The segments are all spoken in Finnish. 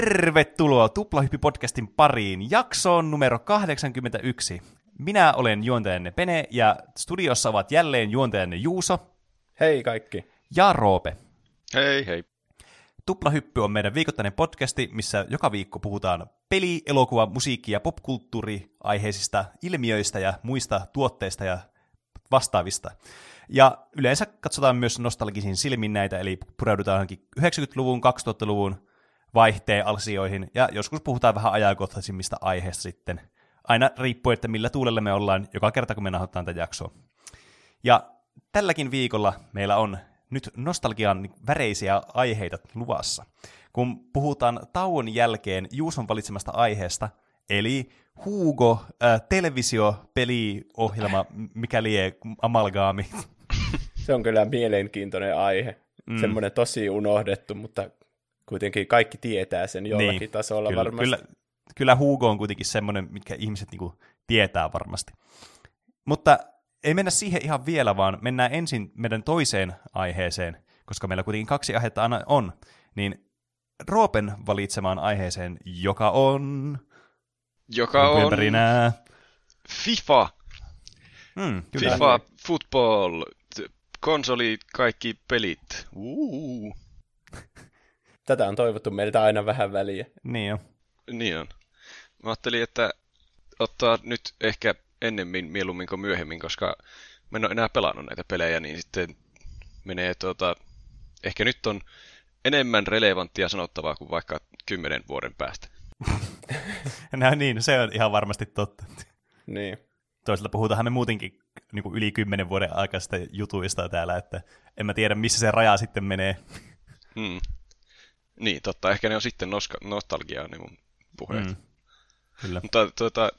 Tervetuloa Tuplahyppi-podcastin pariin, jaksoon numero 81. Minä olen juontajanne Pene, ja studiossa ovat jälleen juontajanne Juuso. Hei kaikki. Ja Roope. Hei, hei. Tuplahyppy on meidän viikoittainen podcasti, missä joka viikko puhutaan peli, elokuva, musiikki ja popkulttuuri aiheisista ilmiöistä ja muista tuotteista ja vastaavista. Ja yleensä katsotaan myös nostalgisin silmin näitä, eli pureudutaan johonkin 90-luvun, 2000-luvun vaihteen asioihin, ja joskus puhutaan vähän ajankohtaisimmista aiheista sitten, aina riippuen, että millä tuulella me ollaan joka kerta, kun me nahoitetaan tätä jaksoa. Ja tälläkin viikolla meillä on nyt nostalgian väreisiä aiheita luvassa, kun puhutaan tauon jälkeen Juuson valitsemasta aiheesta, eli Hugo, äh, televisiopeliohjelma, mikä lie amalgaami. Se on kyllä mielenkiintoinen aihe. Mm. Semmoinen tosi unohdettu, mutta kuitenkin kaikki tietää sen jollakin niin, tasolla kyllä, varmasti. Kyllä, kyllä Hugo on kuitenkin semmoinen, mitkä ihmiset niinku tietää varmasti. Mutta ei mennä siihen ihan vielä, vaan mennään ensin meidän toiseen aiheeseen, koska meillä kuitenkin kaksi aihetta aina on, niin Roopen valitsemaan aiheeseen, joka on... Joka on... FIFA. Hmm, kyllä. FIFA, football, konsoli, kaikki pelit. Uh. Tätä on toivottu meiltä aina vähän väliä. Niin on. Niin on. Mä ajattelin, että ottaa nyt ehkä ennemmin mieluummin kuin myöhemmin, koska mä en ole enää pelannut näitä pelejä, niin sitten menee tuota, ehkä nyt on enemmän relevanttia sanottavaa kuin vaikka kymmenen vuoden päästä. no niin, se on ihan varmasti totta. Niin. Toisaalta puhutaan me muutenkin niin kuin yli kymmenen vuoden aikaisista jutuista täällä, että en mä tiedä, missä se raja sitten menee. Mm. Niin, totta. Ehkä ne on sitten noska- nostalgiaa, ne mun puheet. Mm. Kyllä. Mutta tuota,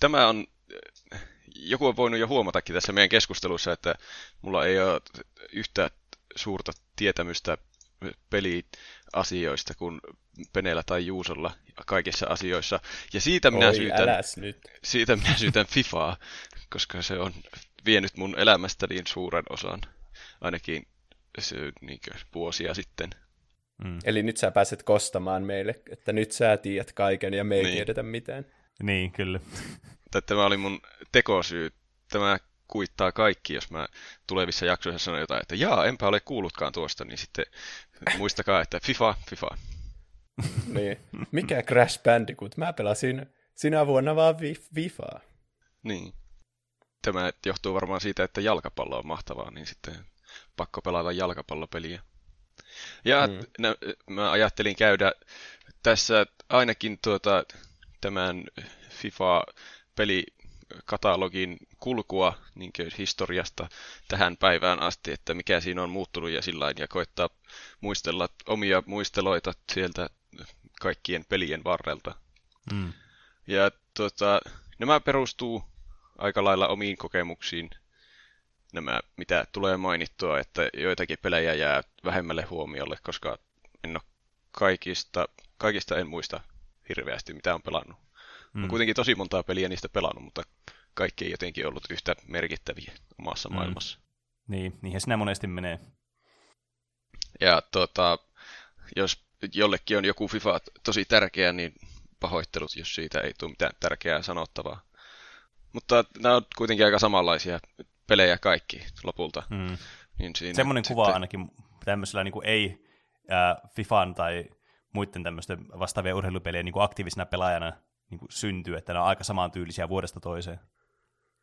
tämä on, joku on voinut jo huomatakin tässä meidän keskustelussa, että mulla ei ole yhtä suurta tietämystä peliasioista kuin Peneellä tai Juusolla kaikissa asioissa. Ja siitä minä Oi, syytän, nyt. siitä minä syytän FIFAa, koska se on vienyt mun elämästä niin suuren osan, ainakin se, niin vuosia sitten. Mm. Eli nyt sä pääset kostamaan meille, että nyt sä tiedät kaiken ja me ei niin. tiedetä mitään. Niin, kyllä. Tämä oli mun tekosyy. Tämä kuittaa kaikki, jos mä tulevissa jaksoissa sanon jotain, että jaa, enpä ole kuullutkaan tuosta, niin sitten muistakaa, että FIFA, FIFA. niin. Mikä Crash Bandicoot? Mä pelasin sinä vuonna vaan FIFAa. Niin. Tämä johtuu varmaan siitä, että jalkapallo on mahtavaa, niin sitten pakko pelata jalkapallopeliä. Ja mm. nä, mä ajattelin käydä tässä ainakin tuota, tämän FIFA-pelikatalogin kulkua niin historiasta tähän päivään asti, että mikä siinä on muuttunut ja sillä ja koittaa muistella omia muisteloita sieltä kaikkien pelien varrelta. Mm. Ja tuota, nämä perustuu aika lailla omiin kokemuksiin nämä, mitä tulee mainittua, että joitakin pelejä jää vähemmälle huomiolle, koska en ole kaikista, kaikista en muista hirveästi, mitä on pelannut. Mm. On kuitenkin tosi montaa peliä niistä pelannut, mutta kaikki ei jotenkin ollut yhtä merkittäviä omassa mm. maailmassa. Niin, niinhän sinä monesti menee. Ja tota, jos jollekin on joku FIFA tosi tärkeä, niin pahoittelut, jos siitä ei tule mitään tärkeää sanottavaa. Mutta nämä on kuitenkin aika samanlaisia pelejä kaikki lopulta. Mm. Niin siinä Semmoinen kuva sitten... ainakin tämmöisellä niin kuin ei äh, FIFAn tai muiden tämmöisten vastaavia urheilupelejä niin kuin aktiivisena pelaajana niin kuin syntyy, että ne on aika samantyylisiä vuodesta toiseen.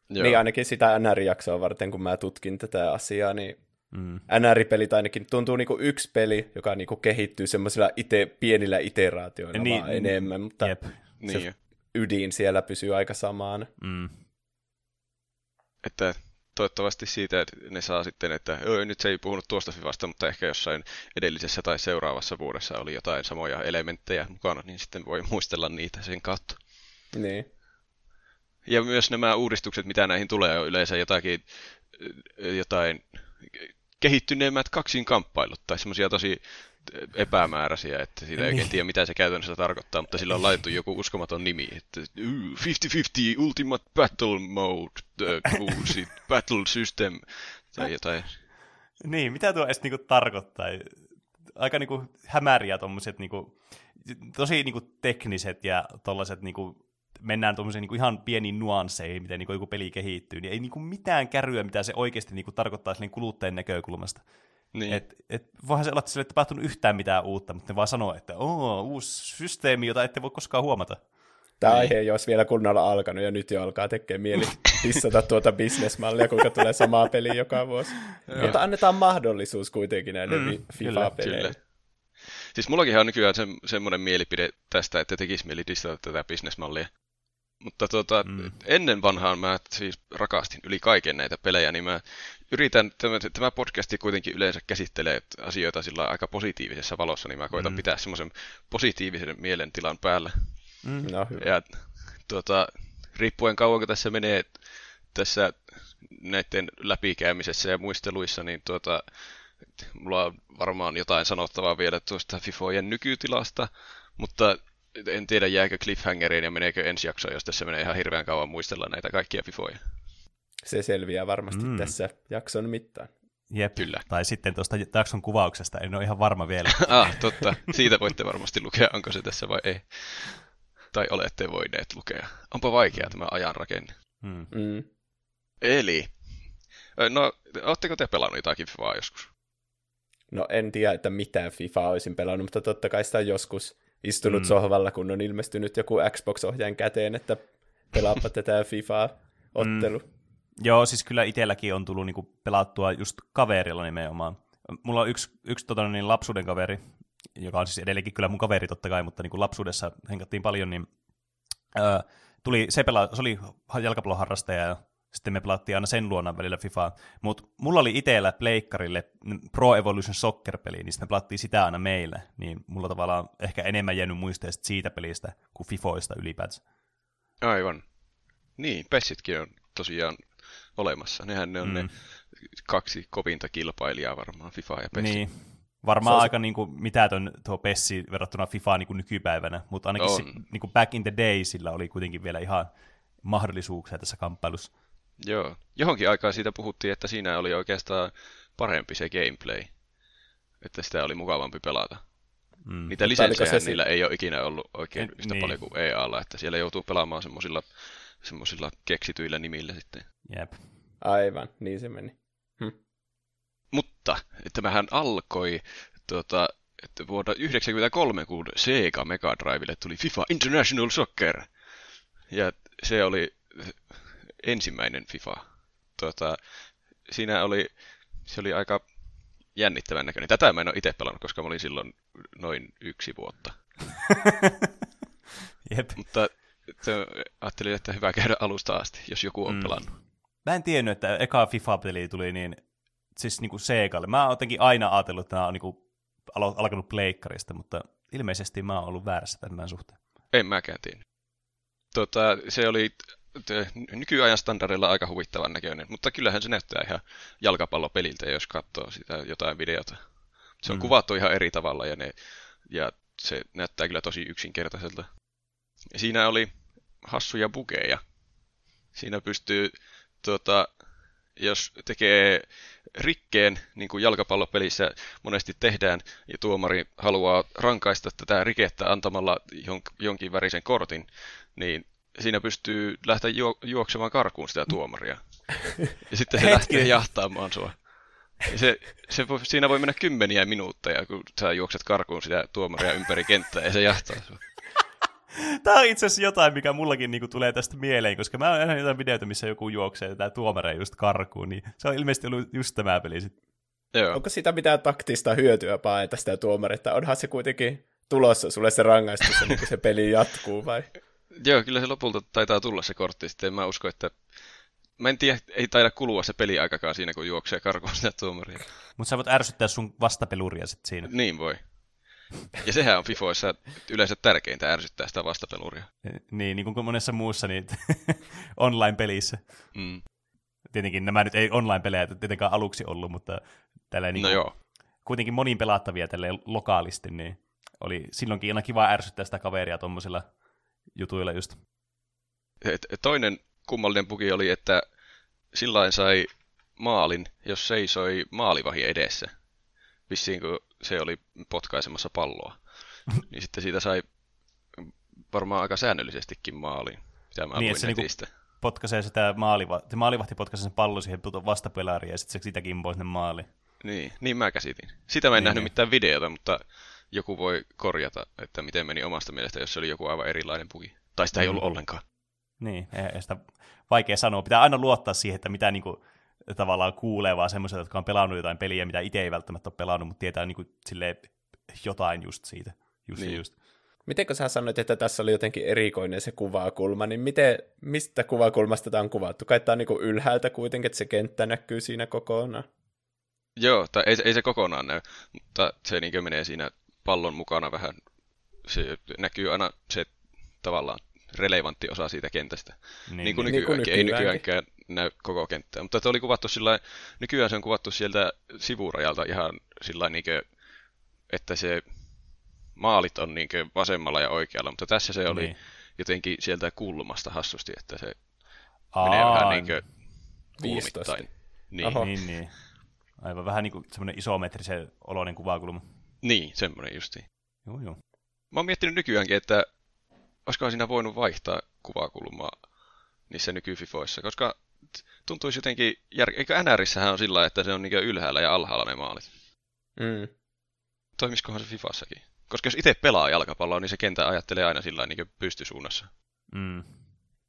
Joo. Niin ainakin sitä NR-jaksoa varten, kun mä tutkin tätä asiaa, niin mm. NR-pelit ainakin tuntuu niin kuin yksi peli, joka niin kuin kehittyy semmoisilla ite, pienillä iteraatioilla niin, vaan enemmän, mutta jep. se niin. ydin siellä pysyy aika samaan. Mm. Että toivottavasti siitä että ne saa sitten, että nyt se ei puhunut tuosta Fivasta, mutta ehkä jossain edellisessä tai seuraavassa vuodessa oli jotain samoja elementtejä mukana, niin sitten voi muistella niitä sen kautta. Niin. Ja myös nämä uudistukset, mitä näihin tulee, on yleensä jotakin, jotain kehittyneemmät kaksinkamppailut tai semmoisia tosi epämääräisiä, että siitä ei niin. tiedä, mitä se käytännössä tarkoittaa, mutta sillä on laitettu joku uskomaton nimi, että 50-50 Ultimate Battle Mode, uusi Battle System, tai jotain. Niin, mitä tuo edes niinku tarkoittaa? aika niinku hämäriä tommoset niinku, tosi niinku tekniset ja tollaset niinku, mennään tuommoisiin niinku ihan pieniin nuansseihin, miten niinku joku peli kehittyy, niin ei niinku mitään käryä, mitä se oikeasti niinku tarkoittaa kuluttajan näkökulmasta. Niin. Et, et, voihan se olla, että sille ei tapahtunut yhtään mitään uutta, mutta ne vaan sanoo, että oo, uusi systeemi, jota ette voi koskaan huomata. Tämä niin. aihe ei olisi vielä kunnolla alkanut ja nyt jo alkaa tekemään mieli pissata tuota bisnesmallia, kuinka tulee samaa peliä joka vuosi. Mutta annetaan mahdollisuus kuitenkin näille mm, FIFA-peleille. Siis mullakin on nykyään se, semmoinen mielipide tästä, että tekisi mieli distata tätä bisnesmallia. Mutta tuota, mm. ennen vanhaan mä siis rakastin yli kaiken näitä pelejä, niin mä yritän, tämä, tämä podcasti kuitenkin yleensä käsittelee asioita sillä aika positiivisessa valossa, niin mä koitan mm. pitää semmoisen positiivisen mielentilan päällä. Mm. No, hyvä. Ja tuota, riippuen kauanko tässä menee tässä näiden läpikäymisessä ja muisteluissa, niin tuota, mulla on varmaan jotain sanottavaa vielä tuosta FIFOjen nykytilasta, mutta en tiedä jääkö cliffhangeriin ja meneekö ensi jaksoon, jos tässä menee ihan hirveän kauan muistella näitä kaikkia FIFOja. Se selviää varmasti mm. tässä jakson mittaan. Jep. Kyllä. Tai sitten tuosta jakson kuvauksesta, en ole ihan varma vielä. ah, totta. Siitä voitte varmasti lukea, onko se tässä vai ei. Tai olette voineet lukea. Onpa vaikea tämä ajan rakenne. Mm. Mm. Eli, no, oletteko te pelannut jotakin FIFAa joskus? No en tiedä, että mitä FIFA olisin pelannut, mutta totta kai sitä on joskus istunut mm. sohvalla, kun on ilmestynyt joku Xbox-ohjaajan käteen, että pelaappa tätä FIFA-ottelu. Mm. Joo, siis kyllä itselläkin on tullut niinku pelattua just kaverilla nimenomaan. Mulla on yksi, yksi tota, niin lapsuuden kaveri, joka on siis edelleenkin kyllä mun kaveri totta kai, mutta niin kuin lapsuudessa henkattiin paljon, niin öö, tuli, se, pela, se oli jalkapalloharrastaja ja sitten me pelattiin aina sen luona välillä FIFAa. Mutta mulla oli itsellä pleikkarille Pro Evolution Soccer-peli, niin sitten me pelattiin sitä aina meille. Niin mulla tavallaan ehkä enemmän jäänyt muisteista siitä pelistä kuin FIFOista ylipäätään. Aivan. Niin, Pessitkin on tosiaan olemassa. Nehän ne on mm. ne kaksi kovinta kilpailijaa varmaan, FIFA ja PES. Niin. Varmaan on... aika niin kuin, mitätön tuo Pessi verrattuna FIFAan niin kuin nykypäivänä, mutta ainakin se, niin kuin back in the day sillä oli kuitenkin vielä ihan mahdollisuuksia tässä kamppailussa. Joo, johonkin aikaan siitä puhuttiin, että siinä oli oikeastaan parempi se gameplay, että sitä oli mukavampi pelata. Mm. Niitä lisenssejä niillä ei ole ikinä ollut oikein yhtä niin. paljon kuin EAlla, että siellä joutuu pelaamaan semmoisilla semmoisilla keksityillä nimillä sitten. Jep. Aivan, niin se meni. Hm. Mutta tämähän alkoi tuota, että vuonna 1993, kun Sega Mega Drivelle tuli FIFA International Soccer. Ja se oli ensimmäinen FIFA. Tuota, siinä oli, se oli aika jännittävän näköinen. Tätä mä en ole itse pelannut, koska mä olin silloin noin yksi vuotta. Jep. Mutta ajattelin, että hyvä käydä alusta asti, jos joku on mm. pelannut. Mä en tiennyt, että eka FIFA-peli tuli niin, siis niinku Segalle. Mä oon jotenkin aina ajatellut, että nämä on niinku alkanut pleikkarista, mutta ilmeisesti mä oon ollut väärässä tämän suhteen. En mäkään tiennyt. Tota, se oli nykyajan standardilla aika huvittavan näköinen, mutta kyllähän se näyttää ihan jalkapallopeliltä, jos katsoo sitä jotain videota. Se on mm. kuvattu ihan eri tavalla ja, ne, ja se näyttää kyllä tosi yksinkertaiselta. Siinä oli hassuja bugeja. Siinä pystyy, tuota, jos tekee rikkeen, niin kuin jalkapallopelissä monesti tehdään, ja tuomari haluaa rankaista tätä rikettä antamalla jonkin värisen kortin, niin siinä pystyy lähteä juoksemaan karkuun sitä tuomaria. Ja sitten se lähtee jahtaamaan sua. Ja se, se voi, siinä voi mennä kymmeniä minuutteja, kun sä juokset karkuun sitä tuomaria ympäri kenttää ja se jahtaa sua. Tämä on itse asiassa jotain, mikä mullakin niinku tulee tästä mieleen, koska mä oon jotain videoita, missä joku juoksee tämä tuomare just karkuun, niin se on ilmeisesti ollut just tämä peli sitten. Joo. Onko sitä mitään taktista hyötyä paeta sitä tuomaria, onhan se kuitenkin tulossa sulle se rangaistus, niin kun se peli jatkuu vai? Joo, kyllä se lopulta taitaa tulla se kortti sitten. Mä uskon, että Mä en tiedä, ei taida kulua se peliaikakaan siinä, kun juoksee karkuun sitä tuomaria. Mutta sä voit ärsyttää sun vastapeluria sitten siinä. Niin voi. Ja sehän on FIFOissa yleensä tärkeintä ärsyttää sitä vastapeluria. Niin, niin kuin monessa muussa niin online-pelissä. Mm. Tietenkin nämä nyt ei online-pelejä tietenkään aluksi ollut, mutta tällä niin no joo. kuitenkin monin pelattavia tälle lokaalisti, niin oli silloinkin aina kiva ärsyttää sitä kaveria tuommoisilla jutuilla just. Toinen kummallinen puki oli, että sillä sai maalin, jos seisoi maalivahi edessä. vissiin kun se oli potkaisemassa palloa. niin sitten siitä sai varmaan aika säännöllisestikin maaliin, mitä mä niin, luin niinku netistä. Niinku potkaisee sitä maalivahti, maalivahti potkaisee sen pallon siihen vastapelariin ja sitten se sitäkin kimpoo sinne maaliin. Niin, niin mä käsitin. Sitä mä en niin, nähnyt niin. mitään videota, mutta joku voi korjata, että miten meni omasta mielestä, jos se oli joku aivan erilainen puki. Tai sitä ei mm. ollut ollenkaan. Niin, ei sitä vaikea sanoa. Pitää aina luottaa siihen, että mitä niinku, tavallaan kuulee vaan semmoiset, jotka on pelannut jotain peliä, mitä itse ei välttämättä ole pelannut, mutta tietää niinku, silleen, jotain just siitä. Just niin. just. Miten sä sanoit, että tässä oli jotenkin erikoinen se kuvakulma, niin miten, mistä kuvakulmasta tämä on kuvattu? Kai tämä on niin ylhäältä kuitenkin, että se kenttä näkyy siinä kokonaan. Joo, tai ei, ei se kokonaan näy, mutta se niin menee siinä pallon mukana vähän. Se näkyy aina se tavallaan relevantti osa siitä kentästä. Niin, niin kuin niin, nykyäänkin. Niin kuin Ei nykyäänkään näy koko kenttää. Mutta se oli kuvattu sillä nykyään se on kuvattu sieltä sivurajalta ihan sillä niin kuin, että se maalit on niin vasemmalla ja oikealla, mutta tässä se oli niin. jotenkin sieltä kulmasta hassusti, että se Aa, menee vähän niin kuin kulmittain. Niin. niin, niin. Aivan vähän niin kuin semmoinen isometrisen oloinen kuvakulma. Niin, semmoinen justiin. Joo, joo. Mä oon miettinyt nykyäänkin, että olisikohan siinä voinut vaihtaa kuvakulmaa niissä nykyfifoissa, koska tuntuisi jotenkin, jär... eikö NRissähän on sillä että se on niin ylhäällä ja alhaalla ne maalit? Mm. Toimisikohan se Fifassakin? Koska jos itse pelaa jalkapalloa, niin se kentä ajattelee aina sillä niin pystysuunnassa. Mm.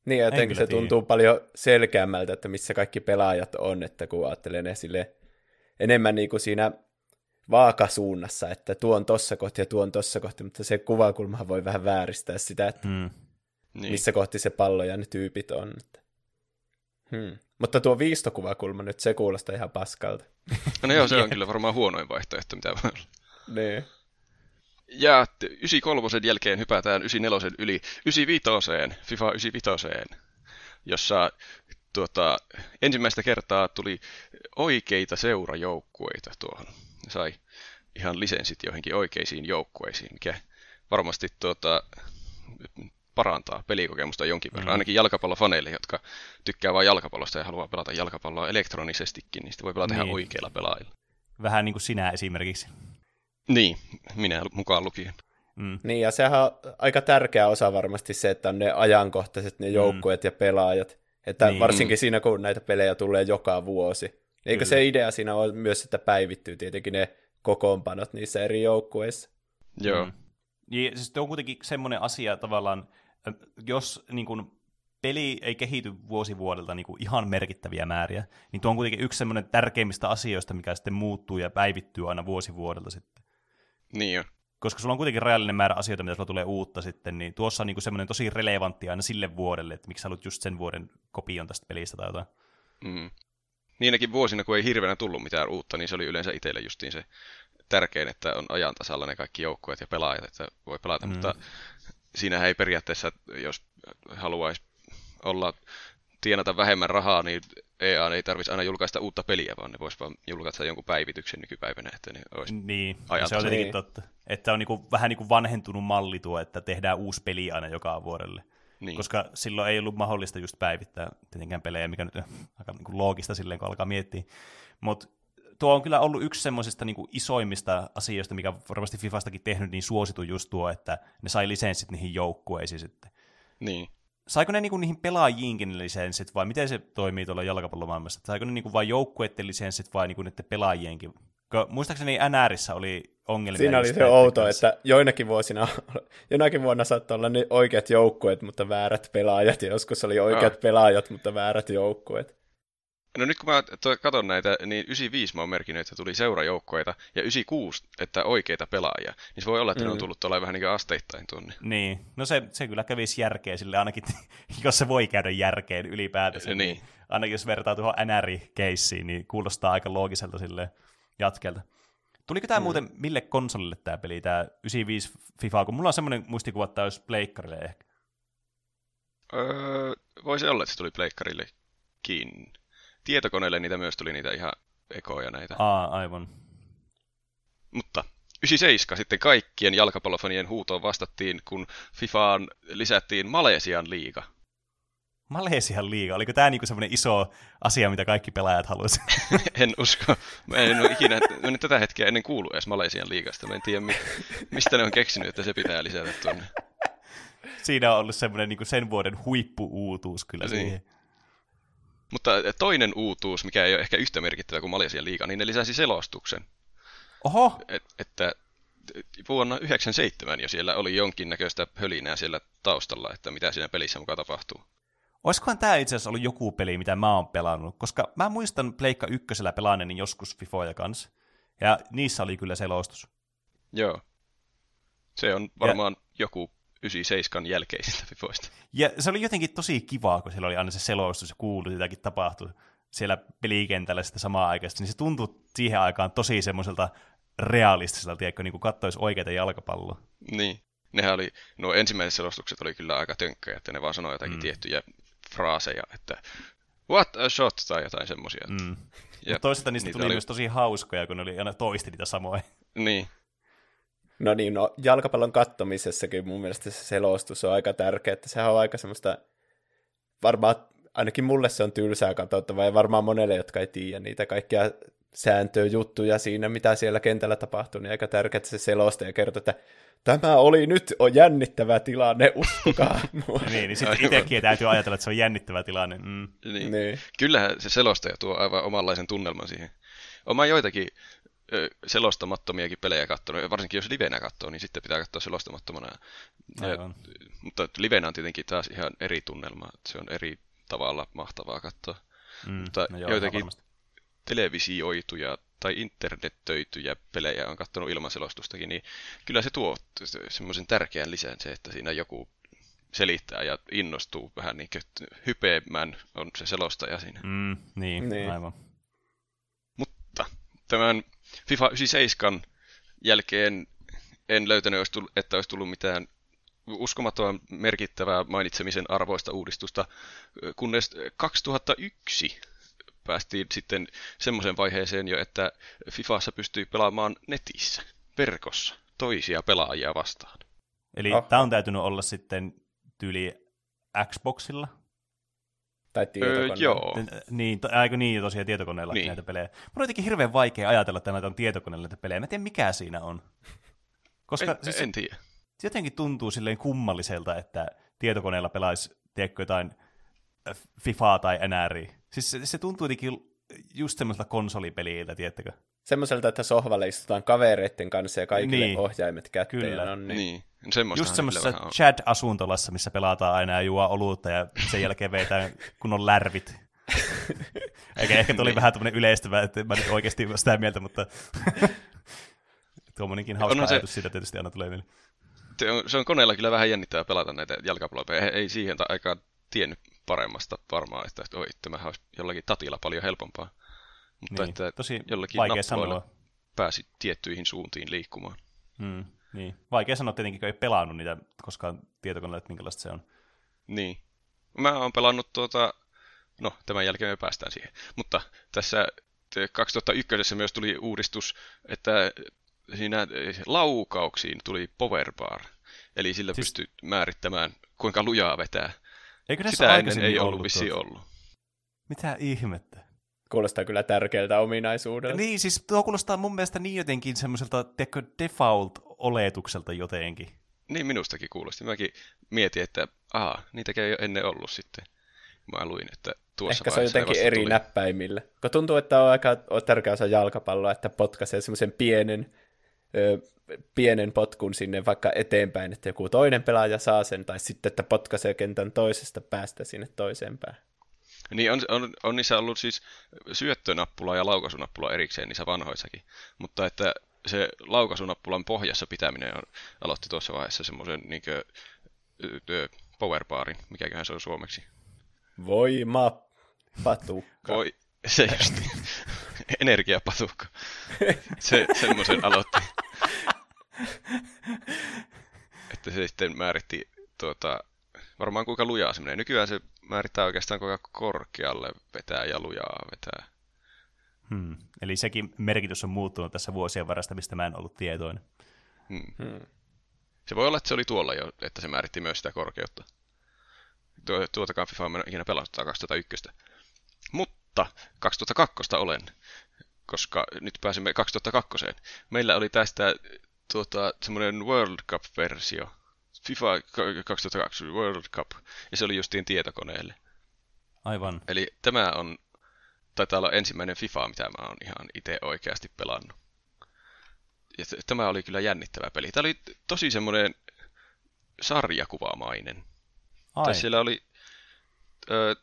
Niin, jotenkin se tuntuu tiedä. paljon selkeämmältä, että missä kaikki pelaajat on, että kun ajattelee ne sille enemmän niin kuin siinä vaakasuunnassa, että tuon tossa kohti ja tuon tossa kohti, mutta se kuvakulmahan voi vähän vääristää sitä, että mm. Niin. missä kohti se pallo ja ne tyypit on. Hmm. Mutta tuo viistokuvakulma nyt, se kuulostaa ihan paskalta. No joo, se on kyllä varmaan huonoin vaihtoehto, mitä voi olla. Niin. Ja 93 jälkeen hypätään 94 yli 95 FIFA 95 jossa tuota, ensimmäistä kertaa tuli oikeita seurajoukkueita tuohon. Ne sai ihan lisenssit joihinkin oikeisiin joukkueisiin, mikä varmasti tuota, parantaa pelikokemusta jonkin verran. Mm. Ainakin jalkapallofaneille, jotka tykkää vain jalkapallosta ja haluaa pelata jalkapalloa elektronisestikin, niin sitä voi pelata niin. ihan oikeilla pelaajilla. Vähän niin kuin sinä esimerkiksi. Niin, minä mukaan lukien. Mm. Niin, ja sehän on aika tärkeä osa varmasti se, että on ne ajankohtaiset, ne joukkueet mm. ja pelaajat. Että niin. varsinkin siinä, kun näitä pelejä tulee joka vuosi. Eikö Kyllä. se idea siinä ole myös, että päivittyy tietenkin ne kokoonpanot niissä eri joukkueissa? Joo. Mm. Ja siis on kuitenkin semmoinen asia tavallaan, jos niin kun, peli ei kehity vuosi vuodelta niin ihan merkittäviä määriä, niin tuo on kuitenkin yksi semmoinen tärkeimmistä asioista, mikä sitten muuttuu ja päivittyy aina vuosi vuodelta sitten. Niin jo. Koska sulla on kuitenkin rajallinen määrä asioita, mitä sulla tulee uutta sitten, niin tuossa on niin semmoinen tosi relevantti aina sille vuodelle, että miksi sä haluat just sen vuoden kopion tästä pelistä tai jotain. Mm. Niinäkin vuosina, kun ei hirveänä tullut mitään uutta, niin se oli yleensä itselle justiin se tärkein, että on ajan tasalla ne kaikki joukkueet ja pelaajat, että voi pelata, mm. mutta siinähän ei periaatteessa, jos haluaisi olla tienata vähemmän rahaa, niin EA ei tarvitsisi aina julkaista uutta peliä, vaan ne voisi vaan julkaista jonkun päivityksen nykypäivänä, että ne olisi Niin, se on tietenkin totta. Että on niinku, vähän niin kuin vanhentunut malli tuo, että tehdään uusi peli aina joka vuodelle. Niin. Koska silloin ei ollut mahdollista just päivittää tietenkään pelejä, mikä nyt on aika niin kuin loogista silleen, kun alkaa miettiä. Mutta tuo on kyllä ollut yksi semmoisista niin isoimmista asioista, mikä varmasti Fifastakin tehnyt niin suositu just tuo, että ne sai lisenssit niihin joukkueisiin sitten. Niin saiko ne niinku niihin pelaajiinkin lisenssit vai miten se toimii tuolla jalkapallomaailmassa? Saiko ne niinku vain joukkueiden lisenssit vai niinku niiden pelaajienkin? Muistaakseni NRissä oli ongelmia. Siinä oli se outo, että joinakin vuosina, jonakin vuonna saattoi olla ne oikeat joukkueet, mutta väärät pelaajat, ja joskus oli oikeat no. pelaajat, mutta väärät joukkueet. No nyt kun mä katson näitä, niin 95 mä oon merkinnyt, että tuli seurajoukkoita, ja 96, että oikeita pelaajia. Niin se voi olla, että mm. ne on mm. tullut tuolla vähän niin kuin asteittain tuonne. Niin, no se, se kyllä kävisi järkeä sille ainakin, jos se voi käydä järkeen ylipäätänsä. Niin. niin. Ainakin jos vertaa tuohon NR-keissiin, niin kuulostaa aika loogiselta sille jatkelta. Tuliko tämä mm. muuten mille konsolille tämä peli, tämä 95 FIFA, kun mulla on semmoinen muistikuva, että tämä olisi pleikkarille ehkä. Öö, voisi olla, että se tuli pleikkarillekin tietokoneelle niitä myös tuli niitä ihan ekoja näitä. Aa, aivan. Mutta 97 sitten kaikkien jalkapallofanien huutoon vastattiin, kun FIFAan lisättiin Malesian liiga. Malesian liiga, oliko tämä niinku semmoinen iso asia, mitä kaikki pelaajat haluaisivat? en usko. Mä en ole ikinä, mä en tätä hetkeä ennen kuulu edes Malesian liigasta. Mä en tiedä, mistä ne on keksinyt, että se pitää lisätä tuonne. Siinä on ollut semmoinen niin sen vuoden huippuuutuus kyllä niin. siihen. Mutta toinen uutuus, mikä ei ole ehkä yhtä merkittävä kuin Malesian liiga, niin ne lisäsi selostuksen. Oho! Et, että vuonna 1997 jo siellä oli jonkinnäköistä hölinää siellä taustalla, että mitä siinä pelissä mukaan tapahtuu. Olisikohan tämä itse asiassa ollut joku peli, mitä mä oon pelannut, koska mä muistan Pleikka ykkösellä pelaaneeni joskus Fifoja kanssa, ja niissä oli kyllä selostus. Joo. Se on varmaan ja... joku 97 jälkeisistä Fifoista. Ja se oli jotenkin tosi kivaa, kun siellä oli aina se selostus ja kuului, jotakin tapahtui siellä pelikentällä sitä samaa aikaista, niin se tuntui siihen aikaan tosi semmoiselta realistiselta, tiedätkö, niin kuin kattoisi oikeita jalkapalloa. Niin. Nehän oli, nuo ensimmäiset selostukset oli kyllä aika tönkköjä, että ne vaan sanoi jotakin mm. tiettyjä fraaseja, että what a shot tai jotain semmoisia. Mm. Ja toisaalta niistä tuli oli... myös tosi hauskoja, kun ne oli aina toisti niitä samoja. Niin. No niin, no jalkapallon kattomisessakin mun mielestä se selostus on aika tärkeä, että sehän on aika semmoista, varmaan ainakin mulle se on tylsää katsottavaa ja varmaan monelle, jotka ei tiedä niitä kaikkia sääntöjä, juttuja siinä, mitä siellä kentällä tapahtuu, niin aika tärkeää, että se selosta ja kertoo, että tämä oli nyt on jännittävä tilanne, uskokaa mua. niin, niin sitten itsekin täytyy ajatella, että se on jännittävä tilanne. Mm. Niin. niin. Kyllähän se selostaja tuo aivan omanlaisen tunnelman siihen. Oma joitakin selostamattomiakin pelejä katsonut, varsinkin jos livenä katsoo, niin sitten pitää katsoa selostamattomana. Ja, mutta livenä on tietenkin taas ihan eri tunnelma, se on eri tavalla mahtavaa katsoa. Mm, mutta no joo, joitakin televisioituja tai internettöityjä pelejä on katsonut ilman selostustakin, niin kyllä se tuo semmoisen tärkeän lisän se, että siinä joku selittää ja innostuu vähän niin kuin hypeämään on se selostaja siinä. Mm, niin, niin, aivan. Mutta tämän FIFA 97 jälkeen en löytänyt, että olisi tullut mitään uskomattoman merkittävää mainitsemisen arvoista uudistusta, kunnes 2001 päästiin sitten semmoiseen vaiheeseen jo, että Fifassa pystyy pelaamaan netissä, verkossa, toisia pelaajia vastaan. Eli oh. tämä on täytynyt olla sitten tyyli Xboxilla? Tai tietokoneella. Öö, joo. Niin, to, aiko niin tosiaan tietokoneella niin. näitä pelejä. Mun on jotenkin hirveän vaikea ajatella, että näitä on tietokoneella näitä pelejä. Mä en tiedä, mikä siinä on. Koska en, siis, en tiedä. Jotenkin tuntuu silleen kummalliselta, että tietokoneella pelaisi, tiedätkö, jotain FIFAa tai NRI. Siis se, se tuntuu jotenkin just semmoiselta konsolipeliltä, tiettäkö? Semmoiselta, että sohvalle istutaan kavereiden kanssa ja kaikille niin. ohjaimet kätteen Kyllä. on. Niin. niin. Just semmoisessa Chad-asuntolassa, missä pelataan aina ja juo olutta ja sen jälkeen vetään kunnon lärvit. Eikä ehkä tuli niin. vähän tämmöinen yleistävä, että mä nyt oikeasti sitä mieltä, mutta tuommoinenkin hauska se... ajatus siitä tietysti aina tulee mieleen. Se on koneella kyllä vähän jännittävää pelata näitä jalkapalloja. Ei siihen aikaan tiennyt paremmasta varmaan, että oi, tämähän olisi jollakin tatilla paljon helpompaa. Mutta niin, että tosi jollakin vaikea sanoa. pääsi tiettyihin suuntiin liikkumaan. Hmm, niin. Vaikea sanoa tietenkin, kun ei pelannut niitä koskaan tietokoneella, että minkälaista se on. Niin. Mä oon pelannut tuota, no tämän jälkeen me päästään siihen. Mutta tässä 2001 myös tuli uudistus, että siinä laukauksiin tuli power bar. Eli sillä siis... pystyy määrittämään, kuinka lujaa vetää. Eikö tässä Sitä ennen ei ollut vissi ollut. Mitä ihmettä? Kuulostaa kyllä tärkeältä ominaisuudelta. Niin, siis tuo kuulostaa mun mielestä niin jotenkin semmoiselta default-oletukselta jotenkin. Niin minustakin kuulosti. Mäkin mietin, että aha, niitäkään ei ole ennen ollut sitten. Mä luin, että tuossa Ehkä se on jotenkin eri tuli. näppäimillä. Kun tuntuu, että on aika tärkeä osa jalkapalloa, että potkaisee semmoisen pienen pienen potkun sinne vaikka eteenpäin, että joku toinen pelaaja saa sen, tai sitten, että potkaisee kentän toisesta päästä sinne toiseen päähän. Niin, on, on, on niissä ollut siis syöttönappula ja laukasunappula erikseen niissä vanhoissakin, mutta että se laukasunnappulan pohjassa pitäminen on, aloitti tuossa vaiheessa semmoisen niin powerbaarin, mikäköhän se on suomeksi. Voima patukka. Voi, se just. Energiapatukka. Se, semmoisen aloitti. että se sitten määritti tuota, varmaan kuinka lujaa se menee. Nykyään se määrittää oikeastaan kuinka korkealle vetää ja lujaa vetää. Hmm. Eli sekin merkitys on muuttunut tässä vuosien varasta, mistä mä en ollut tietoinen. Hmm. Hmm. Se voi olla, että se oli tuolla jo, että se määritti myös sitä korkeutta. tuotakaan FIFA en ikinä pelannut 2001. Mutta 2002 olen, koska nyt pääsemme 2002. Meillä oli tästä tuota, semmoinen World Cup-versio, FIFA 2002 World Cup, ja se oli justiin tietokoneelle. Aivan. Eli tämä on, taitaa olla ensimmäinen FIFA, mitä mä oon ihan itse oikeasti pelannut. Ja tämä oli kyllä jännittävä peli. Tämä oli tosi semmoinen sarjakuvaamainen. Ai. Tai siellä oli ö,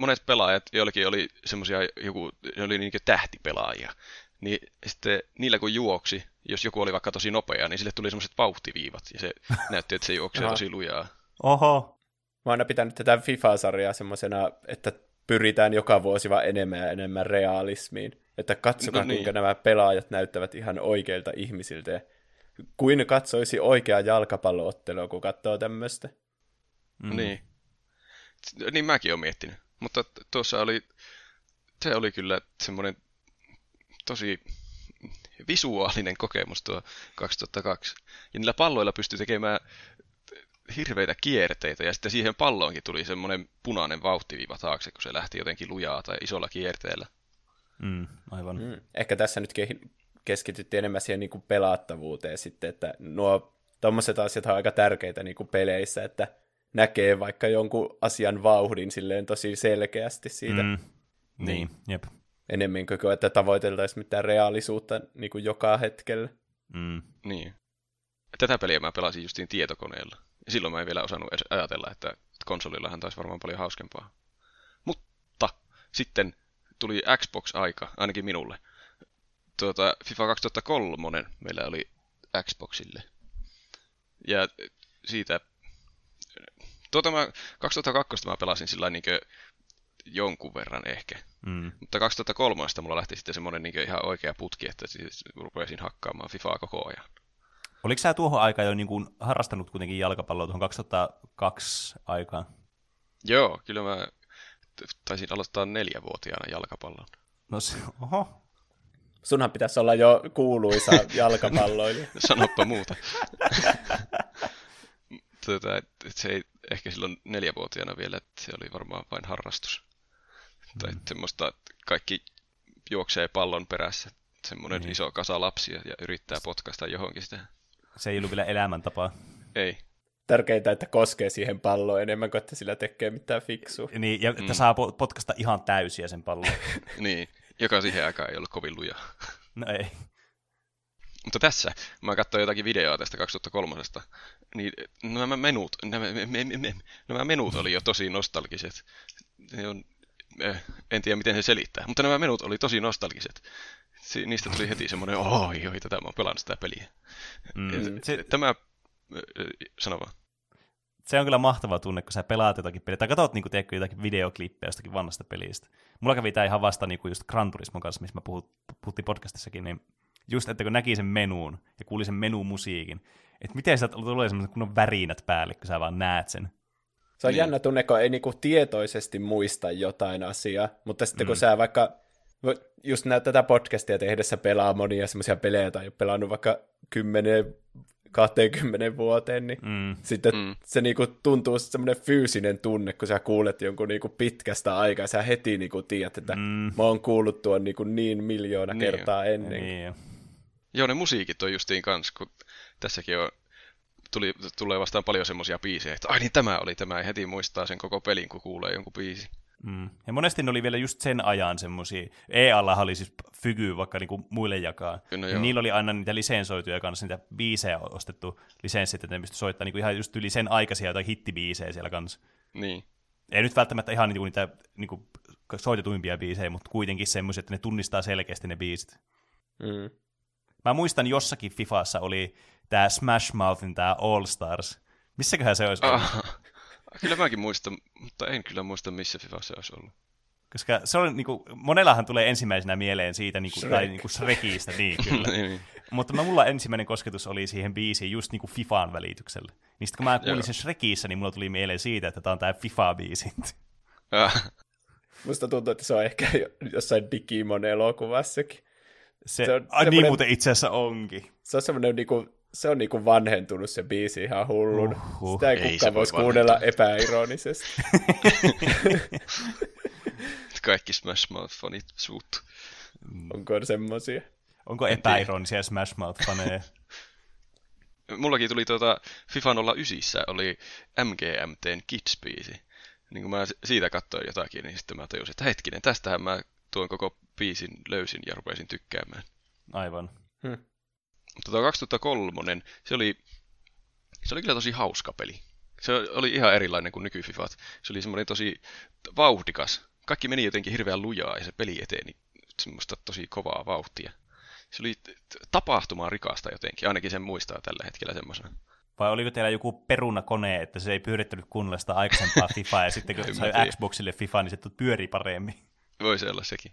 monet pelaajat, joillakin oli semmoisia joku, ne oli niin tähtipelaajia. Niin sitten niillä kun juoksi, jos joku oli vaikka tosi nopea, niin sille tuli semmoiset vauhtiviivat, ja se näytti, että se juoksee tosi lujaa. Oho. Mä oon aina pitänyt tätä FIFA-sarjaa semmoisena, että pyritään joka vuosi vaan enemmän ja enemmän realismiin. Että katsokaa, no niin. kuinka nämä pelaajat näyttävät ihan oikeilta ihmisiltä. kuin katsoisi oikea jalkapalloottelua, kun katsoo tämmöistä. Mm. Niin. Niin mäkin olen miettinyt. Mutta tuossa oli, se oli kyllä semmoinen tosi visuaalinen kokemus tuo 2002. Ja niillä palloilla pystyi tekemään hirveitä kierteitä, ja sitten siihen palloonkin tuli semmoinen punainen vauhtiviiva taakse, kun se lähti jotenkin lujaa tai isolla kierteellä. Mm, aivan. Mm. Ehkä tässä nyt keskityttiin enemmän siihen niin kuin pelattavuuteen sitten, että nuo tuommoiset asiat on aika tärkeitä niin kuin peleissä, että näkee vaikka jonkun asian vauhdin silleen tosi selkeästi siitä. Mm. Niin, niin, jep. Enemmän kuin että tavoiteltaisiin mitään reaalisuutta niin kuin joka hetkellä. Mm. Niin. Tätä peliä mä pelasin justiin tietokoneella. Ja silloin mä en vielä osannut edes ajatella, että konsolillahan taisi varmaan paljon hauskempaa. Mutta sitten tuli Xbox-aika, ainakin minulle. Tuota, FIFA 2003 meillä oli Xboxille. Ja siitä... Tuota mä, 2002 mä pelasin sillä niin jonkun verran ehkä. Mm. Mutta 2003 mulla lähti sitten semmoinen niin ihan oikea putki, että siis rupesin hakkaamaan FIFAa koko ajan. Oliko sä tuohon aikaan jo niin kuin harrastanut kuitenkin jalkapalloa tuohon 2002 aikaan? Joo, kyllä mä taisin aloittaa neljävuotiaana jalkapallon. No se, oho. Sunhan pitäisi olla jo kuuluisa jalkapalloilija. Sanoppa muuta. Tuota, se ei ehkä silloin neljävuotiaana vielä, että se oli varmaan vain harrastus. Mm. Tai semmoista, että kaikki juoksee pallon perässä. Semmoinen niin. iso kasa lapsia ja yrittää potkaista johonkin sitä. Se ei ollut vielä elämäntapa. Ei. Tärkeintä, että koskee siihen palloon enemmän kuin että sillä tekee mitään fiksua. Niin, ja että mm. saa potkasta ihan täysiä sen pallon. niin, joka siihen aikaan ei ollut kovin luja. no ei. Mutta tässä, mä katsoin jotakin videoa tästä 2003, niin nämä menut, nämä, me, me, me, nämä menut oli jo tosi nostalgiset. Ne on, eh, en tiedä miten se selittää, mutta nämä menut oli tosi nostalgiset si- niistä tuli heti semmoinen, oi, oi, tätä mä oon pelannut sitä peliä. Mm. Se, tämä, sano vaan. Se on kyllä mahtava tunne, kun sä pelaat jotakin peliä, tai katsot niin kuin, jotakin videoklippejä jostakin vanhasta pelistä. Mulla kävi tämä ihan vasta niin kuin just Gran Turismon kanssa, missä mä puhut, puhuttiin podcastissakin, niin just, että kun näki sen menuun ja kuuli sen menumusiikin, että miten sieltä tulee semmoiset kunnon värinät päälle, kun sä vaan näet sen. Se on niin. jännä tunne, kun ei niinku tietoisesti muista jotain asiaa, mutta sitten mm. kun sä vaikka just näet tätä podcastia tehdessä pelaa monia semmoisia pelejä tai pelannut vaikka 10 20 vuoteen, niin mm. sitten mm. se niinku tuntuu semmoinen fyysinen tunne, kun sä kuulet jonkun niinku pitkästä aikaa, sä heti niinku tiedät, että mm. mä oon kuullut tuon niinku niin miljoona niin kertaa jo. ennen. Niin Joo, ne musiikit on justiin kans, kun tässäkin on, tuli, tulee vastaan paljon semmoisia biisejä, että ai niin tämä oli tämä, ja heti muistaa sen koko pelin, kun kuulee jonkun biisin. Mm. Ja monesti ne oli vielä just sen ajan semmosia, EA oli siis fygy vaikka niinku muille jakaa, no ja niillä oli aina niitä lisensoituja kanssa, niitä biisejä ostettu lisenssit, että ne pystyi soittamaan niinku ihan just yli sen aikaisia jotain hittibiisejä siellä kanssa. Niin. Ei nyt välttämättä ihan niinku niitä niinku soitetuimpia biisejä, mutta kuitenkin semmoisia, että ne tunnistaa selkeästi ne biisit. Mm. Mä muistan jossakin Fifassa oli tämä Smash Mouthin tämä All Stars. Missäköhän se olisi ollut? Ah. Kyllä mäkin muistan, mutta en kyllä muista, missä FIFA se olisi ollut. Koska se on, niin kuin, monellahan tulee ensimmäisenä mieleen siitä, niin kuin, Shrek. tai niin kuin Shrekistä, niin kyllä. niin, niin. Mutta mä, mulla ensimmäinen kosketus oli siihen biisiin just niin kuin Fifaan välityksellä. Niin kun mä kuulin sen Shrekissä, niin mulla tuli mieleen siitä, että tämä on tämä FIFA-biisi. Musta tuntuu, että se on ehkä jossain Digimon elokuvassakin. Se, se on ai niin muuten itse asiassa onkin. Se on semmoinen niinku se on niinku vanhentunut se biisi ihan hullun. Uhuh. Sitä ei, ei kukaan voisi kuunnella epäironisesti. Kaikki Smash Mouth-fanit suuttu. Onko semmosia? Onko epäironisia Smash Mouth-faneja? Mullakin tuli tuota FIFA 09 oli MGMTn Kids-biisi. Niin kun mä siitä katsoin jotakin, niin sitten mä tajusin, että hetkinen, tästähän mä tuon koko biisin löysin ja rupesin tykkäämään. Aivan. Hmm. Mutta tuo 2003, se oli, se oli kyllä tosi hauska peli. Se oli ihan erilainen kuin nykyfifat. Se oli semmoinen tosi vauhdikas. Kaikki meni jotenkin hirveän lujaa ja se peli eteni semmoista tosi kovaa vauhtia. Se oli tapahtumaan rikasta jotenkin, ainakin sen muistaa tällä hetkellä semmoisena. Vai oliko teillä joku perunakone, että se ei pyörittänyt kunnolla sitä aikaisempaa FIFAa, ja sitten kun sai Xboxille FIFA, niin se pyörii paremmin? Voisi olla sekin.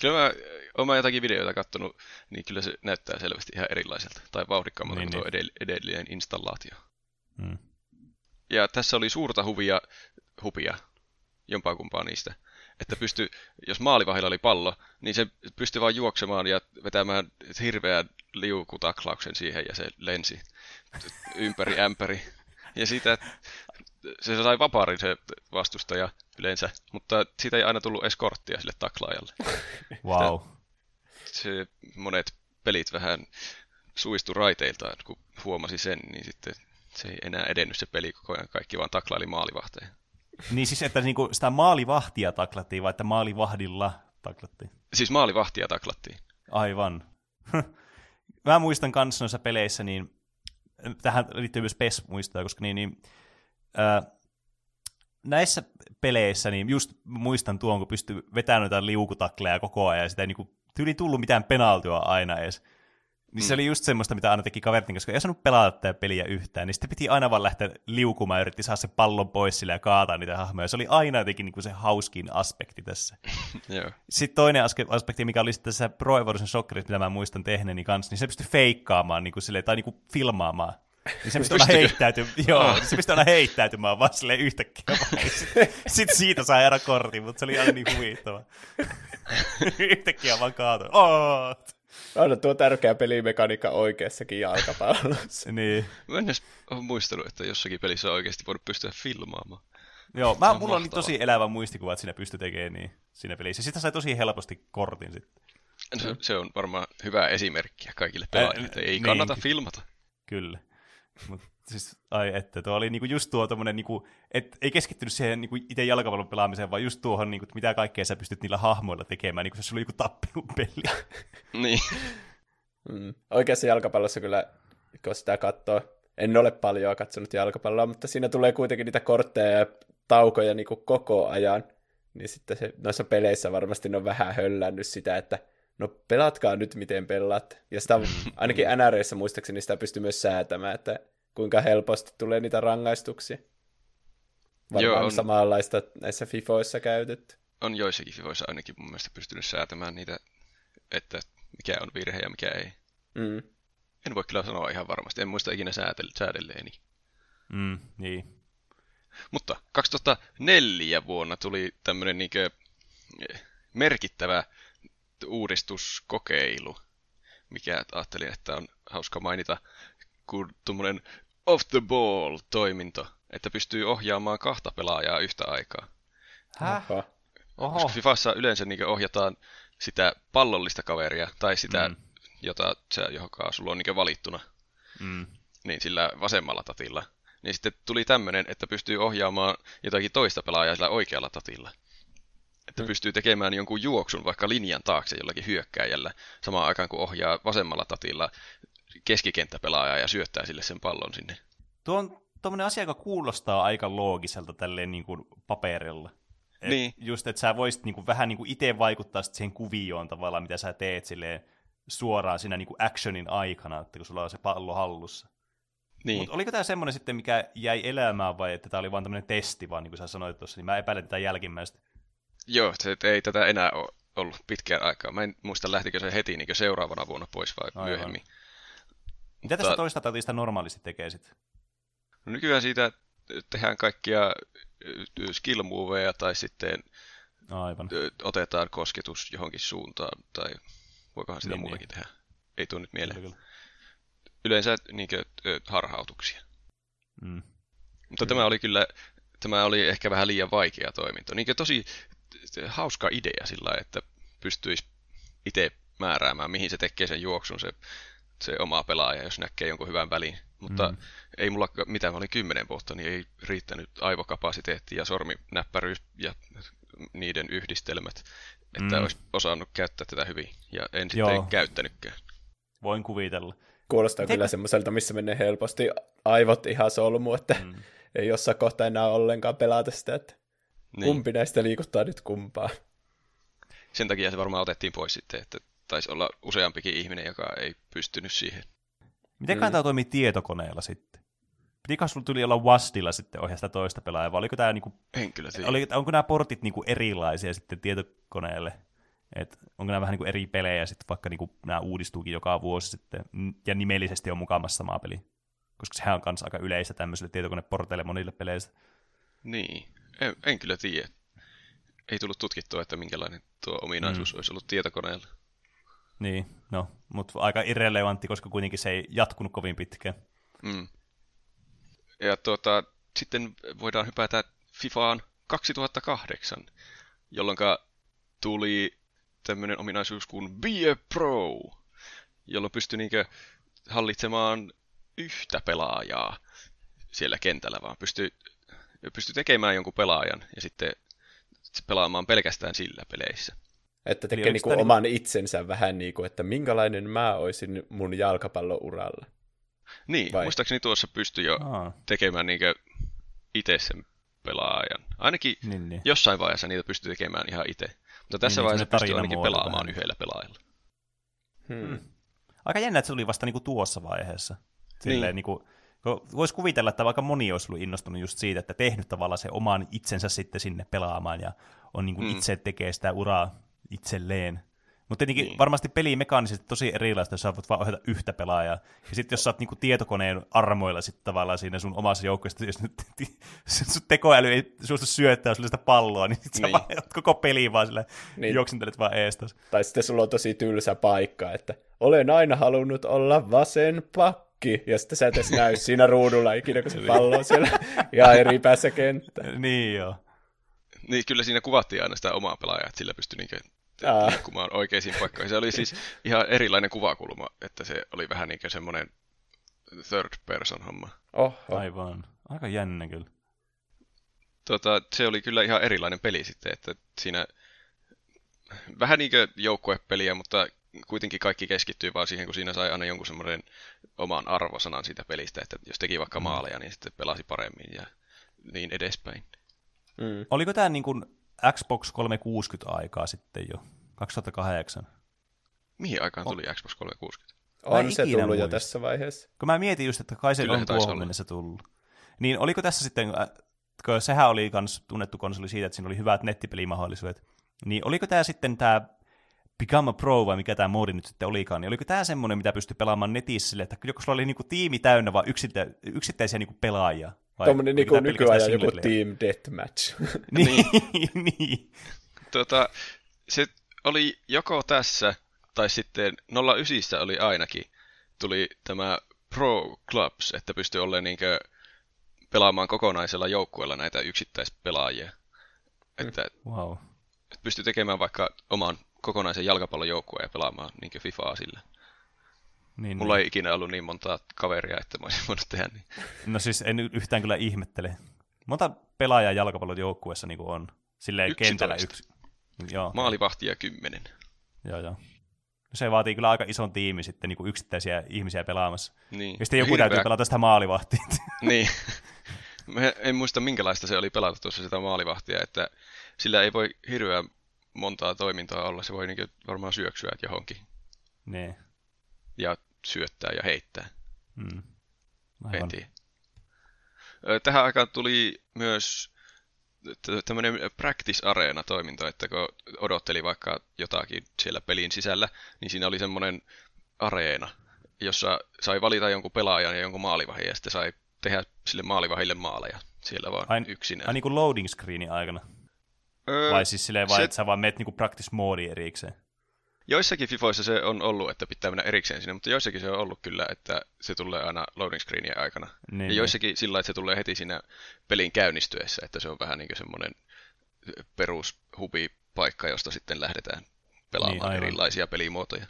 Kyllä mä olen jotakin videoita katsonut, niin kyllä se näyttää selvästi ihan erilaiselta. Tai vauhdikkaammalta niin, kuin niin. edellinen installaatio. Hmm. Ja tässä oli suurta huvia, hupia, jompaa kumpaa niistä. Että pysty, jos maalivahilla oli pallo, niin se pystyi vain juoksemaan ja vetämään hirveän liukutaklauksen siihen ja se lensi ympäri ämpäri. Ja siitä se sai vapaarin se vastustaja yleensä, mutta siitä ei aina tullut eskorttia sille taklaajalle. Wow. Se, monet pelit vähän suistu raiteiltaan, kun huomasi sen, niin sitten se ei enää edennyt se peli koko ajan, kaikki vaan taklaili maalivahteja. Niin siis, että niinku sitä maalivahtia taklattiin, vai että maalivahdilla taklattiin? Siis maalivahtia taklattiin. Aivan. Mä muistan kanssa noissa peleissä, niin tähän liittyy myös PES-muistoja, koska niin, niin näissä peleissä, niin just muistan tuon, kun pystyy vetämään noita liukutakleja koko ajan, ja sitä ei niinku, tyyli tullut mitään penaltua aina edes. Niin mm. se oli just semmoista, mitä aina teki kaverin koska ei osannut pelata tätä peliä yhtään, niin sitten piti aina vaan lähteä liukumaan ja yritti saada se pallon pois sille ja kaataa niitä hahmoja. Se oli aina jotenkin niin kuin se hauskin aspekti tässä. sitten toinen aspekti, mikä oli tässä Pro Evolution Soccerissa, mitä mä muistan tehneeni kanssa, niin se pystyi feikkaamaan niin kuin sille, tai niin kuin filmaamaan niin se pystyy aina heittäytymään, joo, oh. se pystyy aina heittäytymään vaan silleen yhtäkkiä. Sitten sit siitä sai aina kortin, mutta se oli aina niin huvittava. yhtäkkiä vaan kaatui. Oh. On tuo tärkeä pelimekaniikka oikeassakin jalkapallossa. niin. Mä en edes ole muistanut, että jossakin pelissä on oikeasti voinut pystyä filmaamaan. Joo, mä, mulla oli tosi elävä muistikuva, että siinä pystyi tekemään niin siinä pelissä. Sitä sai tosi helposti kortin sitten. Se, se on varmaan hyvä esimerkki kaikille pelaajille, että ei niin. kannata filmata. Kyllä. Mut siis, ai että, tuo oli niinku just tuo tommonen, niinku, et ei keskittynyt siihen niinku itse jalkapallon pelaamiseen, vaan just tuohon, niinku, mitä kaikkea sä pystyt niillä hahmoilla tekemään, niinku se oli joku tappelupeli. niin. Mm. Oikeassa jalkapallossa kyllä, kun sitä katsoo, en ole paljon katsonut jalkapalloa, mutta siinä tulee kuitenkin niitä kortteja ja taukoja niinku koko ajan. Niin sitten se, noissa peleissä varmasti ne on vähän höllännyt sitä, että no pelatkaa nyt miten pelaat. Ja sitä ainakin NRissä muistaakseni sitä pystyy myös säätämään, että kuinka helposti tulee niitä rangaistuksia. Varmaan Joo, on... samanlaista näissä FIFOissa käytetty. On joissakin FIFOissa ainakin mun mielestä pystynyt säätämään niitä, että mikä on virhe ja mikä ei. Mm. En voi kyllä sanoa ihan varmasti, en muista ikinä säädelleeni. Mm, niin. Mutta 2004 vuonna tuli tämmöinen niinkö merkittävä uudistuskokeilu, mikä ajattelin, että on hauska mainita, kun tuommoinen off the ball toiminto, että pystyy ohjaamaan kahta pelaajaa yhtä aikaa. Häh? Oho. Koska Fifassa yleensä niin ohjataan sitä pallollista kaveria, tai sitä, mm. jota se, joka sulla on niin valittuna, mm. niin sillä vasemmalla tatilla. Niin sitten tuli tämmöinen, että pystyy ohjaamaan jotakin toista pelaajaa sillä oikealla tatilla. Että mm. pystyy tekemään jonkun juoksun vaikka linjan taakse jollakin hyökkääjällä, samaan aikaan kun ohjaa vasemmalla tatilla keskikenttäpelaajaa ja syöttää sille sen pallon sinne. Tuo on tuommoinen asia, joka kuulostaa aika loogiselta tälleen niin kuin paperilla. Et niin. Just, että sä voisit niin kuin, vähän niin kuin itse vaikuttaa siihen kuvioon tavallaan, mitä sä teet silleen suoraan siinä niin kuin actionin aikana, että kun sulla on se pallo hallussa. Niin. Mutta oliko tämä semmoinen sitten, mikä jäi elämään vai että tämä oli vain tämmöinen testi, vaan niin kuin sä sanoit tuossa, niin mä epäilen tätä jälkimmäistä. Joo, se ei tätä enää ole ollut pitkään aikaa. Mä en muista, lähtikö se heti niin seuraavana vuonna pois vai Aivan. myöhemmin. Mitä tästä toista tatista normaalisti tekee sitten? No nykyään siitä tehdään kaikkia skill moveja tai sitten Aivan. otetaan kosketus johonkin suuntaan tai voikohan sitä niin, muutakin niin. tehdä. Ei tule nyt mieleen. Kyllä, kyllä. yleensä niin kuin, harhautuksia. Mm. Mutta mm. tämä oli kyllä, tämä oli ehkä vähän liian vaikea toiminto. Niin tosi hauska idea sillä että pystyisi itse määräämään, mihin se tekee sen juoksun se, se oma pelaaja, jos näkee jonkun hyvän välin. Mutta mm. ei mulla, mitä mä olin kymmenen vuotta, niin ei riittänyt aivokapasiteetti ja sorminäppäryys ja niiden yhdistelmät, että mm. olisi osannut käyttää tätä hyvin. Ja en sitten Joo. käyttänytkään. Voin kuvitella. Kuulostaa Miten... kyllä semmoiselta, missä menee helposti aivot ihan solmu, että mm. ei jossain kohtaa enää ollenkaan pelata sitä, että niin. kumpi näistä liikuttaa nyt kumpaa. Sen takia se varmaan otettiin pois sitten, että taisi olla useampikin ihminen, joka ei pystynyt siihen. Miten mm. tämä toimii tietokoneella sitten? Pitikö sulla tuli olla WASDilla sitten ohjaa sitä toista pelaajaa, vai oliko tämä niinku, en kyllä oli, onko nämä portit niinku erilaisia sitten tietokoneelle? Et onko nämä vähän niinku eri pelejä sitten, vaikka niinku nämä uudistuukin joka vuosi sitten, ja nimellisesti on mukamassa samaa peli? Koska sehän on myös aika yleistä tämmöisille tietokoneporteille monille peleistä. Niin, en, en kyllä tiedä. Ei tullut tutkittua, että minkälainen tuo ominaisuus mm. olisi ollut tietokoneella. Niin, no, mutta aika irrelevantti, koska kuitenkin se ei jatkunut kovin pitkään. Mm. Ja tuota, sitten voidaan hypätä FIFAan 2008, jolloin tuli tämmöinen ominaisuus kuin Be a Pro, jolloin pystyi niinkö hallitsemaan yhtä pelaajaa siellä kentällä, vaan pystyi, pystyi tekemään jonkun pelaajan ja sitten pelaamaan pelkästään sillä peleissä. Että tekee niinku niin oman itsensä vähän niin kuin, että minkälainen mä olisin mun jalkapallouralla. Niin, Vai? muistaakseni tuossa pystyy jo Aa. tekemään niin itse sen pelaajan. Ainakin niin, niin. jossain vaiheessa niitä pystyy tekemään ihan itse. Mutta tässä niin, vaiheessa pystyy ainakin pelaamaan vähän. yhdellä pelaajalla. Hmm. hmm. Aika jännä, että se oli vasta niinku tuossa vaiheessa. Silleen, niin. niinku, Voisi kuvitella, että vaikka moni olisi ollut innostunut just siitä, että tehnyt tavallaan se oman itsensä sitten sinne pelaamaan ja on niinku hmm. itse tekee sitä uraa itselleen. Mutta tietenkin niin. varmasti peli mekaanisesti tosi erilaista, jos sä voit vaan ohjata yhtä pelaajaa. Ja sitten jos sä oot niinku tietokoneen armoilla sitten tavallaan siinä sun omassa joukkueessa, jos nyt sun tekoäly ei suostu syöttää sulle sitä palloa, niin sit niin. sä vaan koko peli vaan sille niin. juoksentelet vaan eestas. Tai sitten sulla on tosi tylsä paikka, että olen aina halunnut olla vasen pakki, ja sitten sä et edes näy siinä ruudulla ikinä, kun se pallo on siellä ihan eri päässä kenttää. Niin joo. Niin, kyllä siinä kuvattiin aina sitä omaa pelaajaa, että sillä pystyi niinkö liikkumaan oikeisiin paikkoihin. Se oli siis ihan erilainen kuvakulma, että se oli vähän niin kuin semmoinen third person homma. Oho. Aivan. Aika jännä kyllä. Tota, se oli kyllä ihan erilainen peli sitten, että siinä vähän niin kuin joukkuepeliä, mutta kuitenkin kaikki keskittyy vaan siihen, kun siinä sai aina jonkun semmoinen oman arvosanan siitä pelistä, että jos teki vaikka mm. maaleja, niin sitten pelasi paremmin ja niin edespäin. Mm. Oliko tämä niin kuin Xbox 360 aikaa sitten jo, 2008. Mihin aikaan tuli on. Xbox 360? On se tullut muista. jo tässä vaiheessa. Kun mä mietin just, että kai se Kyllä on tuohon mennessä tullut. Niin oliko tässä sitten, äh, kun sehän oli myös tunnettu konsoli siitä, että siinä oli hyvät nettipelimahdollisuudet, niin oliko tämä sitten tämä Become a Pro vai mikä tämä moodi nyt sitten olikaan, niin oliko tämä semmoinen, mitä pystyi pelaamaan netissä sille, että joko sulla oli niinku tiimi täynnä vaan yksittä, yksittäisiä niinku pelaajia? Tuommoinen niinku nykyajan joku Team Deathmatch. niin, niin. Tota, se oli joko tässä, tai sitten 09 oli ainakin, tuli tämä Pro Clubs, että pystyi olemaan niinkö pelaamaan kokonaisella joukkueella näitä yksittäispelaajia. Että wow. pystyi tekemään vaikka oman kokonaisen jalkapallojoukkueen ja pelaamaan niin FIFAa sillä. Niin, Mulla niin. ei ikinä ollut niin monta kaveria, että mä olisin voinut tehdä niin. No siis en yhtään kyllä ihmettele. Monta pelaajaa jalkapallon joukkueessa niin on? Silleen Yksitoista. kentällä yksi. Joo. Maalivahtia kymmenen. Joo, joo. No se vaatii kyllä aika ison tiimi sitten niin kuin yksittäisiä ihmisiä pelaamassa. Niin. Ja sitten joku Hirveä... täytyy pelata sitä maalivahtia. niin. Mä en muista minkälaista se oli pelata tuossa sitä maalivahtia, että sillä ei voi hirveän montaa toimintaa olla. Se voi niin varmaan syöksyä johonkin. Niin ja syöttää ja heittää. Mm. En tiedä. Tähän aikaan tuli myös tämmöinen practice-areena-toiminto, että kun odotteli vaikka jotakin siellä pelin sisällä, niin siinä oli semmoinen areena, jossa sai valita jonkun pelaajan ja jonkun maalivahin, ja sitten sai tehdä sille maalivahille maaleja siellä vaan Ain, yksinään. Ai niin kuin loading screenin aikana? Öö, vai siis silleen vai, se... että sä vaan meet niinku practice moodi erikseen? Joissakin FIFOissa se on ollut, että pitää mennä erikseen sinne, mutta joissakin se on ollut kyllä, että se tulee aina loading screenien aikana. Niin, ja niin. joissakin sillä että se tulee heti siinä pelin käynnistyessä, että se on vähän niin kuin semmoinen perushubi-paikka, josta sitten lähdetään pelaamaan niin, erilaisia pelimuotoja.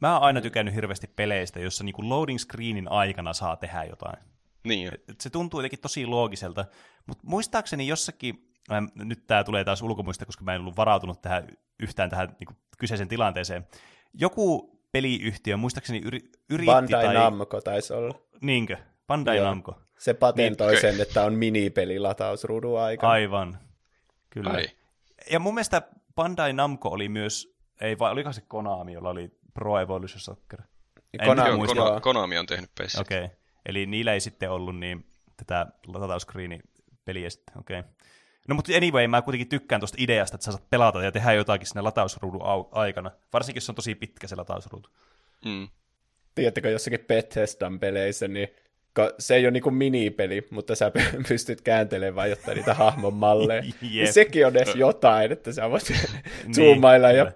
Mä oon aina tykännyt hirveästi peleistä, jossa niinku loading screenin aikana saa tehdä jotain. Niin. Et se tuntuu jotenkin tosi loogiselta, mutta muistaakseni jossakin, nyt tämä tulee taas ulkomuista, koska mä en ollut varautunut tähän, yhtään tähän niinku, kyseisen tilanteeseen. Joku peliyhtiö, muistaakseni yri, yritti... Bandai tai... Namco taisi olla. Niinkö? Bandai Joo. Namco. Se patentoi niin. sen, että on minipeli latausruudun aikana. Aivan. Kyllä. Ai. Ja mun mielestä Bandai Namco oli myös, ei vai oliko se Konami, jolla oli Pro Evolution Soccer? Konami, muista. Konami, Konami on tehnyt pesiä. Okei, okay. eli niillä ei sitten ollut niin tätä latauskriini-peliä sitten, okei. Okay. No mutta anyway, mä kuitenkin tykkään tuosta ideasta, että sä saat pelata ja tehdä jotakin sinne latausruudun aikana. Varsinkin jos on tosi pitkä se latausruutu. Mm. Tiedättekö, jossakin Bethesdan peleissä, niin se ei ole niinku minipeli, mutta sä pystyt kääntelemään jotain niitä hahmon malleja. Niin sekin on edes jotain, että sä voit niin, zoomailla ja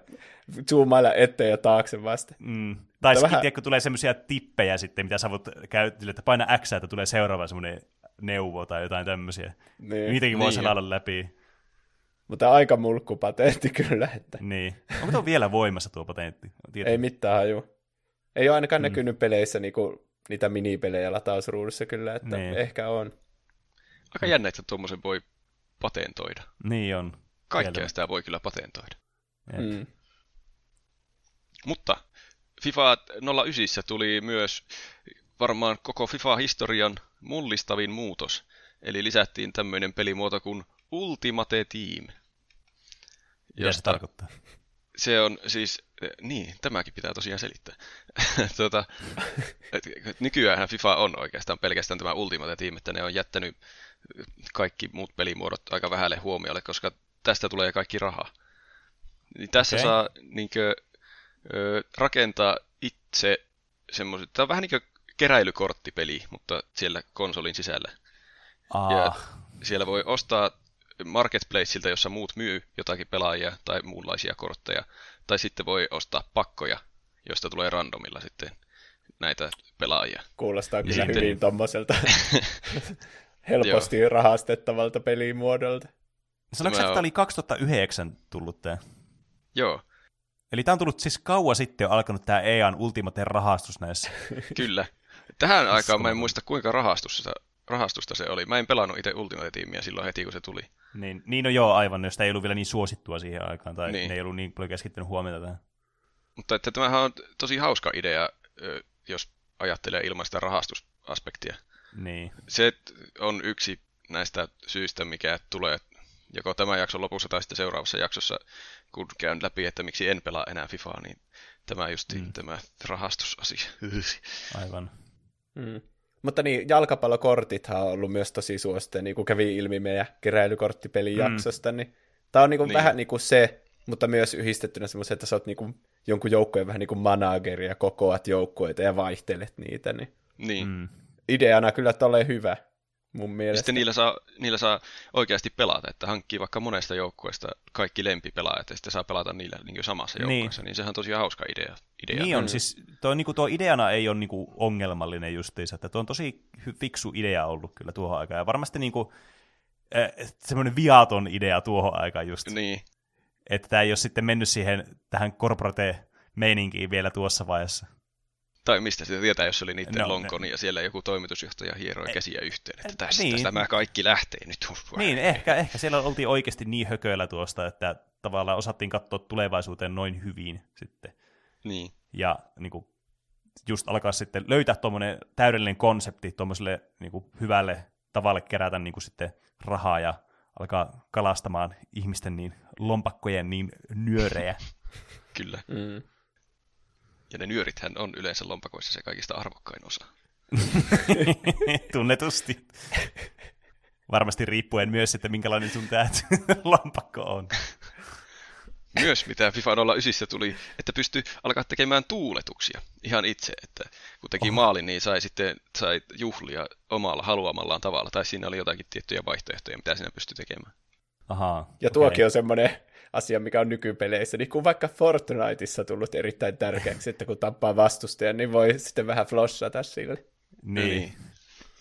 zoomailla eteen ja taakse vasta. Mm. Tai sitten, vähän... tiedä, tulee semmoisia tippejä sitten, mitä sä voit käyttää, että paina X, että tulee seuraava semmoinen neuvo tai jotain tämmöisiä. Niin. Niitäkin voi niin selailla läpi. Mutta aika mulkku patentti kyllä. Että... Niin. Onko tuo vielä voimassa tuo patentti? Ei mitään haju. Ei ole ainakaan mm. näkynyt peleissä niinku, niitä minipelejä latausruudussa kyllä, että niin. ehkä on. Aika jännä, että tuommoisen voi patentoida. Niin on. Kaikkea sitä voi kyllä patentoida. Mm. Mutta FIFA 09 tuli myös varmaan koko FIFA-historian mullistavin muutos. Eli lisättiin tämmöinen pelimuoto kuin Ultimate Team. Mitä se tarkoittaa? Se on siis, niin, tämäkin pitää tosiaan selittää. tuota, nykyään FIFA on oikeastaan pelkästään tämä Ultimate Team, että ne on jättänyt kaikki muut pelimuodot aika vähälle huomiolle, koska tästä tulee kaikki raha. Niin tässä okay. saa niinkö, ö, rakentaa itse semmoiset, tämä on vähän niin kuin keräilykorttipeli, mutta siellä konsolin sisällä. Ah. Ja siellä voi ostaa marketplaceilta, jossa muut myy jotakin pelaajia tai muunlaisia kortteja, tai sitten voi ostaa pakkoja, joista tulee randomilla sitten näitä pelaajia. Kuulostaa kyllä sitten... hyvin tommoselta helposti rahastettavalta pelimuodolta. Sanoitko että tämä oli 2009 tullut tämä? Joo. Eli tämä on tullut siis kauan sitten jo alkanut tämä EAN Ultimate rahastus näissä. Kyllä. Tähän aikaan mä en muista kuinka rahastusta, rahastusta se oli. Mä en pelannut itse Ultimate Teamia silloin heti, kun se tuli. Niin, niin no joo, aivan, jos ei ollut vielä niin suosittua siihen aikaan, tai niin. ne ei ollut niin paljon keskittynyt huomiota tähän. Mutta että tämähän on tosi hauska idea, jos ajattelee ilman sitä rahastusaspektia. Niin. Se on yksi näistä syistä, mikä tulee joko tämän jakson lopussa tai sitten seuraavassa jaksossa, kun käyn läpi, että miksi en pelaa enää FIFAa, niin tämä just mm. tämä rahastusasia. Aivan. Mm. Mutta niin, jalkapallokortithan on ollut myös tosi suosittu, niin kuin kävi ilmi meidän keräilykorttipelin mm. jaksosta, niin tämä on niin kuin niin. vähän niin kuin se, mutta myös yhdistettynä semmoisen, että sä oot niin kuin jonkun joukkojen vähän niin kuin manageri ja kokoat joukkoita ja vaihtelet niitä, niin, niin. Mm. ideana kyllä tolleen hyvä mun mielestä. sitten niillä saa, niillä saa oikeasti pelata, että hankkii vaikka monesta joukkueesta kaikki lempipelaajat ja sitten saa pelata niillä niin samassa niin. joukkueessa, niin sehän on tosi hauska idea. idea. Niin on, mm. siis tuo, niin kuin, tuo ideana ei ole niin kuin, ongelmallinen justiinsa, että tuo on tosi fiksu idea ollut kyllä tuohon aikaan, ja varmasti niin kuin, äh, semmoinen viaton idea tuohon aikaan just. Niin. Että tämä ei ole sitten mennyt siihen tähän corporate meininkiin vielä tuossa vaiheessa. Tai mistä sitä tietää, jos oli niiden no, lonkoni ja siellä joku toimitusjohtaja hieroi e- käsiä yhteen, että tästä niin. tämä kaikki lähtee nyt. Niin, ehkä, ehkä siellä oltiin oikeasti niin hököillä tuosta, että tavallaan osattiin katsoa tulevaisuuteen noin hyvin sitten. Niin. Ja niin kuin, just alkaa sitten löytää tuommoinen täydellinen konsepti tuommoiselle niin kuin, hyvälle tavalle kerätä niin kuin, sitten rahaa ja alkaa kalastamaan ihmisten niin lompakkojen niin nyörejä. Kyllä. Mm. Ja ne nyörithän on yleensä lompakoissa se kaikista arvokkain osa. Tunnetusti. Varmasti riippuen myös, että minkälainen sun tämä lompakko on. Myös mitä FIFA 09 tuli, että pystyi alkaa tekemään tuuletuksia ihan itse, että kun teki oh. maalin, niin sai sitten sai juhlia omalla haluamallaan tavalla, tai siinä oli jotakin tiettyjä vaihtoehtoja, mitä siinä pystyi tekemään. Aha, ja tuokin okay. on semmoinen asia, mikä on nykypeleissä, niin kuin vaikka Fortniteissa tullut erittäin tärkeäksi, että kun tappaa vastustajan, niin voi sitten vähän flossata sille. Niin. niin.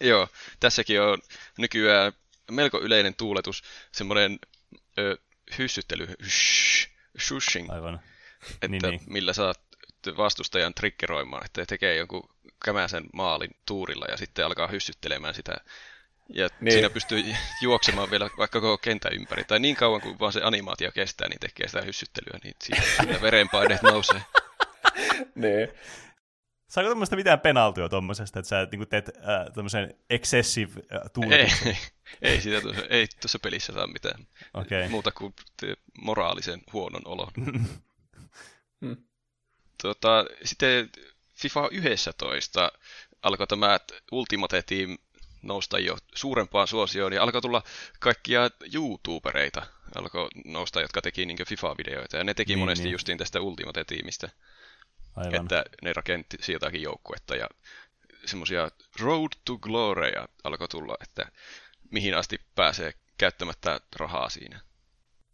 Joo, tässäkin on nykyään melko yleinen tuuletus, semmoinen ö, hyssyttely, hysh, shushing, Aivan. että niin, niin. millä saat vastustajan triggeroimaan, että tekee jonkun kämäsen maalin tuurilla ja sitten alkaa hyssyttelemään sitä. Ja niin. siinä pystyy juoksemaan vielä vaikka koko kentän ympäri. Tai niin kauan kuin vaan se animaatio kestää, niin tekee sitä hyssyttelyä, niin siinä verenpaineet nousee. niin. Saako tuommoista mitään penaltioa tuommoisesta, että sä niin teet äh, tämmöisen excessive äh, tuuletuksen? Ei, ei, siitä tuossa, ei tuossa pelissä saa mitään okay. muuta kuin moraalisen huonon olon. hmm. Tota, sitten FIFA 11 alkoi tämä Ultimate Team nousta jo suurempaan suosioon ja alkoi tulla kaikkia YouTubereita alkoi nousta, jotka teki niin FIFA-videoita ja ne teki niin, monesti niin. justiin tästä Ultimate Teamistä. Aivan. Että ne rakentti jotakin joukkuetta ja semmoisia Road to Gloria alkoi tulla, että mihin asti pääsee käyttämättä rahaa siinä.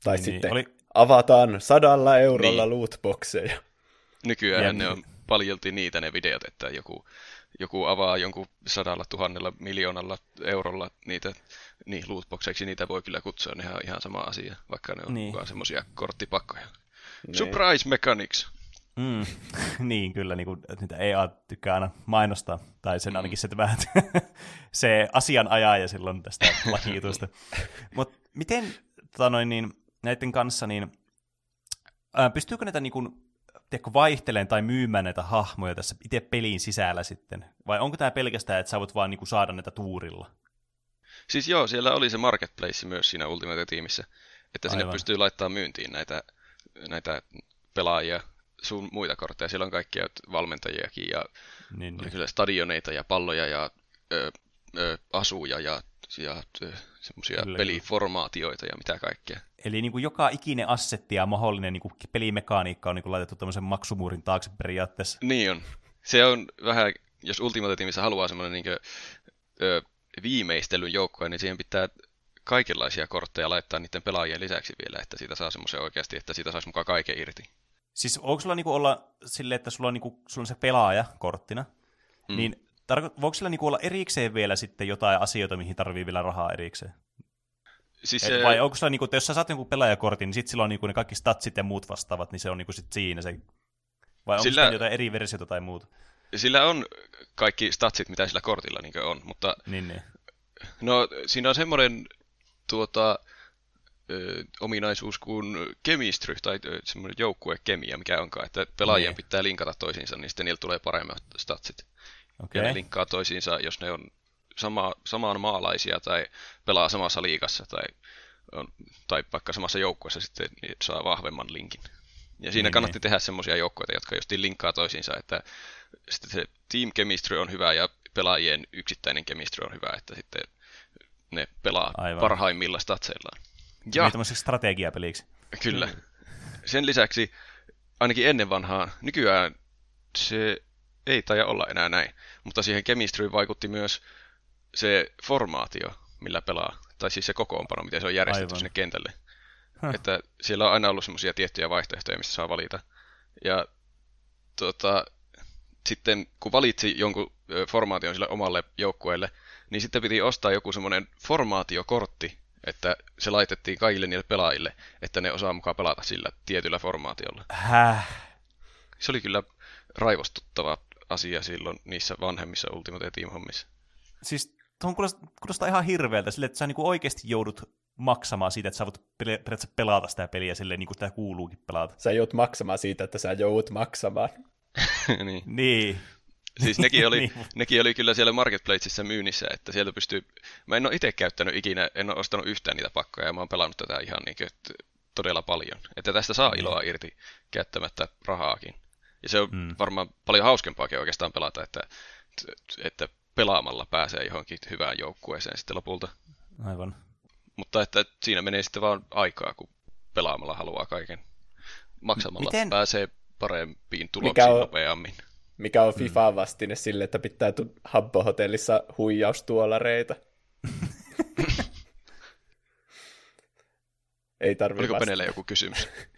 Tai niin, sitten oli... avataan sadalla eurolla niin. lootboxeja. Nykyään ja ne niin. on paljolti niitä ne videot, että joku, joku avaa jonkun sadalla tuhannella miljoonalla eurolla niitä niin lootboxeiksi, niitä voi kyllä kutsua, ne on ihan sama asia, vaikka ne on niin. mukaan semmoisia korttipakkoja. Niin. Surprise Mechanics! Mm, niin, kyllä, niin kuin, niitä EA tykkää aina mainostaa, tai sen mm. ainakin se, vähän, se asianajaja silloin tästä lakiitusta. Mutta miten tota noin, niin, näiden kanssa, niin ää, pystyykö näitä niin kuin, tiedätkö, vaihteleen tai myymään näitä hahmoja tässä itse pelin sisällä sitten? Vai onko tämä pelkästään, että sä voit vaan niin kuin, saada näitä tuurilla? Siis joo, siellä oli se marketplace myös siinä Ultimate-tiimissä, että sinne Aivan. pystyy laittamaan myyntiin näitä, näitä pelaajia sun muita kortteja. Siellä on kaikkia valmentajiakin ja niin, niin. kyllä stadioneita ja palloja ja ö, ö, asuja ja, ja semmoisia peliformaatioita ja mitä kaikkea. Eli niin kuin joka ikinen assetti ja mahdollinen niin kuin pelimekaniikka on niin kuin laitettu tämmöisen maksumuurin taakse periaatteessa. Niin on. Se on vähän, jos Ultimate Teamissa haluaa semmoinen niin kuin, ö, viimeistelyn joukkoja, niin siihen pitää kaikenlaisia kortteja laittaa niiden pelaajien lisäksi vielä, että siitä saa semmoisen oikeasti, että siitä saisi mukaan kaiken irti. Siis onko sulla niinku olla silleen, että sulla on, niinku, sulla on se pelaaja korttina, mm. niin tarko- voiko sillä niinku olla erikseen vielä sitten jotain asioita, mihin tarvii vielä rahaa erikseen? Siis Et, se... Vai onko sulla, niinku, että jos sä saat jonkun pelaajakortin, niin sitten sillä on niinku ne kaikki statsit ja muut vastaavat, niin se on niinku sit siinä se... Vai onko sillä... jotain eri versiota tai muuta? Sillä on kaikki statsit, mitä sillä kortilla niin on, mutta... Niin, niin. No, siinä on semmoinen tuota, ö, ominaisuus kuin chemistry tai semmoinen joukkuekemia, mikä onkaan, että pelaajien niin. pitää linkata toisiinsa, niin sitten niillä tulee paremmat statsit. Okay. Ja ne linkkaa toisiinsa, jos ne on sama, samaan maalaisia tai pelaa samassa liigassa tai, on, tai vaikka samassa joukkueessa sitten niin saa vahvemman linkin. Ja siinä niin, kannatti niin. tehdä semmoisia joukkoja, jotka just linkkaa toisiinsa, että sitten se team chemistry on hyvä ja pelaajien yksittäinen chemistry on hyvä, että sitten ne pelaa Aivan. parhaimmilla statseillaan. Ja, niin tämmöiseksi strategiapeliksi. Kyllä. Sen lisäksi, ainakin ennen vanhaa, nykyään se ei taida olla enää näin, mutta siihen chemistryyn vaikutti myös se formaatio, millä pelaa, tai siis se kokoonpano, miten se on järjestetty Aivan. sinne kentälle. Huh. Että siellä on aina ollut semmoisia tiettyjä vaihtoehtoja, mistä saa valita. Ja tota, sitten kun valitsi jonkun formaation sille omalle joukkueelle, niin sitten piti ostaa joku semmoinen formaatiokortti, että se laitettiin kaikille niille pelaajille, että ne osaa mukaan pelata sillä tietyllä formaatiolla. Häh? Se oli kyllä raivostuttava asia silloin niissä vanhemmissa Ultimate Team-hommissa. Siis tuon kuulostaa, kuulostaa ihan hirveältä, sille, että sä niinku oikeasti joudut maksamaan siitä, että sä voit periaatteessa pelata sitä peliä silleen, niin kuin sitä kuuluukin pelata. Sä joudut maksamaan siitä, että sä joudut maksamaan. niin. niin. Siis nekin oli, niin. nekin oli kyllä siellä Marketplaceissa myynnissä, että sieltä pystyy... Mä en ole itse käyttänyt ikinä, en ole ostanut yhtään niitä pakkoja, ja mä oon pelannut tätä ihan niin kuin, että todella paljon. Että tästä saa niin. iloa irti käyttämättä rahaakin. Ja se on mm. varmaan paljon hauskempaakin oikeastaan pelata, että, että pelaamalla pääsee johonkin hyvään joukkueeseen sitten lopulta. Aivan. Mutta että siinä menee sitten vaan aikaa, kun pelaamalla haluaa kaiken. Maksamalla Miten? pääsee parempiin tuloksiin Mikä on... nopeammin mikä on FIFA mm. vastine sille, että pitää Habbo-hotellissa huijaustuolareita. Ei tarvitse Oliko Penelle joku kysymys?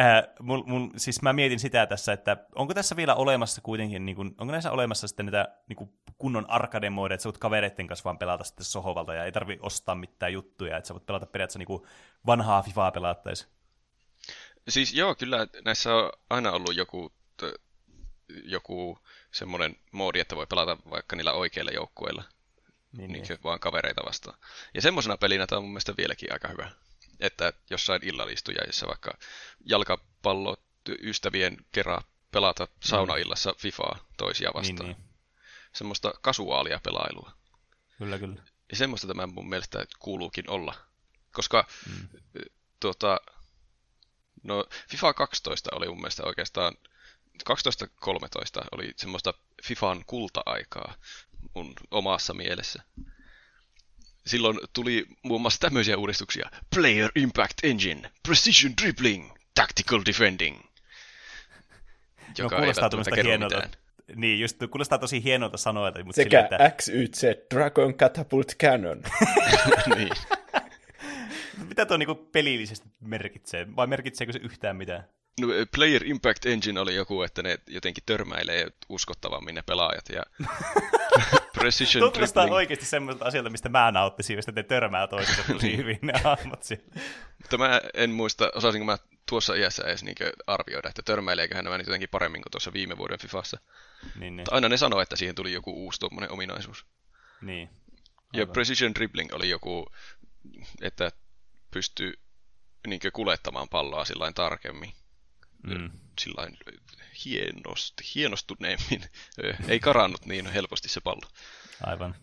Äh, mun, mun, siis mä mietin sitä tässä, että onko tässä vielä olemassa kuitenkin, niin kun, onko näissä olemassa sitten niitä niin kun kunnon arcade mode, että sä voit kavereiden kanssa vaan pelata sitten sohovalta ja ei tarvi ostaa mitään juttuja, että sä voit pelata periaatteessa niin vanhaa FIFAa pelaattaisi. Siis joo, kyllä näissä on aina ollut joku, t- joku semmoinen moodi, että voi pelata vaikka niillä oikeilla joukkueilla. Niin, niin. vaan kavereita vastaan. Ja semmoisena pelinä tämä on mun mielestä vieläkin aika hyvä että jossain illallistujaisissa vaikka jalkapallo ystävien kerran pelata saunaillassa FIFAa toisia vastaan. Niin, niin. Semmoista kasuaalia pelailua. Kyllä, kyllä. Ja semmoista tämä mun mielestä kuuluukin olla. Koska mm. tuota, no, FIFA 12 oli mun mielestä oikeastaan 12-13 oli semmoista FIFAn kulta-aikaa mun omassa mielessä silloin tuli muun muassa tämmöisiä uudistuksia. Player Impact Engine, Precision Dribbling, Tactical Defending. Joka no, kuulostaa ei hienolta. Mitään. Niin, just kuulostaa tosi hienolta sanoa. Mutta Sekä sille, että... XYZ, Dragon Catapult Cannon. niin. Mitä tuo niinku pelillisesti merkitsee? Vai merkitseekö se yhtään mitään? No, Player Impact Engine oli joku, että ne jotenkin törmäilee uskottavammin ne pelaajat. Ja Precision Tuo kuulostaa oikeasti semmoista asioita, mistä mä nauttisin, jos ne törmää toisensa tosi niin. hyvin ne hahmot siellä. Mutta mä en muista, osaisinko mä tuossa iässä edes niin arvioida, että törmäileeköhän nämä nyt jotenkin paremmin kuin tuossa viime vuoden Fifassa. Niin, niin. Aina ne sanoo, että siihen tuli joku uusi tuommoinen ominaisuus. Niin. Ja Precision Dribbling oli joku, että pystyy niin kuljettamaan palloa sillä tarkemmin. Mm. Sillain hienosti, hienostuneemmin. Ei karannut niin helposti se pallo. Aivan.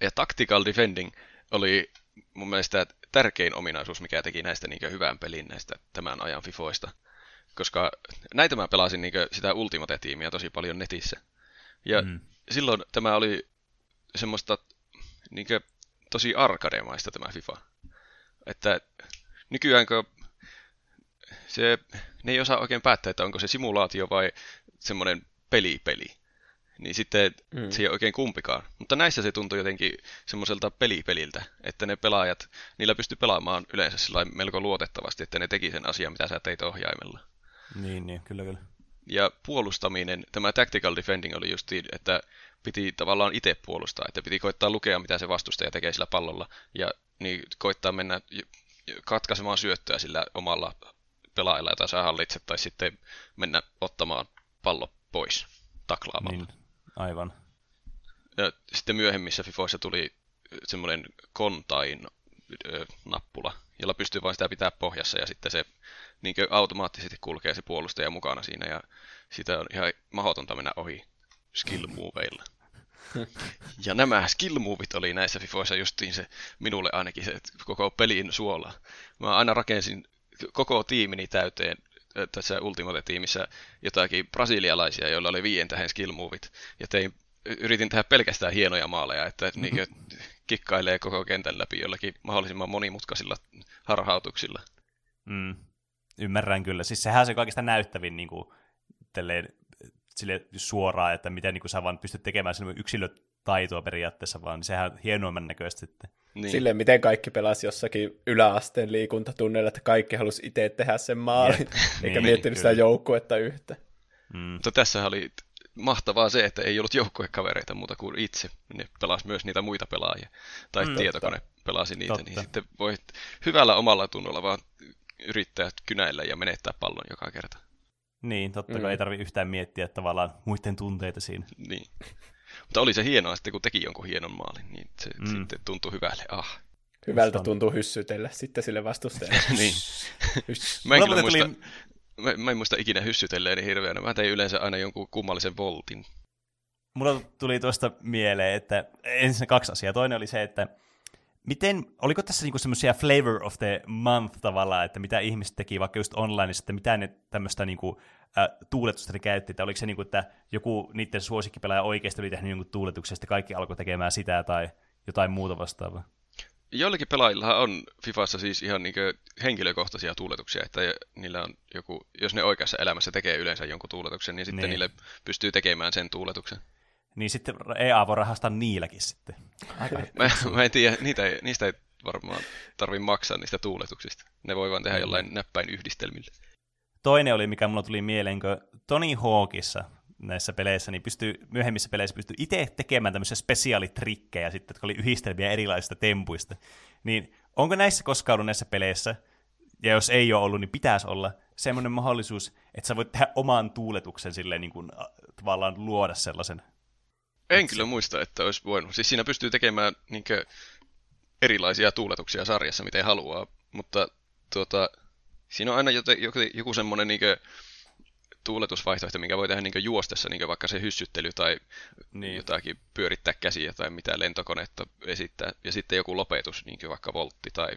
Ja tactical defending oli mun mielestä tärkein ominaisuus, mikä teki näistä niin hyvän pelin näistä tämän ajan FIFOista. Koska näitä mä pelasin niin sitä Ultimate-tiimiä tosi paljon netissä. Ja mm. silloin tämä oli semmoista niin tosi arkademaista tämä FIFA. Että nykyään kun se, ne ei osaa oikein päättää, että onko se simulaatio vai semmoinen peli-peli. Niin sitten mm. se ei ole oikein kumpikaan. Mutta näissä se tuntui jotenkin semmoiselta pelipeliltä, että ne pelaajat, niillä pysty pelaamaan yleensä sillä melko luotettavasti, että ne teki sen asian, mitä sä teit ohjaimella. Niin, niin, kyllä, kyllä. Ja puolustaminen, tämä tactical defending oli just että piti tavallaan itse puolustaa, että piti koittaa lukea, mitä se vastustaja tekee sillä pallolla, ja niin koittaa mennä katkaisemaan syöttöä sillä omalla pelaajalla, jota sä hallitset, tai sitten mennä ottamaan pallo pois taklaamalla. Niin, aivan. Ja sitten myöhemmissä FIFOissa tuli semmoinen kontain nappula, jolla pystyy vain sitä pitää pohjassa ja sitten se niin automaattisesti kulkee se puolustaja mukana siinä ja sitä on ihan mahdotonta mennä ohi skill moveilla. Ja nämä skill movit oli näissä FIFOissa justiin se, minulle ainakin se koko pelin suola. Mä aina rakensin koko tiimini täyteen tässä Ultimate-tiimissä jotakin brasilialaisia, joilla oli viien tähän skill movit. Ja tein, yritin tehdä pelkästään hienoja maaleja, että niin kikkailee koko kentän läpi jollakin mahdollisimman monimutkaisilla harhautuksilla. Mm, ymmärrän kyllä. Siis sehän on se kaikista näyttävin niin kuin, telleen, sille suoraan, että miten niin kuin, sä vaan pystyt tekemään yksilötaitoa periaatteessa, vaan niin sehän on hienoimman näköistä sitten. Niin. Silleen, miten kaikki pelasi jossakin yläasteen liikuntatunneilla, että kaikki halusi itse tehdä sen maalin, eikä niin, miettinyt sitä joukkuetta yhtä. Mm. Mutta tässä oli mahtavaa se, että ei ollut joukkuekavereita muuta kuin itse. Ne pelasi myös niitä muita pelaajia. Tai mm, tietokone totta. pelasi niitä, niin totta. niin sitten voi hyvällä omalla tunnolla vaan yrittää kynäillä ja menettää pallon joka kerta. Niin, totta mm. ei tarvitse yhtään miettiä tavallaan muiden tunteita siinä. Niin. Mutta oli se hienoa sitten, kun teki jonkun hienon maalin, niin se mm. sitten tuntui hyvälle. Ah. Hyvältä tuntuu hyssytellä sitten sille vastustajalle. niin. mä, en kyllä muista, mä, mä en muista ikinä hyssytelleeni hirveänä. Mä tein yleensä aina jonkun kummallisen voltin. Mulla tuli tuosta mieleen, että ensin kaksi asiaa. Toinen oli se, että miten, oliko tässä niinku semmoisia flavor of the month tavallaan, että mitä ihmiset teki vaikka just online, että mitä ne tämmöistä niinku, äh, tuuletusta ne käytti, että oliko se niinku, että joku niiden suosikkipelaaja oikeasti oli tehnyt jonkun tuuletuksen, kaikki alkoi tekemään sitä tai jotain muuta vastaavaa? Joillakin pelaajilla on Fifassa siis ihan niin henkilökohtaisia tuuletuksia, että niillä on joku, jos ne oikeassa elämässä tekee yleensä jonkun tuuletuksen, niin sitten niin. niille pystyy tekemään sen tuuletuksen. Niin sitten EA voi rahastaa niilläkin sitten. mä, mä en tiedä, niitä ei, niistä ei varmaan tarvi maksaa niistä tuuletuksista. Ne voi vaan tehdä jollain näppäin yhdistelmillä. Toinen oli, mikä mulla tuli mieleen, kun Tony Hawkissa näissä peleissä, niin pystyy, myöhemmissä peleissä pystyy itse tekemään tämmöisiä spesiaalitrikkejä sitten, jotka oli yhdistelmiä erilaisista tempuista. Niin onko näissä koskaan ollut näissä peleissä, ja jos ei ole ollut, niin pitäisi olla semmoinen mahdollisuus, että sä voit tehdä oman tuuletuksen silleen niin kuin, tavallaan luoda sellaisen. En kyllä muista, että olisi voinut. Siis siinä pystyy tekemään niin kuin, erilaisia tuuletuksia sarjassa, miten haluaa, mutta tuota, siinä on aina joku, joku semmoinen niin tuuletusvaihtoehto, minkä voi tehdä niin juostessa, niin vaikka se hyssyttely tai niin. jotakin pyörittää käsiä tai mitä lentokonetta esittää. Ja sitten joku lopetus, niin vaikka voltti tai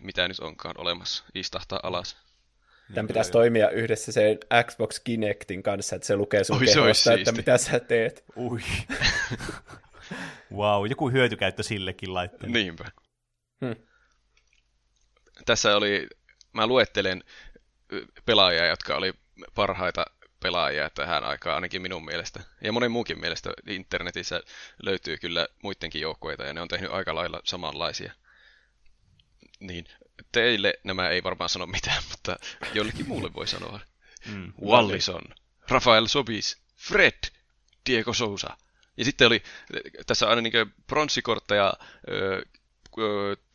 mitä nyt onkaan olemassa, istahtaa alas. Tämän pitäisi toimia yhdessä sen Xbox Kinectin kanssa, että se lukee sun Oi, kehosta, että mitä sä teet. Ui. wow, joku hyötykäyttö sillekin laitteelle. Niinpä. Hmm. Tässä oli, mä luettelen pelaajia, jotka oli parhaita pelaajia tähän aikaan, ainakin minun mielestä. Ja monen muukin mielestä internetissä löytyy kyllä muidenkin joukkueita, ja ne on tehnyt aika lailla samanlaisia. Niin, teille nämä ei varmaan sano mitään, mutta jollekin muulle voi sanoa. Mm, Wallison, Rafael Sobis, Fred, Diego Sousa. Ja sitten oli tässä aina niin pronssikortteja,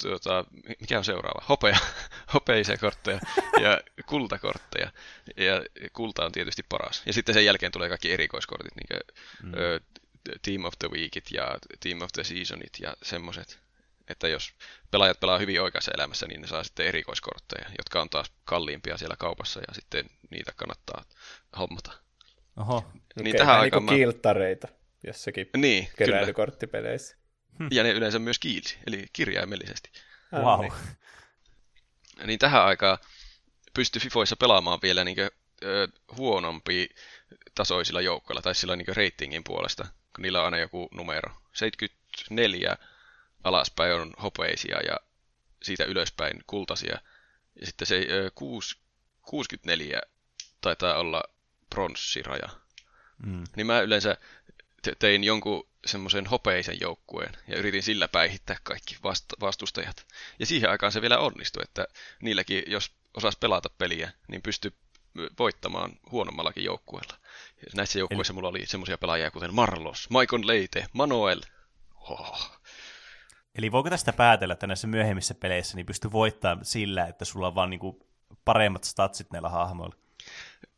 tuota, mikä on seuraava? Hopea, hopeisia kortteja ja kultakortteja. Ja kulta on tietysti paras. Ja sitten sen jälkeen tulee kaikki erikoiskortit, niin kuin, mm. Team of the Weekit ja Team of the Seasonit ja semmoset. Että jos pelaajat pelaa hyvin oikeassa elämässä, niin ne saa sitten erikoiskortteja, jotka on taas kalliimpia siellä kaupassa ja sitten niitä kannattaa hommata. Oho. Niin okay, tähän aikaan niin mä... kilttareita jossakin niin, keräilykorttipeleissä. Hmm. Ja ne yleensä myös kiilsi, eli kirjaimellisesti. Wow. Niin. niin tähän aikaan pystyi FIFOissa pelaamaan vielä niin kuin, ö, huonompi tasoisilla joukkoilla, tai sillä niin ratingin puolesta, kun niillä on aina joku numero. 74 alaspäin on hopeisia ja siitä ylöspäin kultaisia. Ja sitten se ö, 6, 64 taitaa olla pronssiraja. Mm. Niin mä yleensä tein jonkun semmoisen hopeisen joukkueen ja yritin sillä päihittää kaikki vast- vastustajat. Ja siihen aikaan se vielä onnistui, että niilläkin, jos osas pelata peliä, niin pystyi voittamaan huonommallakin joukkueella. Näissä joukkueissa Eli... mulla oli semmoisia pelaajia kuten Marlos, Maikon Leite, Manuel. Oh. Eli voiko tästä päätellä, että näissä myöhemmissä peleissä niin pystyy voittamaan sillä, että sulla on vaan niinku paremmat statsit näillä hahmoilla?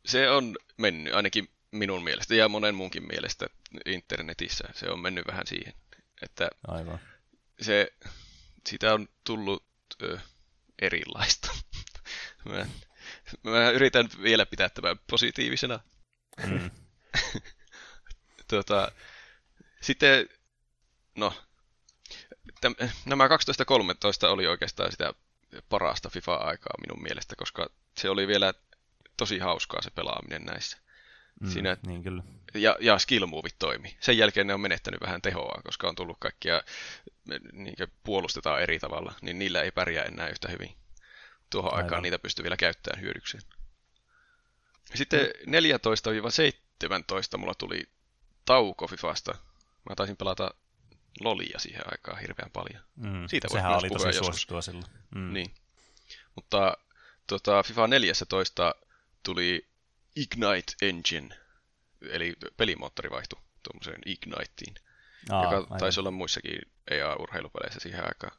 Se on mennyt, ainakin minun mielestä ja monen muunkin mielestä internetissä. Se on mennyt vähän siihen, että Aivan. Se, siitä on tullut ö, erilaista. mä, mä yritän vielä pitää tämän positiivisena. Mm. tuota, sitten, no, nämä 12-13 oli oikeastaan sitä parasta FIFA-aikaa minun mielestä, koska se oli vielä tosi hauskaa se pelaaminen näissä. Mm, Siinä, niin kyllä. Ja, ja skill toimi. Sen jälkeen ne on menettänyt vähän tehoa, koska on tullut kaikkia, niin puolustetaan eri tavalla, niin niillä ei pärjää enää yhtä hyvin. Tuohon Aivan. aikaan niitä pystyy vielä käyttämään hyödykseen. Sitten 14-17 mulla tuli tauko Fifasta. Mä taisin pelata Lolia siihen aikaan hirveän paljon. Mm, Siitä Sehän oli tosi suosittua silloin. Mm. Niin. Mutta tuota, FIFA 14 tuli Ignite Engine, eli pelimoottori vaihtui tuommoiseen Igniteen, Aa, joka aivan. taisi olla muissakin EA-urheilupeleissä siihen aikaan.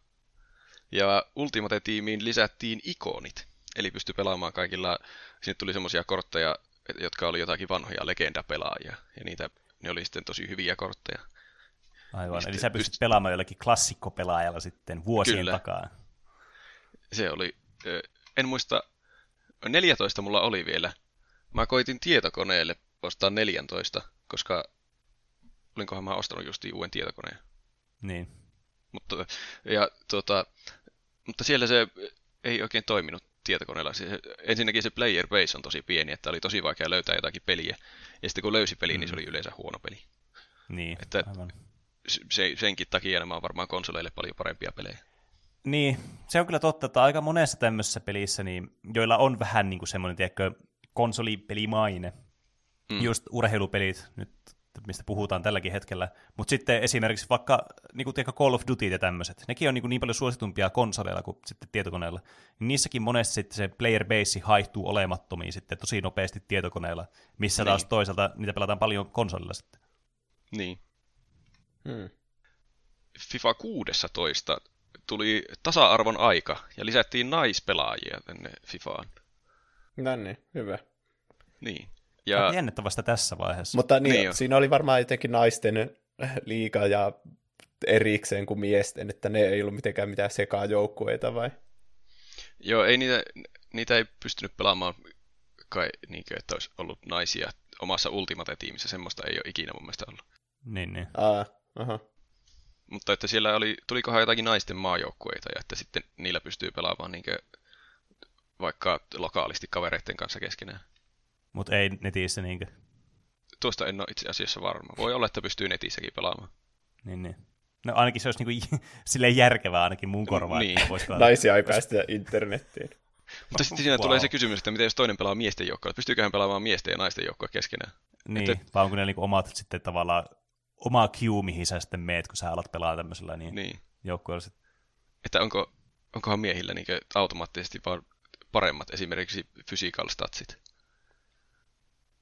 Ja Ultimate-tiimiin lisättiin ikonit, eli pystyi pelaamaan kaikilla, sinne tuli semmoisia kortteja, jotka oli jotakin vanhoja legendapelaajia, ja niitä, ne oli sitten tosi hyviä kortteja. Aivan, eli sä pystyt pyst... pelaamaan jollakin klassikkopelaajalla sitten vuosien Kyllä. takaa. Se oli, en muista, 14 mulla oli vielä, Mä koitin tietokoneelle ostaa 14, koska olinkohan mä ostanut justiin uuden tietokoneen. Niin. Mutta, ja, tuota, mutta siellä se ei oikein toiminut tietokoneella. Se, ensinnäkin se player base on tosi pieni, että oli tosi vaikea löytää jotakin peliä. Ja sitten kun löysi peli, mm. niin se mm. oli yleensä huono peli. Niin, että aivan. Se, senkin takia nämä on varmaan konsoleille paljon parempia pelejä. Niin, se on kyllä totta, että aika monessa tämmöisessä pelissä, niin, joilla on vähän niin kuin semmoinen, tiedätkö, konsolipelimaine. Mm. Just urheilupelit, nyt mistä puhutaan tälläkin hetkellä. Mutta sitten esimerkiksi vaikka niin kuin Call of Duty ja tämmöiset, nekin on niin, kuin niin paljon suositumpia konsoleilla kuin sitten tietokoneella. Niin niissäkin monesti sitten se player base haihtuu olemattomiin sitten tosi nopeasti tietokoneella, missä niin. taas toisaalta niitä pelataan paljon konsolilla sitten. Niin. Hmm. FIFA 16 tuli tasa-arvon aika ja lisättiin naispelaajia tänne FIFAan. No niin, hyvä. Niin. Ja... Jännittävästä tässä vaiheessa. Mutta niin, niin siinä oli varmaan jotenkin naisten liiga ja erikseen kuin miesten, että ne ei ollut mitenkään mitään sekaa joukkueita vai? Joo, ei niitä, niitä ei pystynyt pelaamaan kai niin kuin, että olisi ollut naisia omassa Ultimate-tiimissä, semmoista ei ole ikinä mun mielestä ollut. Niin, niin. Aa, aha. Mutta että siellä oli, tulikohan jotakin naisten maajoukkueita ja että sitten niillä pystyy pelaamaan niin kuin, vaikka lokaalisti kavereiden kanssa keskenään. Mutta ei netissä niinkö? Tuosta en ole itse asiassa varma. Voi olla, että pystyy netissäkin pelaamaan. Niin, niin. No ainakin se olisi niinku silleen järkevää ainakin mun korvaan. Niin. Naisia ei päästä internettiin. Mutta sitten siinä wow. tulee se kysymys, että miten jos toinen pelaa miesten joukkoa, pystyykö hän pelaamaan miesten ja naisten joukkoa keskenään? Niin, että... vai onko ne niinku omat sitten tavallaan oma queue, mihin sä sitten meet, kun sä alat pelaa tämmöisellä niin, niin. joukkueella. Että onko, onkohan miehillä niin automaattisesti vaan paremmat esimerkiksi physical statsit?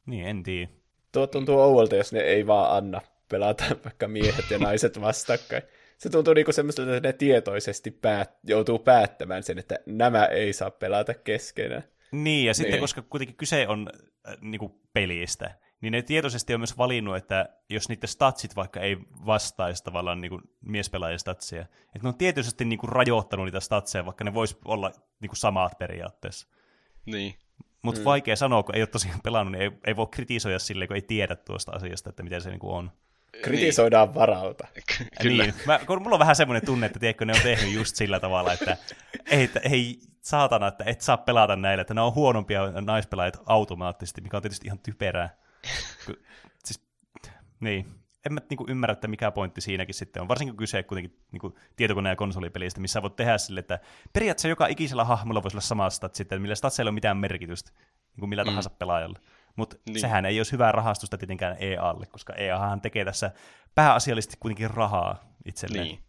Niin, en tiedä. Tuo tuntuu ouolta, jos ne ei vaan anna pelata vaikka miehet ja naiset vastakkain. Se tuntuu niinku semmoiselta, että ne tietoisesti päät- joutuu päättämään sen, että nämä ei saa pelata keskenään. Niin, ja sitten niin. koska kuitenkin kyse on äh, niinku pelistä, niin ne tietoisesti on myös valinnut, että jos niiden statsit vaikka ei vastaisi tavallaan niin kuin miespelaajien statsia, että ne on tietysti niin kuin rajoittanut niitä statseja, vaikka ne vois olla niin kuin samat periaatteessa. Niin. Mutta mm. vaikea sanoa, kun ei ole tosiaan pelannut, niin ei, ei voi kritisoida sille, kun ei tiedä tuosta asiasta, että miten se niin kuin on. Kritisoidaan niin. varalta. Kyllä. Niin. Mä, kun mulla on vähän semmoinen tunne, että tiedätkö, ne on tehnyt just sillä tavalla, että ei, että, ei saatana, että et saa pelata näillä, että ne on huonompia naispelaajat automaattisesti, mikä on tietysti ihan typerää. Siis, niin, en mä niinku ymmärrä, että mikä pointti siinäkin sitten on, varsinkin kun kyse kuitenkin niinku tietokone- ja konsolipelistä, missä voit tehdä sille, että periaatteessa joka ikisellä hahmolla voisi olla sama stat sitten, millä statseilla ei ole mitään merkitystä, niin kuin millä mm. tahansa pelaajalle. Mutta niin. sehän ei olisi hyvää rahastusta tietenkään EAlle, koska EAhan tekee tässä pääasiallisesti kuitenkin rahaa itselleen. Niin.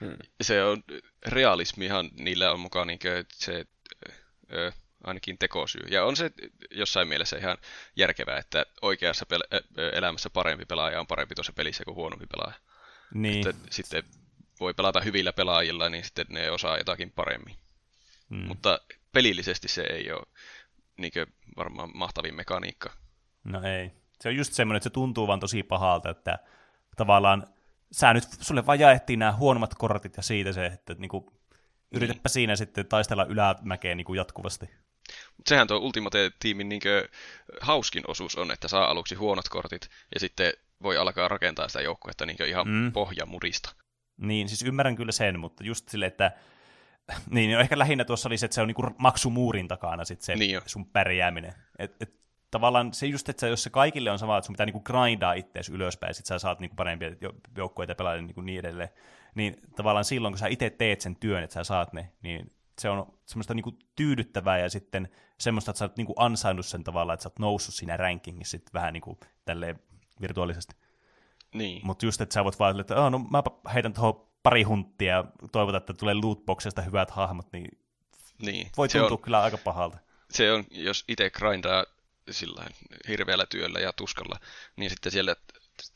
Hmm. Se on realismihan niillä on mukaan niin se ö, ainakin tekosyy. Ja on se jossain mielessä ihan järkevää, että oikeassa pel- elämässä parempi pelaaja on parempi tuossa pelissä kuin huonompi pelaaja. Niin. Että sitten voi pelata hyvillä pelaajilla, niin sitten ne osaa jotakin paremmin. Hmm. Mutta pelillisesti se ei ole niin varmaan mahtavin mekaniikka. No ei. Se on just semmoinen, että se tuntuu vaan tosi pahalta, että tavallaan sä nyt, sulle vaan jaettiin nämä huonommat kortit ja siitä se, että niinku, yritäpä niin. siinä sitten taistella ylämäkeen niinku jatkuvasti. Mutta sehän tuo Ultimate-tiimin niinkö hauskin osuus on, että saa aluksi huonot kortit ja sitten voi alkaa rakentaa sitä joukkuetta niinkö ihan mm. pohjamurista. Niin, siis ymmärrän kyllä sen, mutta just sille, että niin, no ehkä lähinnä tuossa oli se, että se on niinku maksumuurin takana sit se niin sun pärjääminen. Et, et, tavallaan se just, että jos se kaikille on sama, että sun pitää niinku grindaa itseäsi ylöspäin, sit sä saat niinku parempia joukkueita pelata niinku niin edelleen, niin tavallaan silloin, kun sä itse teet sen työn, että sä saat ne, niin se on semmoista niinku tyydyttävää ja sitten semmoista, että sä oot niinku ansainnut sen tavalla, että sä oot noussut siinä rankingissa sitten vähän niinku tälleen virtuaalisesti. Niin. Mutta just, että sä voit vaan, että oh, no mä heitän tuohon pari hunttia ja toivotaan, että tulee lootboxista hyvät hahmot, niin, niin. voi tuntua on, kyllä aika pahalta. Se on, jos itse grindaa sillä hirveällä työllä ja tuskalla, niin sitten siellä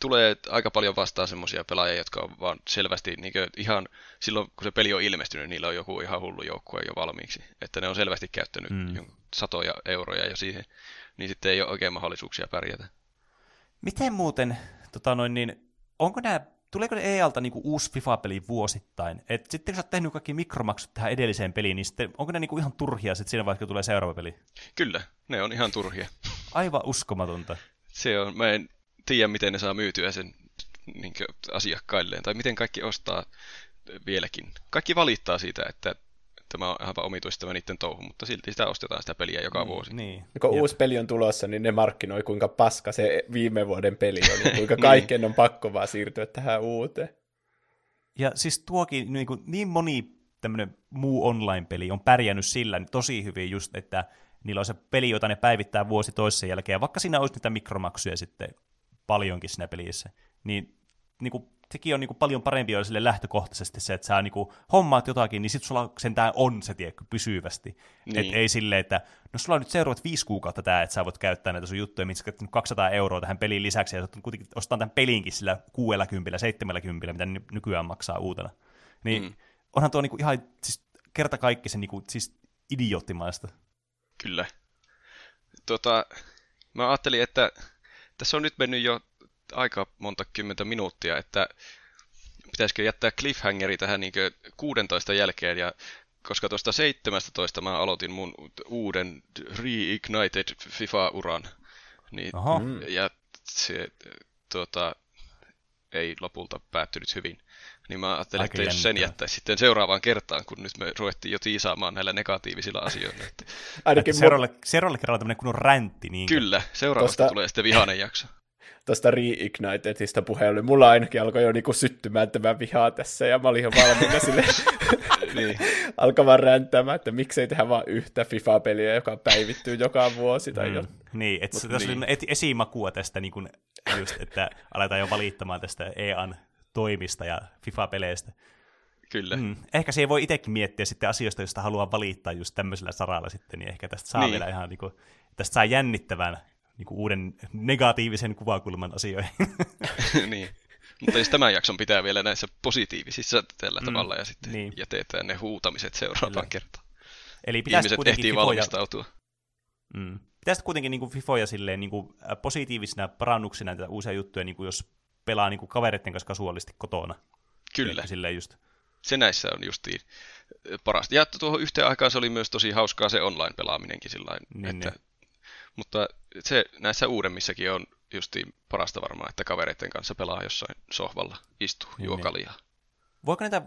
tulee aika paljon vastaan semmoisia pelaajia, jotka on vaan selvästi niin ihan silloin, kun se peli on ilmestynyt, niillä on joku ihan hullu joukkue jo valmiiksi. Että ne on selvästi käyttänyt mm. satoja euroja jo siihen, niin sitten ei ole oikein mahdollisuuksia pärjätä. Miten muuten, tota noin, niin, onko nämä, tuleeko ne EALta niinku uusi FIFA-peli vuosittain? Et sitten kun sä oot tehnyt kaikki mikromaksut tähän edelliseen peliin, niin sitten, onko ne niinku ihan turhia sitten siinä vaiheessa, kun tulee seuraava peli? Kyllä, ne on ihan turhia. Aivan uskomatonta. Se on, mä en tiedä, miten ne saa myytyä sen niin asiakkailleen, tai miten kaikki ostaa vieläkin. Kaikki valittaa siitä, että tämä on ihan omituista niiden touhu, mutta silti sitä ostetaan sitä peliä joka niin, vuosi. Niin. kun Jep. uusi peli on tulossa, niin ne markkinoi kuinka paska se viime vuoden peli oli, kuinka kaiken niin. on pakko vaan siirtyä tähän uuteen. Ja siis tuokin niin, kuin, niin moni tämmöinen muu online-peli on pärjännyt sillä tosi hyvin just, että niillä on se peli, jota ne päivittää vuosi toisen jälkeen, ja vaikka siinä olisi niitä mikromaksuja sitten paljonkin siinä pelissä. Niin, niin kuin, sekin on niin kuin paljon parempi jo sille lähtökohtaisesti se, että sä niin kuin, hommaat jotakin, niin sitten sulla sentään on se, tiedätkö, pysyvästi. Niin. Et ei silleen, että no sulla on nyt seuraavat viisi kuukautta tämä, että sä voit käyttää näitä sun juttuja, missä sä 200 euroa tähän peliin lisäksi, ja sä kuitenkin ostaa tämän pelinkin sillä 60, 70, mitä nykyään maksaa uutena. Niin mm. onhan tuo niin kuin ihan siis kerta kaikki se niin kuin, siis idioottimaista. Kyllä. Tota, mä ajattelin, että tässä on nyt mennyt jo aika monta kymmentä minuuttia, että pitäisikö jättää cliffhangeri tähän niin 16 jälkeen, ja koska tuosta 17 mä aloitin mun uuden Reignited FIFA-uran, niin, ja se tuota, ei lopulta päättynyt hyvin. Niin mä ajattelin, Aika että jos sen jättäisi sitten seuraavaan kertaan, kun nyt me ruvettiin jo tiisaamaan näillä negatiivisilla asioilla. Että... Ainakin seuraavalle, seuraavalle kerralla tämmöinen kunnon räntti. Niin Kyllä, seuraavasta Tosta... tulee sitten vihainen jakso tuosta Reignitedista puheelle. Mulla ainakin alkoi jo niinku syttymään tämä vihaa tässä, ja mä olin ihan valmiina sille niin. alkamaan räntämään, että miksei tehdä vain yhtä FIFA-peliä, joka päivittyy joka vuosi. Tai mm. jo. Niin, että tässä niin. oli esimakua tästä, niin kuin, just, että aletaan jo valittamaan tästä EAN toimista ja FIFA-peleistä. Kyllä. Mm. Ehkä se voi itsekin miettiä sitten asioista, joista haluaa valittaa just tämmöisellä saralla sitten, niin ehkä tästä saa niin. vielä ihan niin kuin, tästä saa jännittävän niin kuin uuden negatiivisen kuvakulman asioihin. niin. Mutta jos tämän jakson pitää vielä näissä positiivisissa tällä mm, tavalla ja sitten niin. jätetään ne huutamiset seuraavaan Kyllä. kertaan. Eli Ihmiset ehtii Fifoja... valmistautua. Mm. Pitäisi kuitenkin niin kuin Fifoja silleen, niin kuin positiivisina parannuksina näitä uusia juttuja, niin kuin jos pelaa niin kuin kavereiden kanssa kasuaalisti kotona. Kyllä. Silleen just. Se näissä on justiin parasta. Ja tuohon yhteen aikaan se oli myös tosi hauskaa se online-pelaaminenkin sillä niin, että niin. Mutta se näissä uudemmissakin on justi parasta varmaan, että kavereiden kanssa pelaa jossain sohvalla, istuu, niin, juo niin. Voiko näitä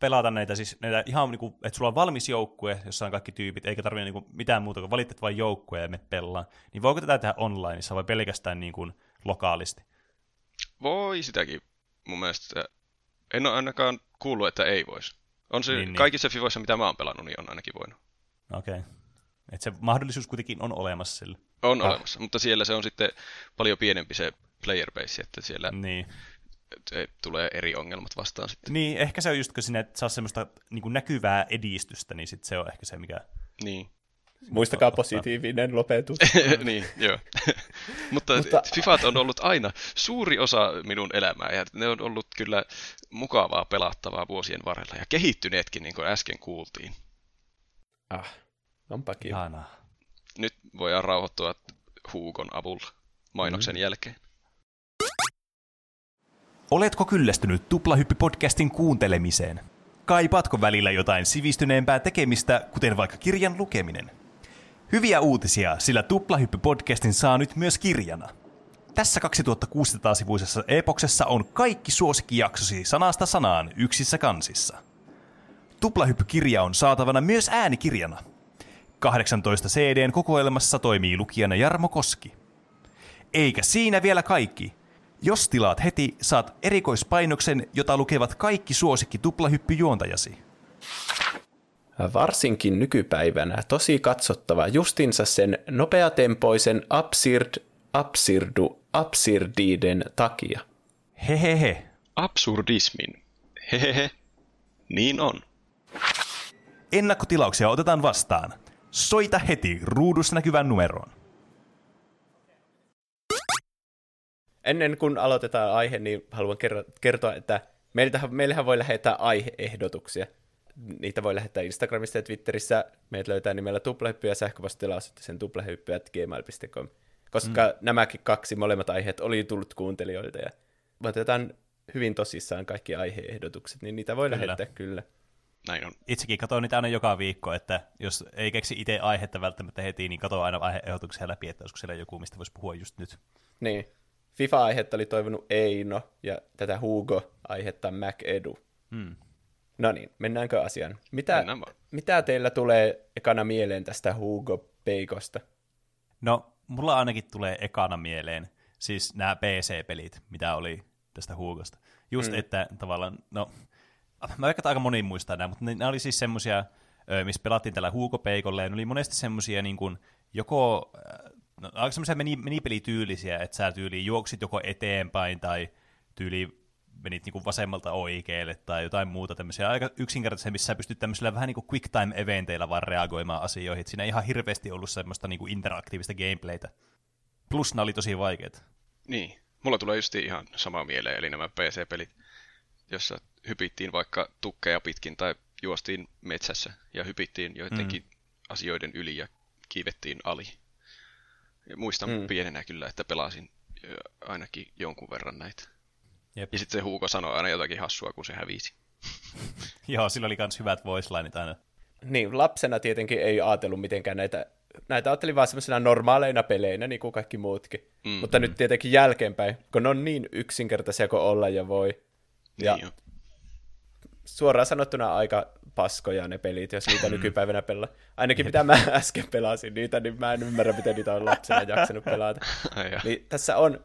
pelata näitä, siis näitä ihan niin kuin, että sulla on valmis joukkue, jossa on kaikki tyypit, eikä tarvitse niin mitään muuta kuin valitset vain joukkueen ja me pelaa. Niin voiko tätä tehdä onlineissa vai pelkästään niin kuin lokaalisti? Voi sitäkin mun mielestä. En ole ainakaan kuullut, että ei voisi. On se niin, niin. kaikissa niin. Fivoissa, mitä mä oon pelannut, niin on ainakin voinut. Okei. Okay. Että se mahdollisuus kuitenkin on olemassa sille. On ah. olemassa, mutta siellä se on sitten paljon pienempi se player base, että siellä niin. tulee eri ongelmat vastaan sitten. Niin, ehkä se on just, kun sinne saa semmoista niin näkyvää edistystä, niin sitten se on ehkä se, mikä... Niin. Muistakaa positiivinen lopetus. niin, joo. Mutta, Mutta FIFAt on ollut aina suuri osa minun elämää, ja ne on ollut kyllä mukavaa pelattavaa vuosien varrella, ja kehittyneetkin, niin kuin äsken kuultiin. Ah, onpa kiva. Nyt voidaan rauhoittua Huukon avulla mainoksen mm. jälkeen. Oletko kyllästynyt Tuplahyppi-podcastin kuuntelemiseen? Kaipaatko välillä jotain sivistyneempää tekemistä, kuten vaikka kirjan lukeminen? Hyviä uutisia, sillä Tuplahyppi-podcastin saa nyt myös kirjana. Tässä 2600-sivuisessa epoksessa on kaikki suosikkijaksosi sanasta sanaan yksissä kansissa. Tuplahyppy-kirja on saatavana myös äänikirjana – 18 CDn kokoelmassa toimii lukijana Jarmo Koski. Eikä siinä vielä kaikki. Jos tilaat heti, saat erikoispainoksen, jota lukevat kaikki suosikki tuplahyppyjuontajasi. Varsinkin nykypäivänä tosi katsottava justinsa sen nopeatempoisen absurd, absurdu, absurdiden takia. Hehehe. Absurdismin. Hehehe. Niin on. Ennakkotilauksia otetaan vastaan. Soita heti ruudussa näkyvän numeroon. Ennen kuin aloitetaan aihe, niin haluan kertoa, että meiltähän, meillähän voi lähettää aiheehdotuksia. Niitä voi lähettää Instagramissa ja Twitterissä. Meitä löytää nimellä tuplahyppy ja sähköpostilla sitten sen tuplahyppy.gmail.com. Koska mm. nämäkin kaksi molemmat aiheet oli tullut kuuntelijoilta ja otetaan hyvin tosissaan kaikki aiheehdotukset, niin niitä voi kyllä. lähettää kyllä. Näin on. Itsekin katson niitä aina joka viikko, että jos ei keksi itse aihetta välttämättä heti, niin katso aina aiheehdotuksia läpi, että olisiko siellä joku, mistä voisi puhua just nyt. Niin. FIFA-aihetta oli toivonut Eino ja tätä Hugo-aihetta MacEdu. Hmm. No niin, mennäänkö asiaan? Mitä, mitä teillä tulee ekana mieleen tästä Hugo-peikosta? No, mulla ainakin tulee ekana mieleen siis nämä PC-pelit, mitä oli tästä Hugosta. Just, mm. että tavallaan, no, mä vaikka aika moni muistaa nämä, mutta ne, ne oli siis semmosia, missä pelattiin tällä huukopeikolla, ja ne oli monesti semmosia niin kuin, joko no, aika semmoisia meni, menipelityylisiä, että sä tyyliin juoksit joko eteenpäin tai tyyli menit niinku vasemmalta oikealle tai jotain muuta tämmöisiä aika yksinkertaisia, missä sä pystyt tämmöisillä vähän niinku quick time eventeillä vaan reagoimaan asioihin. Et siinä ei ihan hirveästi ollut semmoista niinku interaktiivista gameplaytä. Plus nämä oli tosi vaikeita. Niin, mulla tulee just ihan sama mieleen, eli nämä PC-pelit, jossa hypittiin vaikka tukkeja pitkin tai juostiin metsässä ja hypittiin joidenkin mm. asioiden yli ja kiivettiin ali. Ja muistan mm. pienenä kyllä, että pelasin ainakin jonkun verran näitä. Jep. Ja sitten se Huuko sanoi aina jotakin hassua, kun se hävisi. Joo, sillä oli myös hyvät voice lineit aina. Niin, lapsena tietenkin ei ajatellut mitenkään näitä, näitä ajattelin vaan semmoisena normaaleina peleinä, niin kuin kaikki muutkin. Mm-hmm. Mutta nyt tietenkin jälkeenpäin, kun ne on niin yksinkertaisia kuin olla ja voi. Ja niin suoraan sanottuna aika paskoja ne pelit, jos niitä nykypäivänä pelaa. Ainakin mitä mä äsken pelasin niitä, niin mä en ymmärrä, miten niitä on lapsena jaksanut pelata. niin tässä on,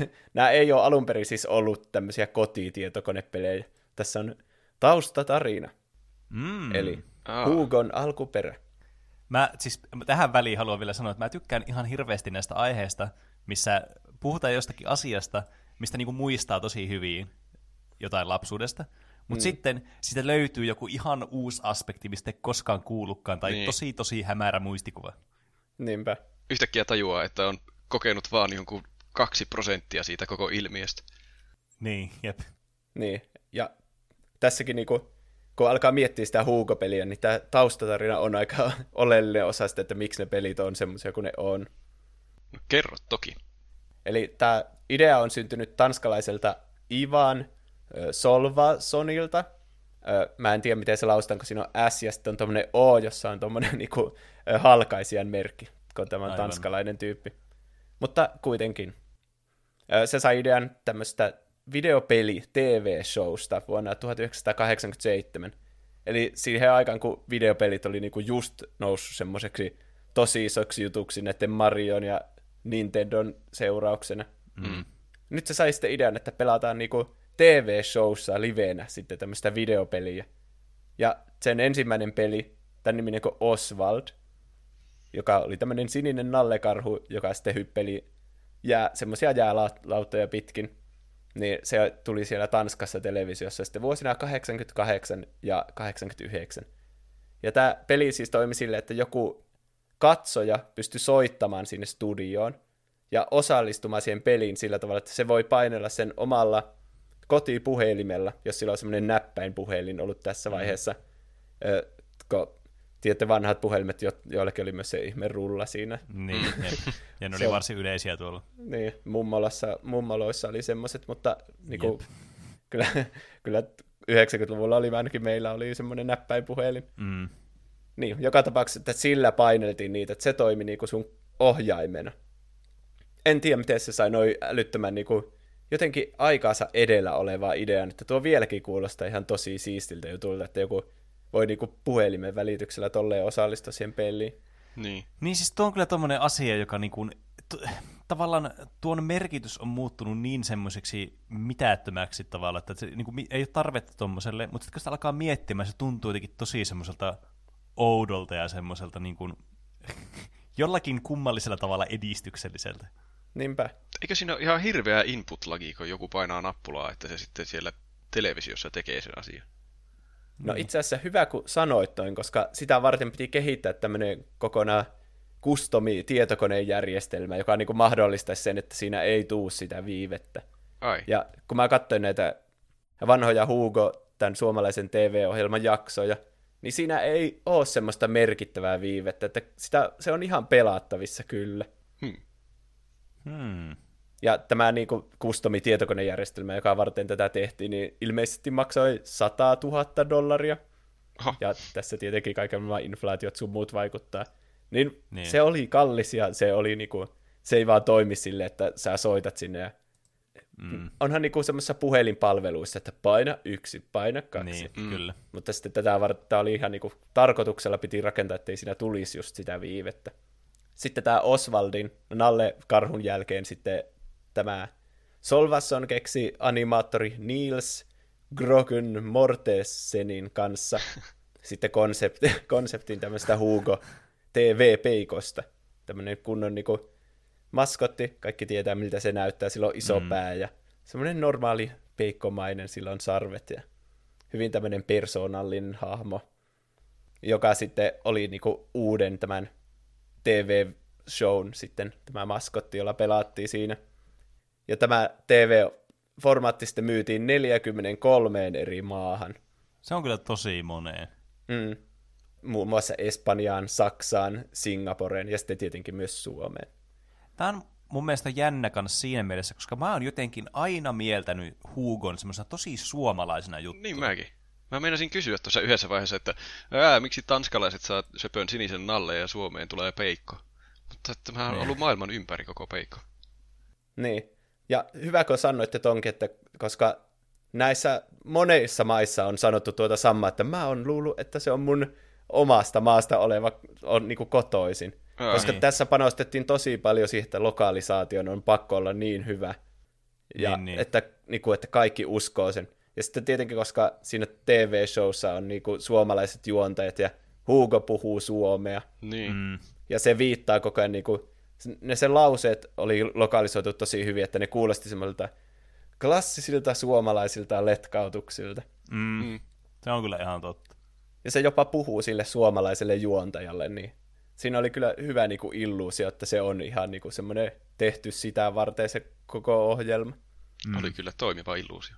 nämä ei ole alun perin siis ollut tämmöisiä kotitietokonepelejä. Tässä on taustatarina. Mm. Eli oh. Hugon alkuperä. Mä siis tähän väliin haluan vielä sanoa, että mä tykkään ihan hirveästi näistä aiheista, missä puhutaan jostakin asiasta, mistä niinku muistaa tosi hyvin jotain lapsuudesta. Mutta mm. sitten siitä löytyy joku ihan uusi aspekti, mistä ei koskaan kuullutkaan, tai niin. tosi tosi hämärä muistikuva. Niinpä. Yhtäkkiä tajuaa, että on kokenut vaan jonkun kaksi prosenttia siitä koko ilmiöstä. Niin, jep. Niin, ja tässäkin niinku, kun alkaa miettiä sitä Hugo-peliä, niin tämä taustatarina on aika oleellinen osa sitä, että miksi ne pelit on semmoisia kuin ne on. No kerro toki. Eli tämä idea on syntynyt tanskalaiselta Ivan Solva-sonilta. Mä en tiedä, miten se laustan, kun siinä on S ja sitten on tuommoinen O, jossa on tuommoinen niinku, halkaisijan merkki, kun tämä on tanskalainen tyyppi. Mutta kuitenkin. Se sai idean tämmöistä videopeli TV-showsta vuonna 1987. Eli siihen aikaan, kun videopelit oli niinku just noussut semmoiseksi tosi isoksi jutuksi näiden Marion ja Nintendon seurauksena. Mm. Nyt se sai sitten idean, että pelataan niinku TV-showssa livenä sitten tämmöistä videopeliä. Ja sen ensimmäinen peli, tämän niminen kuin Oswald, joka oli tämmöinen sininen nallekarhu, joka sitten hyppeli ja semmoisia jäälautoja pitkin. Niin se tuli siellä Tanskassa televisiossa sitten vuosina 88 ja 89. Ja tämä peli siis toimi silleen, että joku katsoja pystyi soittamaan sinne studioon ja osallistumaan siihen peliin sillä tavalla, että se voi painella sen omalla kotipuhelimella, jos sillä on semmoinen näppäinpuhelin ollut tässä mm. vaiheessa, mm. kun tiedätte vanhat puhelimet, jo, joillekin oli myös se ihme rulla siinä. Niin, ja, ja ne oli varsin yleisiä tuolla. Niin, mummolassa, mummoloissa oli semmoiset, mutta niin kuin, kyllä, kyllä 90-luvulla oli ainakin meillä oli semmoinen näppäinpuhelin. Mm. Niin, joka tapauksessa, että sillä paineltiin niitä, että se toimi niin kuin sun ohjaimena. En tiedä, miten se sai noin älyttömän niin kuin, jotenkin aikaansa edellä oleva idea, että tuo vieläkin kuulostaa ihan tosi siistiltä jutulta, että joku voi niinku puhelimen välityksellä tolleen osallistua siihen peliin. Niin. Niin siis tuo on kyllä tommonen asia, joka niinku, t- tavallaan tuon merkitys on muuttunut niin semmoiseksi mitättömäksi tavallaan, että se niinku, ei ole tarvetta tommoselle, mutta sitten kun sitä alkaa miettimään, se tuntuu jotenkin tosi semmoiselta oudolta ja semmoiselta niinku, jollakin kummallisella tavalla edistykselliseltä. Niinpä. Eikö siinä ole ihan hirveä input-lagi, kun joku painaa nappulaa, että se sitten siellä televisiossa tekee sen asian? No itse asiassa hyvä, kun sanoit toin, koska sitä varten piti kehittää tämmöinen kokonaan kustomi tietokonejärjestelmä, joka niin kuin mahdollistaisi sen, että siinä ei tuu sitä viivettä. Ai. Ja kun mä katsoin näitä vanhoja Hugo, tämän suomalaisen TV-ohjelman jaksoja, niin siinä ei ole semmoista merkittävää viivettä, että sitä, se on ihan pelattavissa kyllä. Hmm. Hmm. Ja tämä niin kuin, customi-tietokonejärjestelmä, joka varten tätä tehtiin, niin ilmeisesti maksoi 100 000 dollaria. Aha. Ja tässä tietenkin kaiken maailman inflaatiot sun muut vaikuttaa. Niin, niin, se oli kallis ja se, oli niin kuin, se ei vaan toimi sille, että sä soitat sinne ja Mm. Onhan niinku semmoisessa puhelinpalveluissa, että paina yksi, paina kaksi. Niin, mm. kyllä. Mutta sitten tätä varten oli ihan niinku, tarkoituksella piti rakentaa, ettei siinä tulisi just sitä viivettä. Sitten tämä Oswaldin Nalle Karhun jälkeen sitten tämä Solvasson keksi animaattori Niels Grogun Mortesenin kanssa sitten konsepti, konseptin tämmöistä Hugo TV-peikosta. Tämmöinen kunnon niinku maskotti, kaikki tietää miltä se näyttää, sillä on iso mm. pää ja semmoinen normaali peikkomainen, sillä on sarvet ja hyvin tämmöinen persoonallinen hahmo, joka sitten oli niinku uuden tämän TV-shown sitten, tämä maskotti, jolla pelattiin siinä. Ja tämä TV-formaatti sitten myytiin 43 eri maahan. Se on kyllä tosi moneen. Mm. Muun muassa Espanjaan, Saksaan, Singaporeen ja sitten tietenkin myös Suomeen. Tämä on mun mielestä jännä kanssa siinä mielessä, koska mä oon jotenkin aina mieltänyt Hugon semmoisena tosi suomalaisena juttuna. Niin mäkin. Mä meinasin kysyä tuossa yhdessä vaiheessa, että ää, miksi tanskalaiset saa söpön sinisen nalle ja Suomeen tulee peikko. Mutta että mä oon niin. ollut maailman ympäri koko peikko. Niin. Ja hyvä, kun sanoitte tonkin, että koska näissä moneissa maissa on sanottu tuota samaa, että mä oon luullut, että se on mun omasta maasta oleva, on niinku kotoisin. Aa, koska niin. tässä panostettiin tosi paljon siihen, että lokalisaation on pakko olla niin hyvä, ja niin, niin. Että, niinku, että kaikki uskoo sen. Ja sitten tietenkin, koska siinä TV-showssa on niinku suomalaiset juontajat ja Hugo puhuu suomea, niin. Ja se viittaa koko ajan, niinku, ne sen lauseet oli lokalisoitu tosi hyvin, että ne kuulosti semmoilta klassisilta suomalaisilta letkautuksilta. Mm. Mm. Se on kyllä ihan totta. Ja se jopa puhuu sille suomalaiselle juontajalle, niin siinä oli kyllä hyvä niin kuin illuusio, että se on ihan niin kuin semmoinen tehty sitä varten se koko ohjelma. Mm. Oli kyllä toimiva illuusio.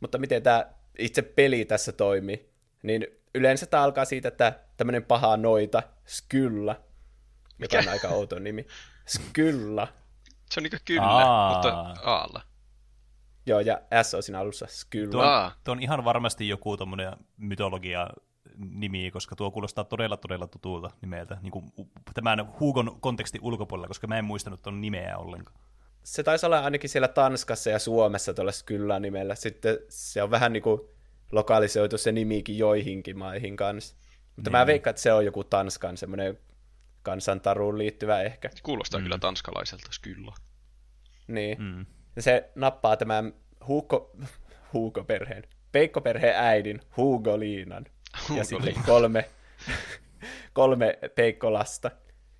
Mutta miten tämä itse peli tässä toimii, niin yleensä tämä alkaa siitä, että tämmöinen paha noita, Skylla, mikä on aika outo nimi. Skylla. Se on niin kyllä, Aa. mutta aalla. Joo, ja S on siinä alussa Skylla. Tuo, tuo on ihan varmasti joku tuommoinen mytologia nimi, koska tuo kuulostaa todella todella tutulta nimeltä, niin kuin tämän Hugon konteksti ulkopuolella, koska mä en muistanut tuon nimeä ollenkaan. Se taisi olla ainakin siellä Tanskassa ja Suomessa tuolla kyllä nimellä. Sitten se on vähän niin kuin lokalisoitu se nimikin joihinkin maihin kanssa. Mutta niin. mä veikkaan, että se on joku Tanskan semmoinen kansantaruun liittyvä ehkä. Kuulostaa mm. kyllä tanskalaiselta, kyllä. Niin. Mm. Ja se nappaa tämän Hugo, Hugo-perheen, Peikko-perheen äidin, Hugo Liinan. Hugo ja sitten kolme, kolme peikkolasta.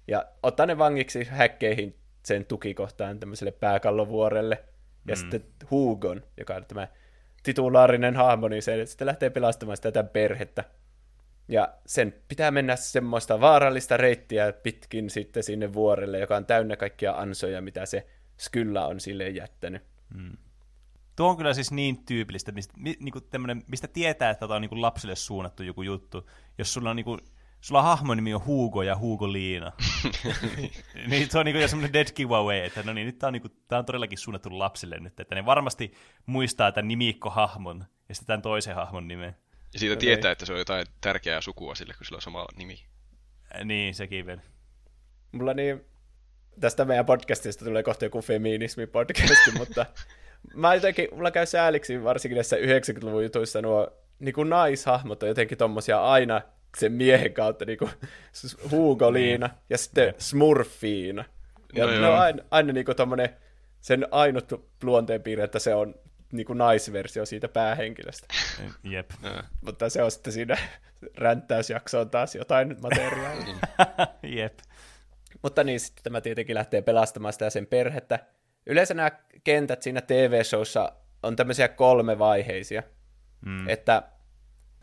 Ja ottaa ne vangiksi häkkeihin sen tukikohtaan tämmöiselle pääkallovuorelle. Ja mm. sitten Hugon, joka on tämä titulaarinen hahmo, niin se sitten lähtee pelastamaan sitä tätä perhettä. Ja sen pitää mennä semmoista vaarallista reittiä pitkin sitten sinne vuorelle, joka on täynnä kaikkia ansoja, mitä se Skylla on sille jättänyt. Mm. Tuo on kyllä siis niin tyypillistä, mistä, mi, niinku mistä tietää, että tämä on niinku lapsille suunnattu joku juttu. Jos sulla on niinku, sulla hahmonimi on Hugo ja Hugo Liina. niin se on niinku semmoinen dead giveaway, että no niin, nyt tämä on, niinku, tää on todellakin suunnattu lapsille nyt, että ne varmasti muistaa tämän nimikko-hahmon ja sitten tämän toisen hahmon nimen. Ja siitä okay. tietää, että se on jotain tärkeää sukua sille, kun sillä on sama nimi. Niin, sekin vielä. Mulla niin, tästä meidän podcastista tulee kohta joku feminismi-podcasti, mutta mä jotenkin, mulla käy sääliksi varsinkin näissä 90-luvun jutuissa nuo niin kuin naishahmot on jotenkin tommosia aina sen miehen kautta niin kuin Huugoliina niin. ja sitten Smurfiina. Ja no ne on aina, aina niin kuin tommonen sen ainut luonteenpiirre, että se on niin kuin naisversio siitä päähenkilöstä. Jep. Mutta se on sitten siinä ränttäysjaksoon taas jotain materiaalia. Jep. Mutta niin, sitten tämä tietenkin lähtee pelastamaan sitä sen perhettä. Yleensä nämä kentät siinä TV-showssa on tämmöisiä kolmevaiheisia. Mm. Että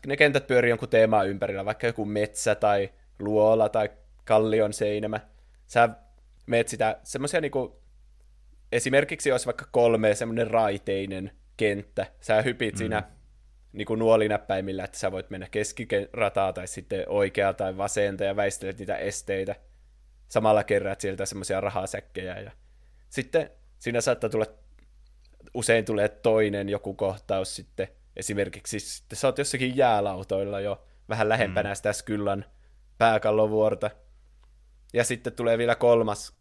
ne kentät pyörii jonkun teemaa ympärillä, vaikka joku metsä tai luola tai kallion seinämä. Sä meet sitä semmoisia niinku, esimerkiksi jos vaikka kolme semmoinen raiteinen kenttä, sä hypit mm. siinä niinku nuolinäppäimillä, että sä voit mennä keskirataa tai sitten oikea tai vasenta ja väistelet niitä esteitä. Samalla kerran sieltä semmoisia rahasäkkejä ja sitten siinä saattaa tulla, usein tulee toinen joku kohtaus sitten, esimerkiksi sitten sä oot jossakin jäälautoilla jo vähän lähempänä mm. sitä Skyllan pääkallovuorta. Ja sitten tulee vielä kolmas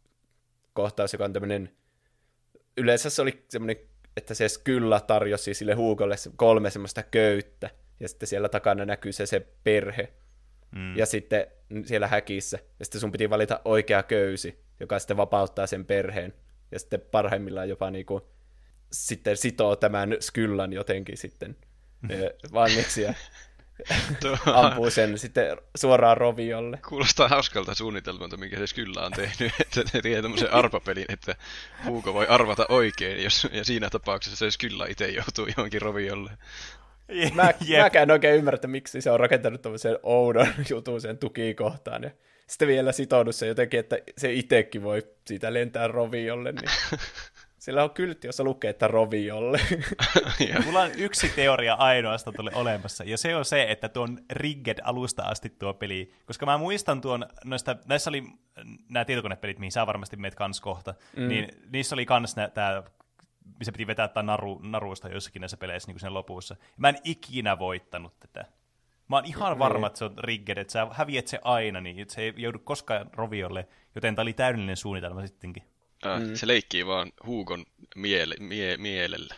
kohtaus, joka on tämmöinen, yleensä se oli semmoinen, että se Skylla tarjosi sille Huukolle kolme semmoista köyttä, ja sitten siellä takana näkyy se, se perhe. Mm. Ja sitten siellä häkissä, ja sitten sun piti valita oikea köysi, joka sitten vapauttaa sen perheen ja sitten parhaimmillaan jopa niinku, sitten sitoo tämän skyllan jotenkin sitten vangiksi ja ampuu sen sitten suoraan roviolle. Kuulostaa hauskalta suunnitelmalta, minkä se kyllä on tehnyt, että ne tekee tämmöisen arpapelin, että Huuko voi arvata oikein, jos, ja siinä tapauksessa se kyllä itse joutuu johonkin roviolle. Mä, yep. mäkään en oikein ymmärrä, että miksi se on rakentanut tämmöisen oudon jutun sen tukikohtaan. Ja sitten vielä sitoudu se jotenkin, että se itsekin voi siitä lentää roviolle. Niin sillä on kyltti, jossa lukee, että roviolle. Mulla on yksi teoria ainoastaan tuli olemassa, ja se on se, että tuon rigged alusta asti tuo peli, koska mä muistan tuon, noista, näissä oli nämä tietokonepelit, mihin sä varmasti meet kans kohta, mm. niin niissä oli kans tämä missä piti vetää tämä naru, naruista jossakin näissä peleissä niin sen lopussa. Mä en ikinä voittanut tätä. Mä oon ihan niin. varma, että se on rigged, että sä häviät se aina, niin että se ei joudu koskaan roviolle, joten tämä oli täydellinen suunnitelma sittenkin. Äh, mm. Se leikkii vaan Huukon miele, mie, mielellä.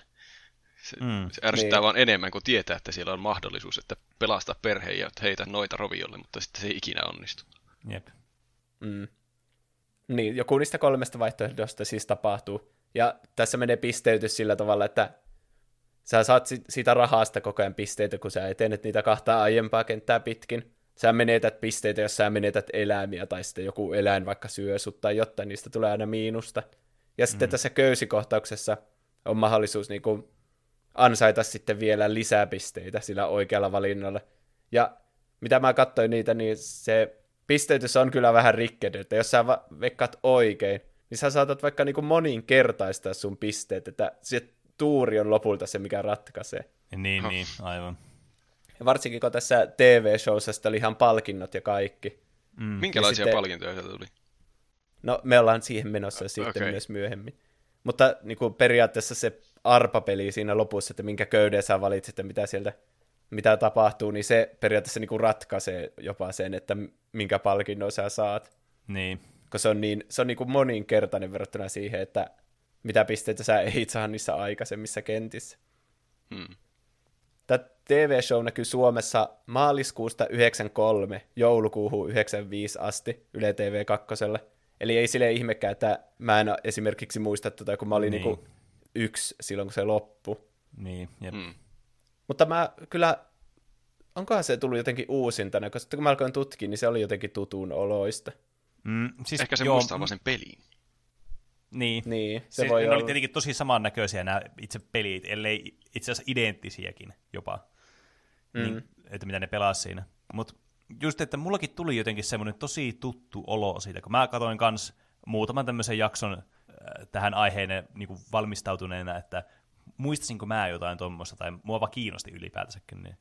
Se, mm. se ärsyttää niin. vaan enemmän, kuin tietää, että siellä on mahdollisuus, että pelastaa perheen ja heitä noita roviolle, mutta sitten se ei ikinä onnistu. Jep. Mm. Niin, joku niistä kolmesta vaihtoehdosta siis tapahtuu. Ja tässä menee pisteytys sillä tavalla, että sä saat siitä rahasta koko ajan pisteitä, kun sä etenet niitä kahta aiempaa kenttää pitkin. Sä menetät pisteitä, jos sä menetät eläimiä, tai sitten joku eläin vaikka syö sut tai jotain, niistä tulee aina miinusta. Ja sitten mm. tässä köysikohtauksessa on mahdollisuus niin kuin ansaita sitten vielä lisää pisteitä sillä oikealla valinnalla. Ja mitä mä katsoin niitä, niin se pisteytys on kyllä vähän rikkedy, että jos sä veikkaat oikein, niin sä saatat vaikka niin kuin moninkertaistaa sun pisteet, että se tuuri on lopulta se, mikä ratkaisee. Niin, niin, aivan. Ja varsinkin kun tässä TV-showssa oli ihan palkinnot ja kaikki. Mm. Minkälaisia sitten... palkintoja sieltä tuli? No, me ollaan siihen menossa ah, sitten okay. myös myöhemmin. Mutta niin kuin periaatteessa se arpapeli siinä lopussa, että minkä köyden sä valitset ja mitä sieltä mitä tapahtuu, niin se periaatteessa niin kuin ratkaisee jopa sen, että minkä palkinnon sä saat. Niin. Koska se on niin, se on niin kuin moninkertainen verrattuna siihen, että mitä pisteitä sä ei saa niissä aikaisemmissa kentissä. Hmm. TV-show näkyy Suomessa maaliskuusta 93 joulukuuhun 95 asti Yle TV 2. Eli ei sille ihmekään, että mä en esimerkiksi muista tätä, kun mä olin niin. niin yksi silloin, kun se loppui. Niin, jep. Hmm. Mutta mä kyllä, onkohan se tullut jotenkin uusintana, koska kun mä alkoin tutkia, niin se oli jotenkin tutun oloista. Mm, siis, Ehkä se joo, muistaa vaan sen peliin. Niin. niin se siis voi ne olla. oli tietenkin tosi samannäköisiä nämä itse pelit, ellei itse asiassa identtisiäkin jopa, mm. niin, että mitä ne pelaa siinä. Mutta just, että mullakin tuli jotenkin semmoinen tosi tuttu olo siitä, kun mä katsoin kans muutaman tämmöisen jakson äh, tähän aiheeseen niin valmistautuneena, että muistasinko mä jotain tuommoista, tai mua vaan kiinnosti ylipäätänsäkin, niin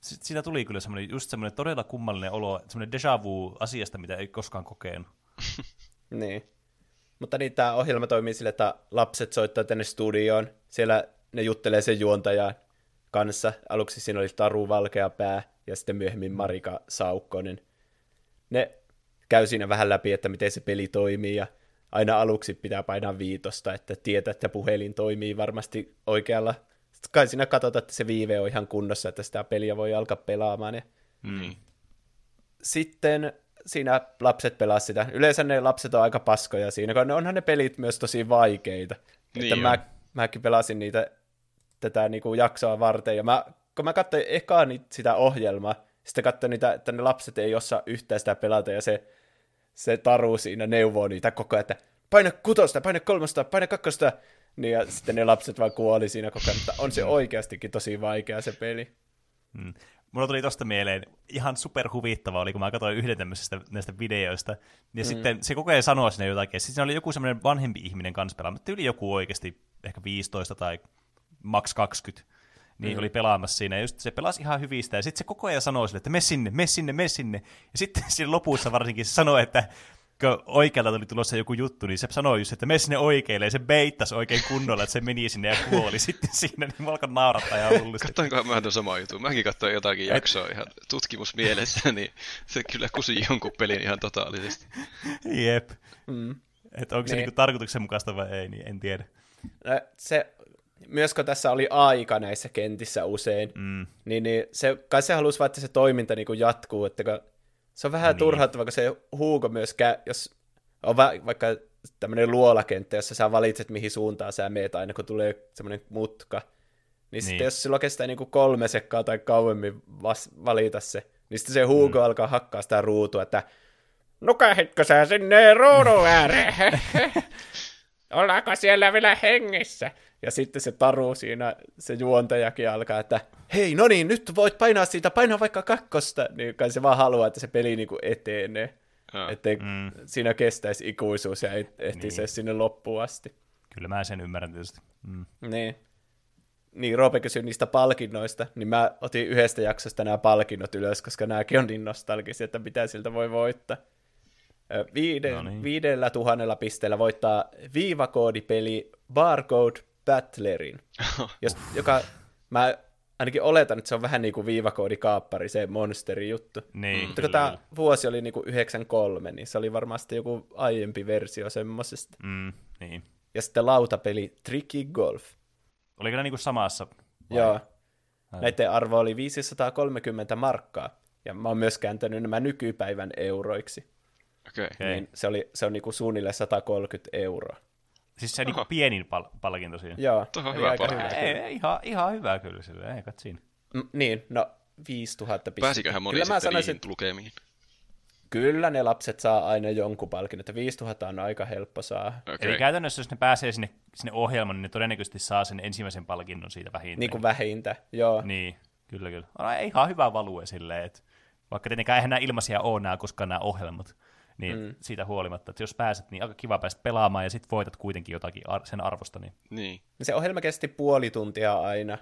siitä tuli kyllä semmoinen, just semmoinen todella kummallinen olo, semmoinen déjà vu asiasta, mitä ei koskaan kokenut. niin. Mutta niin, tämä ohjelma toimii sille, että lapset soittaa tänne studioon, siellä ne juttelee sen juontajan kanssa. Aluksi siinä oli Taru Valkeapää ja sitten myöhemmin Marika Saukkonen. Ne käy siinä vähän läpi, että miten se peli toimii ja aina aluksi pitää painaa viitosta, että tietää, että puhelin toimii varmasti oikealla. Sitten kai siinä katsotaan, että se viive on ihan kunnossa, että sitä peliä voi alkaa pelaamaan. Ja... Mm. Sitten siinä lapset pelaa sitä. Yleensä ne lapset on aika paskoja siinä, kun onhan ne pelit myös tosi vaikeita. Niin että mä, mäkin pelasin niitä tätä niinku jaksoa varten, ja mä, kun mä katsoin ekaa sitä ohjelmaa, sitten katsoin niitä, että ne lapset ei osaa yhtään sitä pelata, ja se, se taru siinä neuvoo niitä koko ajan, että paina kutosta, paina kolmosta, paina kakkosta, niin ja sitten ne lapset vaan kuoli siinä koko ajan, mutta on se oikeastikin tosi vaikea se peli. Hmm. Mulla tuli tosta mieleen, ihan superhuvittava oli, kun mä katsoin yhden tämmöisestä näistä videoista, ja mm. sitten se koko ajan sanoi sinne jotakin, ja sitten siinä oli joku semmoinen vanhempi ihminen kanssa pelaamassa, yli joku oikeasti ehkä 15 tai maks 20, niin mm. oli pelaamassa siinä, ja just se pelasi ihan hyvistä, ja sitten se koko ajan sanoi sille, että me sinne, me sinne, me sinne, ja sitten siinä lopussa varsinkin se sanoi, että kun oikealta tuli tulossa joku juttu, niin se sanoi just, että me sinne oikealle, ja se beittasi oikein kunnolla, että se meni sinne ja kuoli sitten siinä, niin mä alkoin naurattaa ihan hullusti. Katsoinkohan mä tuon sama jutun. Mäkin katsoin jotakin jaksoa ihan tutkimusmielessä, niin se kyllä kusi jonkun pelin ihan totaalisesti. Jep. Mm. Että onko se niin. niinku tarkoituksenmukaista vai ei, niin en tiedä. No, se, myös kun tässä oli aika näissä kentissä usein, mm. niin, niin se, kai se halusi vaan, että se toiminta niin jatkuu, että kun se on vähän niin. turhauttava, kun se huuko myös, jos on va- vaikka tämmöinen luolakenttä, jossa sä valitset, mihin suuntaan sä meet aina, kun tulee semmoinen mutka, niin, sitten jos sulla kestää niin kuin kolme sekkaa tai kauemmin vas- valita se, niin sitten se Hugo mm. alkaa hakkaa sitä ruutua, että nukahitko sä sinne ruudun ääreen? Ollaanko siellä vielä hengissä? Ja sitten se taru siinä, se juontajakin alkaa, että hei, no niin, nyt voit painaa siitä, painaa vaikka kakkosta. Niin kai se vaan haluaa, että se peli niinku etenee. Oh. Että mm. siinä kestäisi ikuisuus ja ehtisi niin. se sinne loppuun asti. Kyllä mä sen ymmärrän tietysti. Mm. Niin. Niin, Roope kysyi niistä palkinnoista, niin mä otin yhdestä jaksosta nämä palkinnot ylös, koska nämäkin on niin nostalgisia, että mitä siltä voi voittaa. Viiden, no niin. Viidellä tuhannella pisteellä voittaa viivakoodipeli Barcode Battlerin, jos, joka mä ainakin oletan, että se on vähän niin kuin viivakoodikaappari, se monsteri juttu. Niin, Mutta kun tämä vuosi oli niin kuin 93, niin se oli varmasti joku aiempi versio semmoisesta. Mm, niin. Ja sitten lautapeli Tricky Golf. Oliko ne niin kuin samassa? Vai? Joo. Ai. Näiden arvo oli 530 markkaa. Ja mä oon myös kääntänyt nämä nykypäivän euroiksi. Okay. Niin se, oli, se on niinku suunnilleen 130 euroa. Siis se on niinku pienin pal- palkinto siinä. Joo. Tuohon hyvä palkinto. Ei, ei, ihan, ihan hyvä kyllä sille, ei kat siinä. Mm, niin, no 5000 pistettä. Pääsiköhän moni kyllä mä sanoisin, lukemiin? Kyllä ne lapset saa aina jonkun palkinnon, että 5000 on aika helppo saa. Okay. Eli käytännössä jos ne pääsee sinne, sinne ohjelmaan, niin ne todennäköisesti saa sen ensimmäisen palkinnon siitä vähintään. Niin kuin vähintä, joo. Niin, kyllä kyllä. On ihan hyvä value silleen, että vaikka tietenkään eihän nämä ilmaisia ole nämä, koska nämä ohjelmat, niin mm. siitä huolimatta, että jos pääset, niin aika kiva päästä pelaamaan ja sitten voitat kuitenkin jotakin ar- sen arvosta. Niin. niin. Se ohjelma kesti puoli tuntia aina,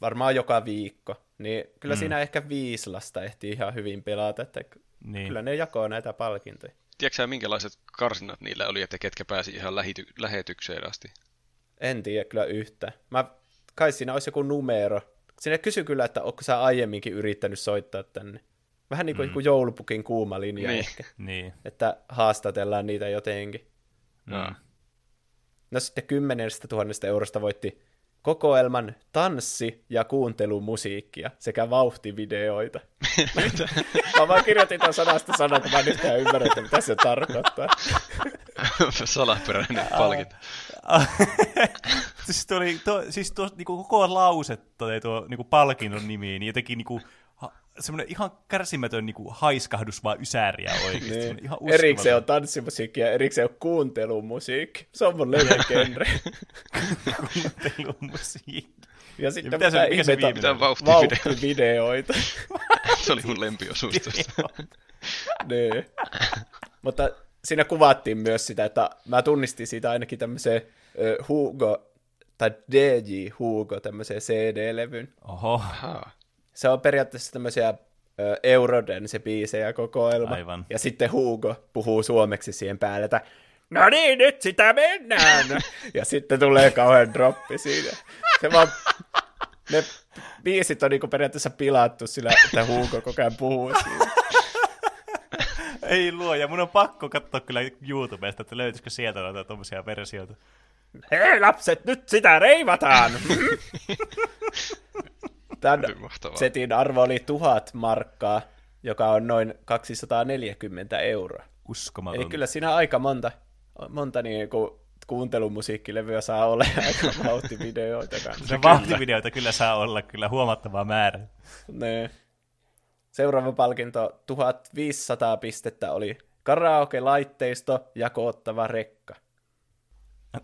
varmaan joka viikko, niin kyllä mm. siinä ehkä viisi lasta ehtii ihan hyvin pelata, että niin. kyllä ne jakoo näitä palkintoja. Tiedätkö minkälaiset karsinat niillä oli, että ketkä pääsi ihan lähity- lähetykseen asti? En tiedä kyllä yhtä. Mä, kai siinä olisi joku numero. Siinä kysy kyllä, että onko sä aiemminkin yrittänyt soittaa tänne. Vähän niin kuin mm. joulupukin kuuma linja niin. ehkä. Niin. Että haastatellaan niitä jotenkin. No. No sitten kymmenestä tuhannesta eurosta voitti kokoelman tanssi- ja kuuntelumusiikkia sekä vauhtivideoita. mä vaan kirjoitin tämän sanasta sanan, kun mä nyt ymmärrän, että mitä se tarkoittaa. Salaperäinen palkinto. siis tuo, tuo, siis tuo niinku koko lause tuo, tuo niinku palkinnon nimi, niin jotenkin niinku semmoinen ihan kärsimätön niin kuin haiskahdus vaan ysääriä oikeasti. Niin. Ihan erikseen on tanssimusiikki ja erikseen on kuuntelumusiikki. Se on mun lempikendre. kuuntelumusiikki. Ja sitten mitä se, mikä se viimeinen? Vauhtivideoita. se oli mun lempiosuus niin. Mutta siinä kuvattiin myös sitä, että mä tunnistin siitä ainakin tämmöiseen uh, Hugo, tai DJ Hugo, tämmöiseen CD-levyn. Oho. Aha se on periaatteessa tämmöisiä Eurodance biisejä kokoelma. Aivan. Ja sitten Hugo puhuu suomeksi siihen päälle, että no niin, nyt sitä mennään. ja sitten tulee kauhean droppi siinä. Se vaan, ne biisit on niinku periaatteessa pilattu sillä, että Hugo koko ajan puhuu siinä. Ei luo, ja mun on pakko katsoa kyllä YouTubesta, että löytyisikö sieltä noita tuommoisia versioita. Hei lapset, nyt sitä reivataan! Tämän setin arvo oli tuhat markkaa, joka on noin 240 euroa. Uskomaton. Eli kyllä siinä aika monta, monta niin kuin kuuntelumusiikkilevyä saa olla aika vauhtivideoita kanssa. Se vauhtivideoita kyllä saa olla kyllä huomattava määrä. Ne. Seuraava palkinto 1500 pistettä oli karaoke-laitteisto ja koottava rekka.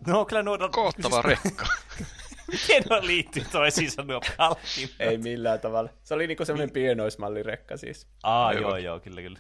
No kyllä nuo... Koottava rekka. Miten ne liittyy toisiinsa nuo palkinnot? Ei millään tavalla. Se oli niinku semmoinen pienoismallirekka siis. Aa, joo, joo, joo kyllä, kyllä.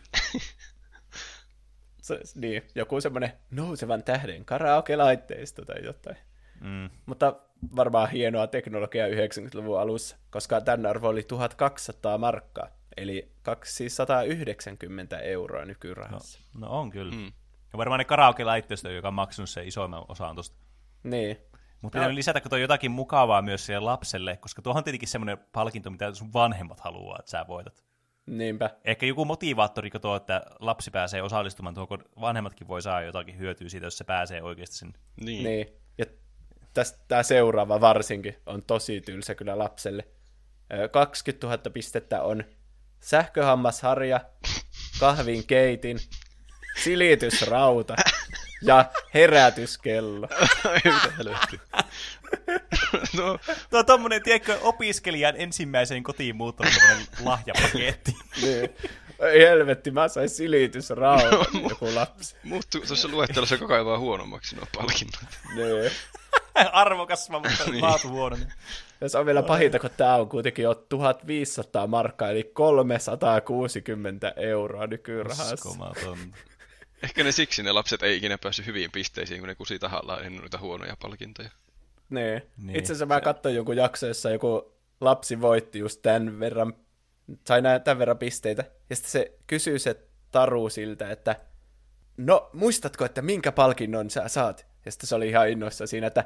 Se, niin, joku semmoinen nousevan tähden karaoke-laitteisto tai jotain. Mm. Mutta varmaan hienoa teknologiaa 90-luvun alussa, koska tämän arvo oli 1200 markkaa, eli 290 euroa nykyrahassa. No, no on kyllä. Mm. Ja varmaan ne karaoke-laitteisto, joka on maksanut se isoimman osan tuosta. Niin. Mutta no. lisätäkö tuo jotakin mukavaa myös sille lapselle, koska tuohon on tietenkin semmoinen palkinto, mitä sun vanhemmat haluaa, että sä voitat. Niinpä. Ehkä joku motivaattori tuo, että lapsi pääsee osallistumaan tuohon, kun vanhemmatkin voi saada jotakin hyötyä siitä, jos se pääsee oikeasti sinne. Niin. niin. Ja tämä seuraava varsinkin on tosi tylsä kyllä lapselle. 20 000 pistettä on sähköhammasharja, kahvin keitin, silitysrauta ja herätyskello. Mitä helvetti. no. Tuo on tommonen, tiedätkö, opiskelijan ensimmäiseen kotiin muuttanut lahjapaketti. niin. Ei helvetti, mä sain silitysrauhan, no, joku lapsi. Muuttuu tuossa luettelossa koko ajan vaan huonommaksi nuo palkinnot. niin. Arvokas, mutta niin. laatu huono. Ja se on vielä pahinta, kun tämä on kuitenkin jo 1500 markkaa, eli 360 euroa nykyrahassa. Ehkä ne siksi ne lapset ei ikinä päässyt hyviin pisteisiin, kun ne kusi tahallaan ennen noita huonoja palkintoja. Niin. niin. Itse asiassa mä katsoin joku jakso, jossa joku lapsi voitti just tämän verran, sai näin tämän verran pisteitä. Ja sitten se kysyy se Taru siltä, että no muistatko, että minkä palkinnon sä saat? Ja sitten se oli ihan innoissa siinä, että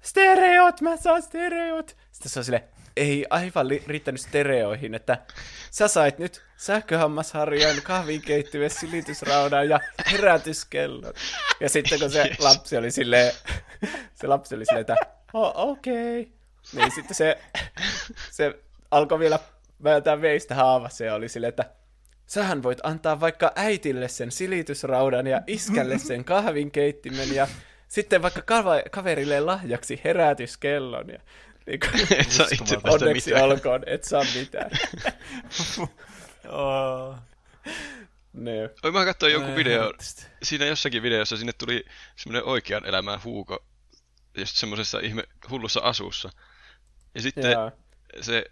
stereot, mä saan stereot. Sitten se on silleen, ei aivan li- riittänyt stereoihin, että sä sait nyt sähköhammasharjan, kahvinkeittimen, silitysraudan ja herätyskellon. Ja sitten kun se yes. lapsi oli silleen, se lapsi oli silleen, että oh, okei. Okay. Niin sitten se, se alkoi vielä vääntää veistä haavassa ja oli silleen, että sähän voit antaa vaikka äitille sen silitysraudan ja iskälle sen kahvinkeittimen ja sitten vaikka kaverille lahjaksi herätyskellon. Ja, niin kuin, et saa itse onneksi mitään. olkoon, et saa mitään. oh. Oi, mä katsoin joku video, siinä jossakin videossa sinne tuli semmoinen oikean elämän huuko, just semmoisessa ihme hullussa asussa. Ja sitten Jaa. se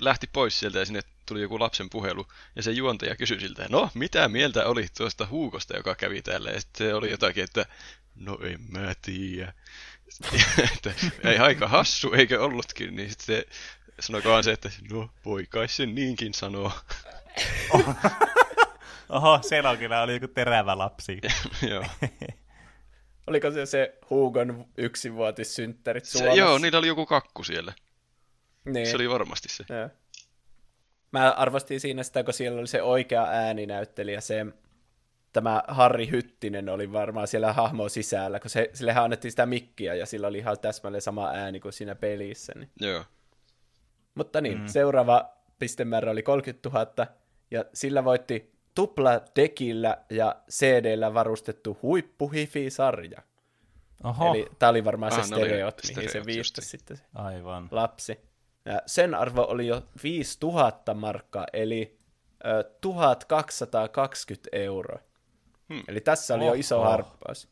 lähti pois sieltä ja sinne tuli joku lapsen puhelu, ja se juontaja kysyi siltä, no, mitä mieltä oli tuosta huukosta, joka kävi täällä, ja sitten se oli jotakin, että no en mä tiedä. että ei aika hassu, eikö ollutkin, niin sitten sanokaan se, että no voi kai sen niinkin sanoa. Oho, siellä kyllä oli joku terävä lapsi. joo. Oliko se se Hugon yksivuotissynttärit Suomessa? Joo, niillä oli joku kakku siellä. Niin. Se oli varmasti se. Ja. Mä arvostin siinä sitä, kun siellä oli se oikea ääninäyttelijä, se tämä Harri Hyttinen oli varmaan siellä hahmo sisällä, kun se, sillehän annettiin sitä mikkiä ja sillä oli ihan täsmälleen sama ääni kuin siinä pelissä. Niin. Joo. Mutta niin, mm. seuraava pistemäärä oli 30 000 ja sillä voitti tupla dekillä ja CD-llä varustettu huippuhifi-sarja. Oho. Eli tämä oli varmaan ah, se stereot, no, mihin se viittasi sitten se Aivan. lapsi. Ja sen arvo oli jo 5000 markkaa, eli ö, 1220 euroa. Hmm. Eli tässä oli Oho. jo iso harppaus.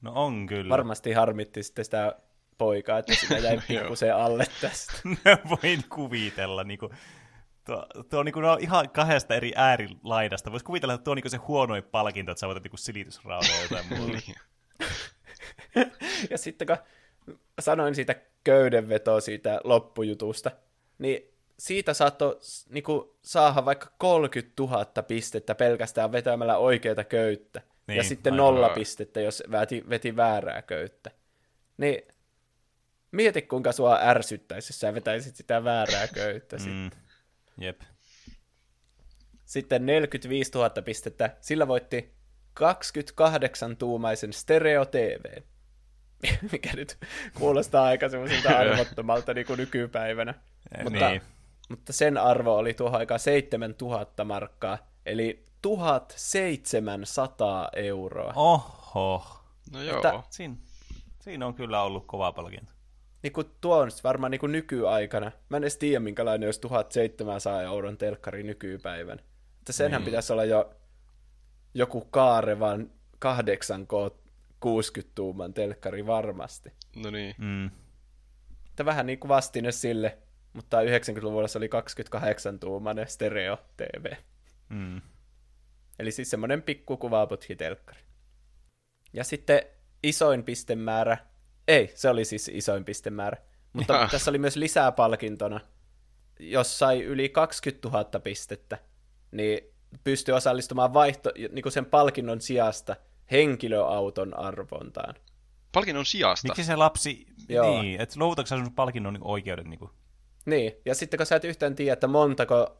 No on kyllä. Varmasti harmitti sitten sitä poikaa, että sitä jäi pikkusen alle tästä. Voin kuvitella. Niin kuin, tuo, tuo niin kuin, no, ihan kahdesta eri äärilaidasta. Voisi kuvitella, että tuo on niin se huonoin palkinto, että sä voitat niin silitysraudaa ja jotain muuta. ja sitten kun sanoin siitä köydenvetoa siitä loppujutusta, niin siitä saattoi niinku, saada vaikka 30 000 pistettä pelkästään vetämällä oikeita köyttä. Niin, ja sitten aivan. nolla pistettä, jos veti, veti väärää köyttä. Niin mieti, kuinka sua ärsyttäisi, jos sä vetäisit sitä väärää köyttä mm. sitten. Jep. Sitten 45 000 pistettä. Sillä voitti 28-tuumaisen stereo TV. Mikä nyt kuulostaa aika semmoiselta arvottomalta niin kuin nykypäivänä. Mutta niin mutta sen arvo oli tuohon aikaan 7000 markkaa, eli 1700 euroa. Oho. No joo. Että, siinä, siinä on kyllä ollut kova palkinto. Niin kuin tuo on varmaan niin kuin nykyaikana. Mä en edes tiedä, minkälainen olisi 1700 euron telkkari nykypäivän. Että senhän niin. pitäisi olla jo joku kaarevan 8K 60-tuuman telkkari varmasti. No niin. Mm. Että vähän niin kuin vastine sille, mutta 90-luvulla se oli 28-tuumainen stereo TV. Mm. Eli siis semmoinen pikku kuvaputkitelkkari. Ja sitten isoin pistemäärä, ei, se oli siis isoin pistemäärä, mutta ja. tässä oli myös lisää palkintona. Jos sai yli 20 000 pistettä, niin pystyi osallistumaan vaihto, niin kuin sen palkinnon sijasta henkilöauton arvontaan. Palkinnon sijasta? Miksi se lapsi, Joo. niin, että luovutatko sinun palkinnon oikeudet? Niin kuin? Niin, ja sitten kun sä et yhtään tiedä, että montako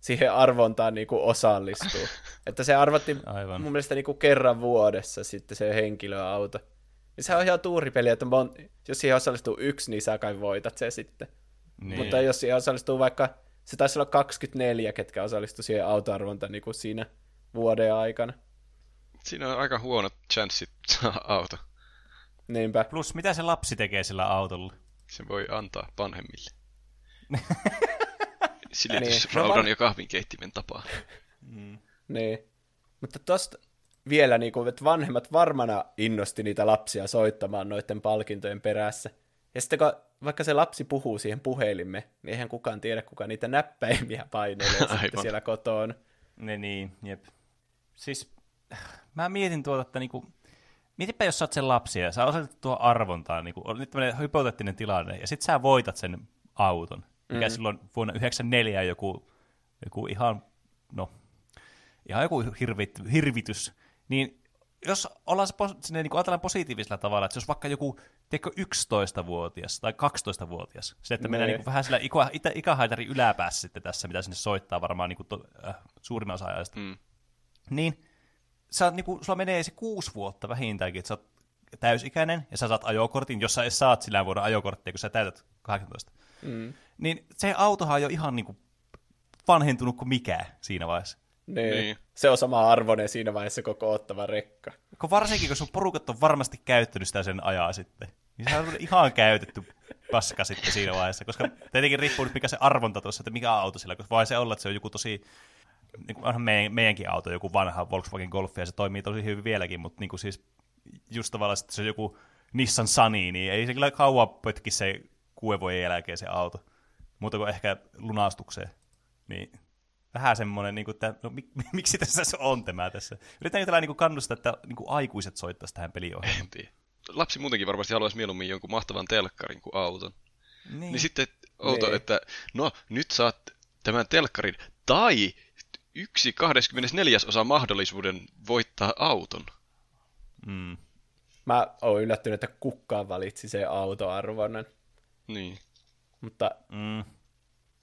siihen arvontaan niin kuin osallistuu. että se arvotti Aivan. mun mielestä niin kuin kerran vuodessa sitten se henkilöauto. Ja se on ihan tuuripeli, että mon- jos siihen osallistuu yksi, niin sä kai voitat se sitten. Niin. Mutta jos siihen osallistuu vaikka, se taisi olla 24, ketkä osallistu siihen autoarvontaan niin kuin siinä vuoden aikana. Siinä on aika huonot chanssit auto. Niinpä. Plus, mitä se lapsi tekee sillä autolla? Se voi antaa vanhemmille. Silitysraudan niin. ja kahvinkeittimen tapaan. Mm. Niin. Mutta tosta vielä, niin kuin, että vanhemmat varmana innosti niitä lapsia soittamaan noiden palkintojen perässä. Ja sitten kun vaikka se lapsi puhuu siihen puhelimme, niin eihän kukaan tiedä, kuka niitä näppäimiä painelee sitten siellä kotoon. Ne niin, jep. Siis mä mietin tuota, että niinku, mietipä jos sä oot sen lapsi ja sä osoitat tuo arvontaa, niinku, on nyt tämmöinen hypoteettinen tilanne, ja sit sä voitat sen auton, mikä mm. silloin vuonna 94 joku, joku ihan, no, ihan joku hirvit, hirvitys, niin jos ollaan sinne, niin ajatellaan positiivisella tavalla, että jos vaikka joku tiedätkö, 11-vuotias tai 12-vuotias, se, että mennään niin vähän sillä ikä, ikähaitari yläpäässä sitten tässä, mitä sinne soittaa varmaan niin kuin to, äh, suurin osa ajasta, mm. niin, sä, niin kuin, sulla menee se kuusi vuotta vähintäänkin, että sä oot täysikäinen ja sä saat ajokortin, jos sä saat sillä vuoden ajokorttia, kun sä täytät 18. Mm. Niin se autohan on jo ihan niin kuin vanhentunut kuin mikään siinä vaiheessa. Niin. niin. Se on sama arvoinen siinä vaiheessa koko ottava rekka. Kun varsinkin, kun sun porukat on varmasti käyttänyt sitä sen ajaa sitten. Niin se on ihan käytetty paska sitten siinä vaiheessa, koska tietenkin riippuu nyt mikä se arvonta tuossa, että mikä auto sillä, koska voi se olla, että se on joku tosi, niin kuin onhan meidän, meidänkin auto, joku vanha Volkswagen Golf, ja se toimii tosi hyvin vieläkin, mutta niin kuin siis just tavallaan, että se on joku Nissan Sunny, niin ei se kyllä kauan pötki se kuuden vuoden jälkeen se auto, muuta kuin ehkä lunastukseen. Niin vähän semmoinen, niin kuin, että no, mik, miksi tässä on tämä tässä. Yritetään tällä niin kannustaa, että niin kuin aikuiset soittaisi tähän peliohjelmaan. Lapsi muutenkin varmasti haluaisi mieluummin jonkun mahtavan telkkarin kuin auton. Niin, niin sitten outo, niin. että no nyt saat tämän telkkarin tai yksi 24 osa mahdollisuuden voittaa auton. Mm. Mä oon yllättynyt, että kukaan valitsi se autoarvoinen. Niin. Mutta mm.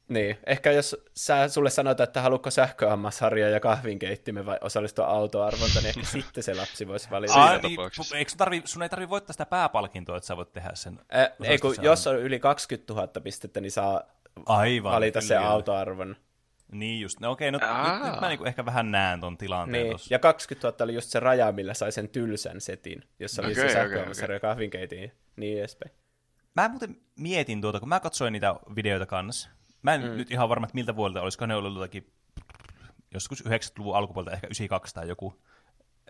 Niin, ehkä jos sä, sulle sanotaan, että haluatko sähköhammasharja ja kahvinkeittimen vai osallistua autoarvontaan, niin ehkä sitten se lapsi voisi valita. Ai, niin, eikö sun, tarvi, sun ei tarvitse voittaa sitä pääpalkintoa, että sä voit tehdä sen? Ä, ei, kun, jos on yli 20 000 pistettä, niin saa Aivan, valita se autoarvon. Niin just, no okei, no, nyt, nyt mä niinku ehkä vähän näen ton tilanteen niin. tossa. Ja 20 000 oli just se raja, millä sai sen tylsän setin, jossa okay, oli se sähköhammasharja okay, okay. ja kahvinkeitin niin edespäin. Mä muuten mietin tuota, kun mä katsoin niitä videoita kanssa, Mä en mm. nyt ihan varma, että miltä vuodelta olisiko ne ollut jotakin joskus 90-luvun alkupuolta, ehkä 92 tai joku,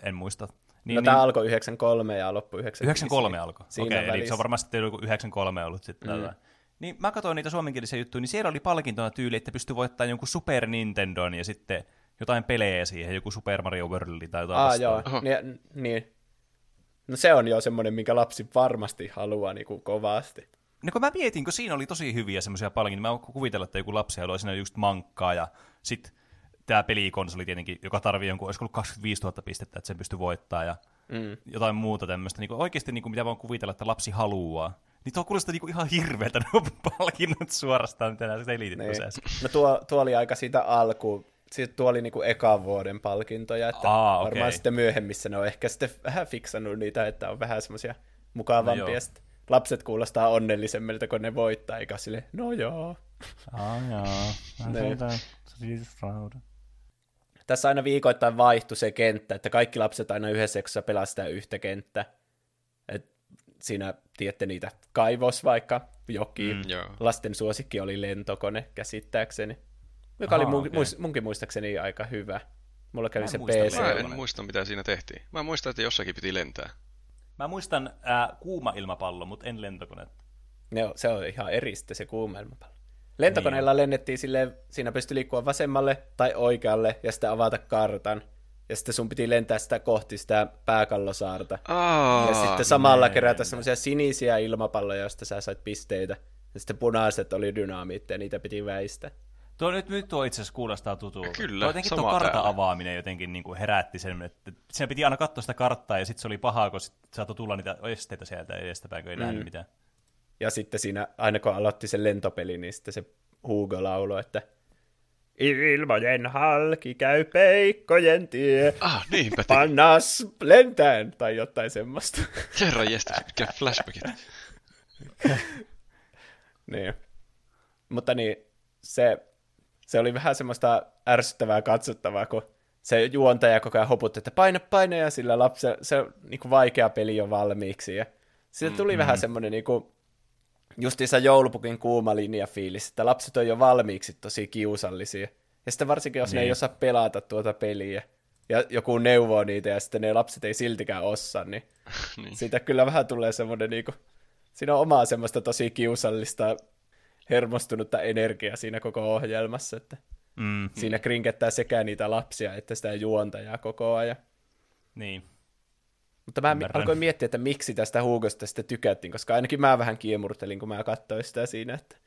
en muista. Niin, no niin, tämä alkoi 93 ja loppui 95. 93 alkoi, okei, okay, eli se on varmasti joku 93 ollut sitten mm. tällä. Niin mä katsoin niitä suomenkielisiä juttuja, niin siellä oli palkintona tyyli, että pystyi voittamaan jonkun Super Nintendon ja sitten jotain pelejä siihen, joku Super Mario World tai jotain Aa, joo, niin, niin. No se on jo semmoinen, minkä lapsi varmasti haluaa niin kuin kovasti. No kun mä mietin, kun siinä oli tosi hyviä semmoisia paljon, niin mä kuvitella, että joku lapsi haluaa siinä just mankkaa ja sitten tämä pelikonsoli tietenkin, joka tarvii jonkun, olisiko ollut 25 000 pistettä, että sen pystyy voittaa ja mm. jotain muuta tämmöistä. Niin oikeasti niin kuin, mitä voin kuvitella, että lapsi haluaa. Niin tuo kuulostaa niin ihan hirveältä nuo palkinnot suorastaan, mitä nämä selitit niin. No tuo, tuo, oli aika siitä alku, sitten tuo oli niinku ekan vuoden palkintoja, että Aa, varmaan okay. sitten myöhemmissä ne on ehkä sitten vähän fiksannut niitä, että on vähän semmoisia mukavampia no lapset kuulostaa onnellisemmilta, kun ne voittaa, eikä sille, no joo. Ah, joo. Tässä aina viikoittain vaihtui se kenttä, että kaikki lapset aina yhdessä jaksossa pelaa sitä yhtä kenttää. Et siinä, tiedätte niitä, kaivos vaikka, joki. Mm, Lasten suosikki oli lentokone, käsittääkseni. Joka Aha, oli mun, okay. munkin muistaakseni aika hyvä. Mulla kävi se PC. Mä en muista, mitä siinä tehtiin. Mä muistan, että jossakin piti lentää. Mä muistan äh, kuuma ilmapallo, mutta en lentokonetta. No, se on ihan eri sitten se kuuma ilmapallo. Lentokoneella niin. lennettiin sille, siinä pystyi liikkua vasemmalle tai oikealle ja sitten avata kartan. Ja sitten sun piti lentää sitä kohti sitä pääkallosaarta. Oh, ja sitten samalla kerätä semmoisia sinisiä ilmapalloja, joista sä sait pisteitä. Ja sitten punaiset oli dynaamiitteja, niitä piti väistää. Tuo nyt, nyt tuo itse asiassa kuulostaa tutulta. Kyllä, tuo jotenkin tuo kartan täällä. avaaminen jotenkin niin kuin herätti sen, että siinä piti aina katsoa sitä karttaa ja sitten se oli pahaa, kun saattoi tulla niitä esteitä sieltä edestäpäin, kun ei mm. nähnyt mitään. Ja sitten siinä, aina kun aloitti sen lentopeli, niin sitten se Hugo lauloi, että Ilmojen halki käy peikkojen tie. Ah, niinpä. Pannas lentään, tai jotain semmoista. Herran jästä, mikä flashbackit. niin. Mutta niin, se se oli vähän semmoista ärsyttävää katsottavaa, kun se juontaja koko ajan hoputti, että paina, paina, ja sillä lapsi, se niin kuin vaikea peli on valmiiksi. Ja siitä tuli mm-hmm. vähän semmoinen, niin kuin, justiinsa joulupukin kuuma linja fiilis, että lapset on jo valmiiksi tosi kiusallisia. Ja sitten varsinkin, jos niin. ne ei niin. osaa pelata tuota peliä, ja joku neuvoo niitä, ja sitten ne lapset ei siltikään osaa, niin, niin. siitä kyllä vähän tulee semmoinen, niin kuin, siinä on omaa semmoista tosi kiusallista, hermostunutta energiaa siinä koko ohjelmassa, että mm. siinä krinkettää sekä niitä lapsia että sitä juontajaa koko ajan. Niin. Mutta mä Ymmärrän. alkoin miettiä, että miksi tästä Hugosta sitten tykättiin, koska ainakin mä vähän kiemurtelin, kun mä katsoin sitä siinä, että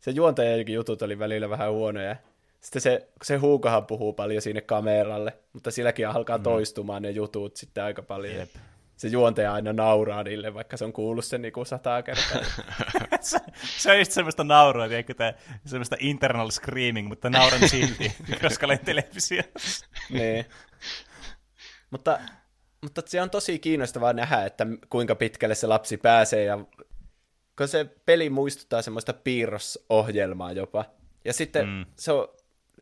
se juontajakin jutut oli välillä vähän huonoja. Sitten se, se Hugohan puhuu paljon sinne kameralle, mutta silläkin alkaa mm. toistumaan ne jutut sitten aika paljon. Jep. Se juontaja aina nauraa niille, vaikka se on kuullut sen niinku sataa kertaa. se, se, on just semmoista nauraa, tiedätkö, tää, semmoista internal screaming, mutta nauran silti, koska olen televisiossa. niin. Mutta mutta se on tosi kiinnostavaa nähdä, että kuinka pitkälle se lapsi pääsee, ja kun se peli muistuttaa semmoista piirrosohjelmaa jopa. Ja sitten mm. se on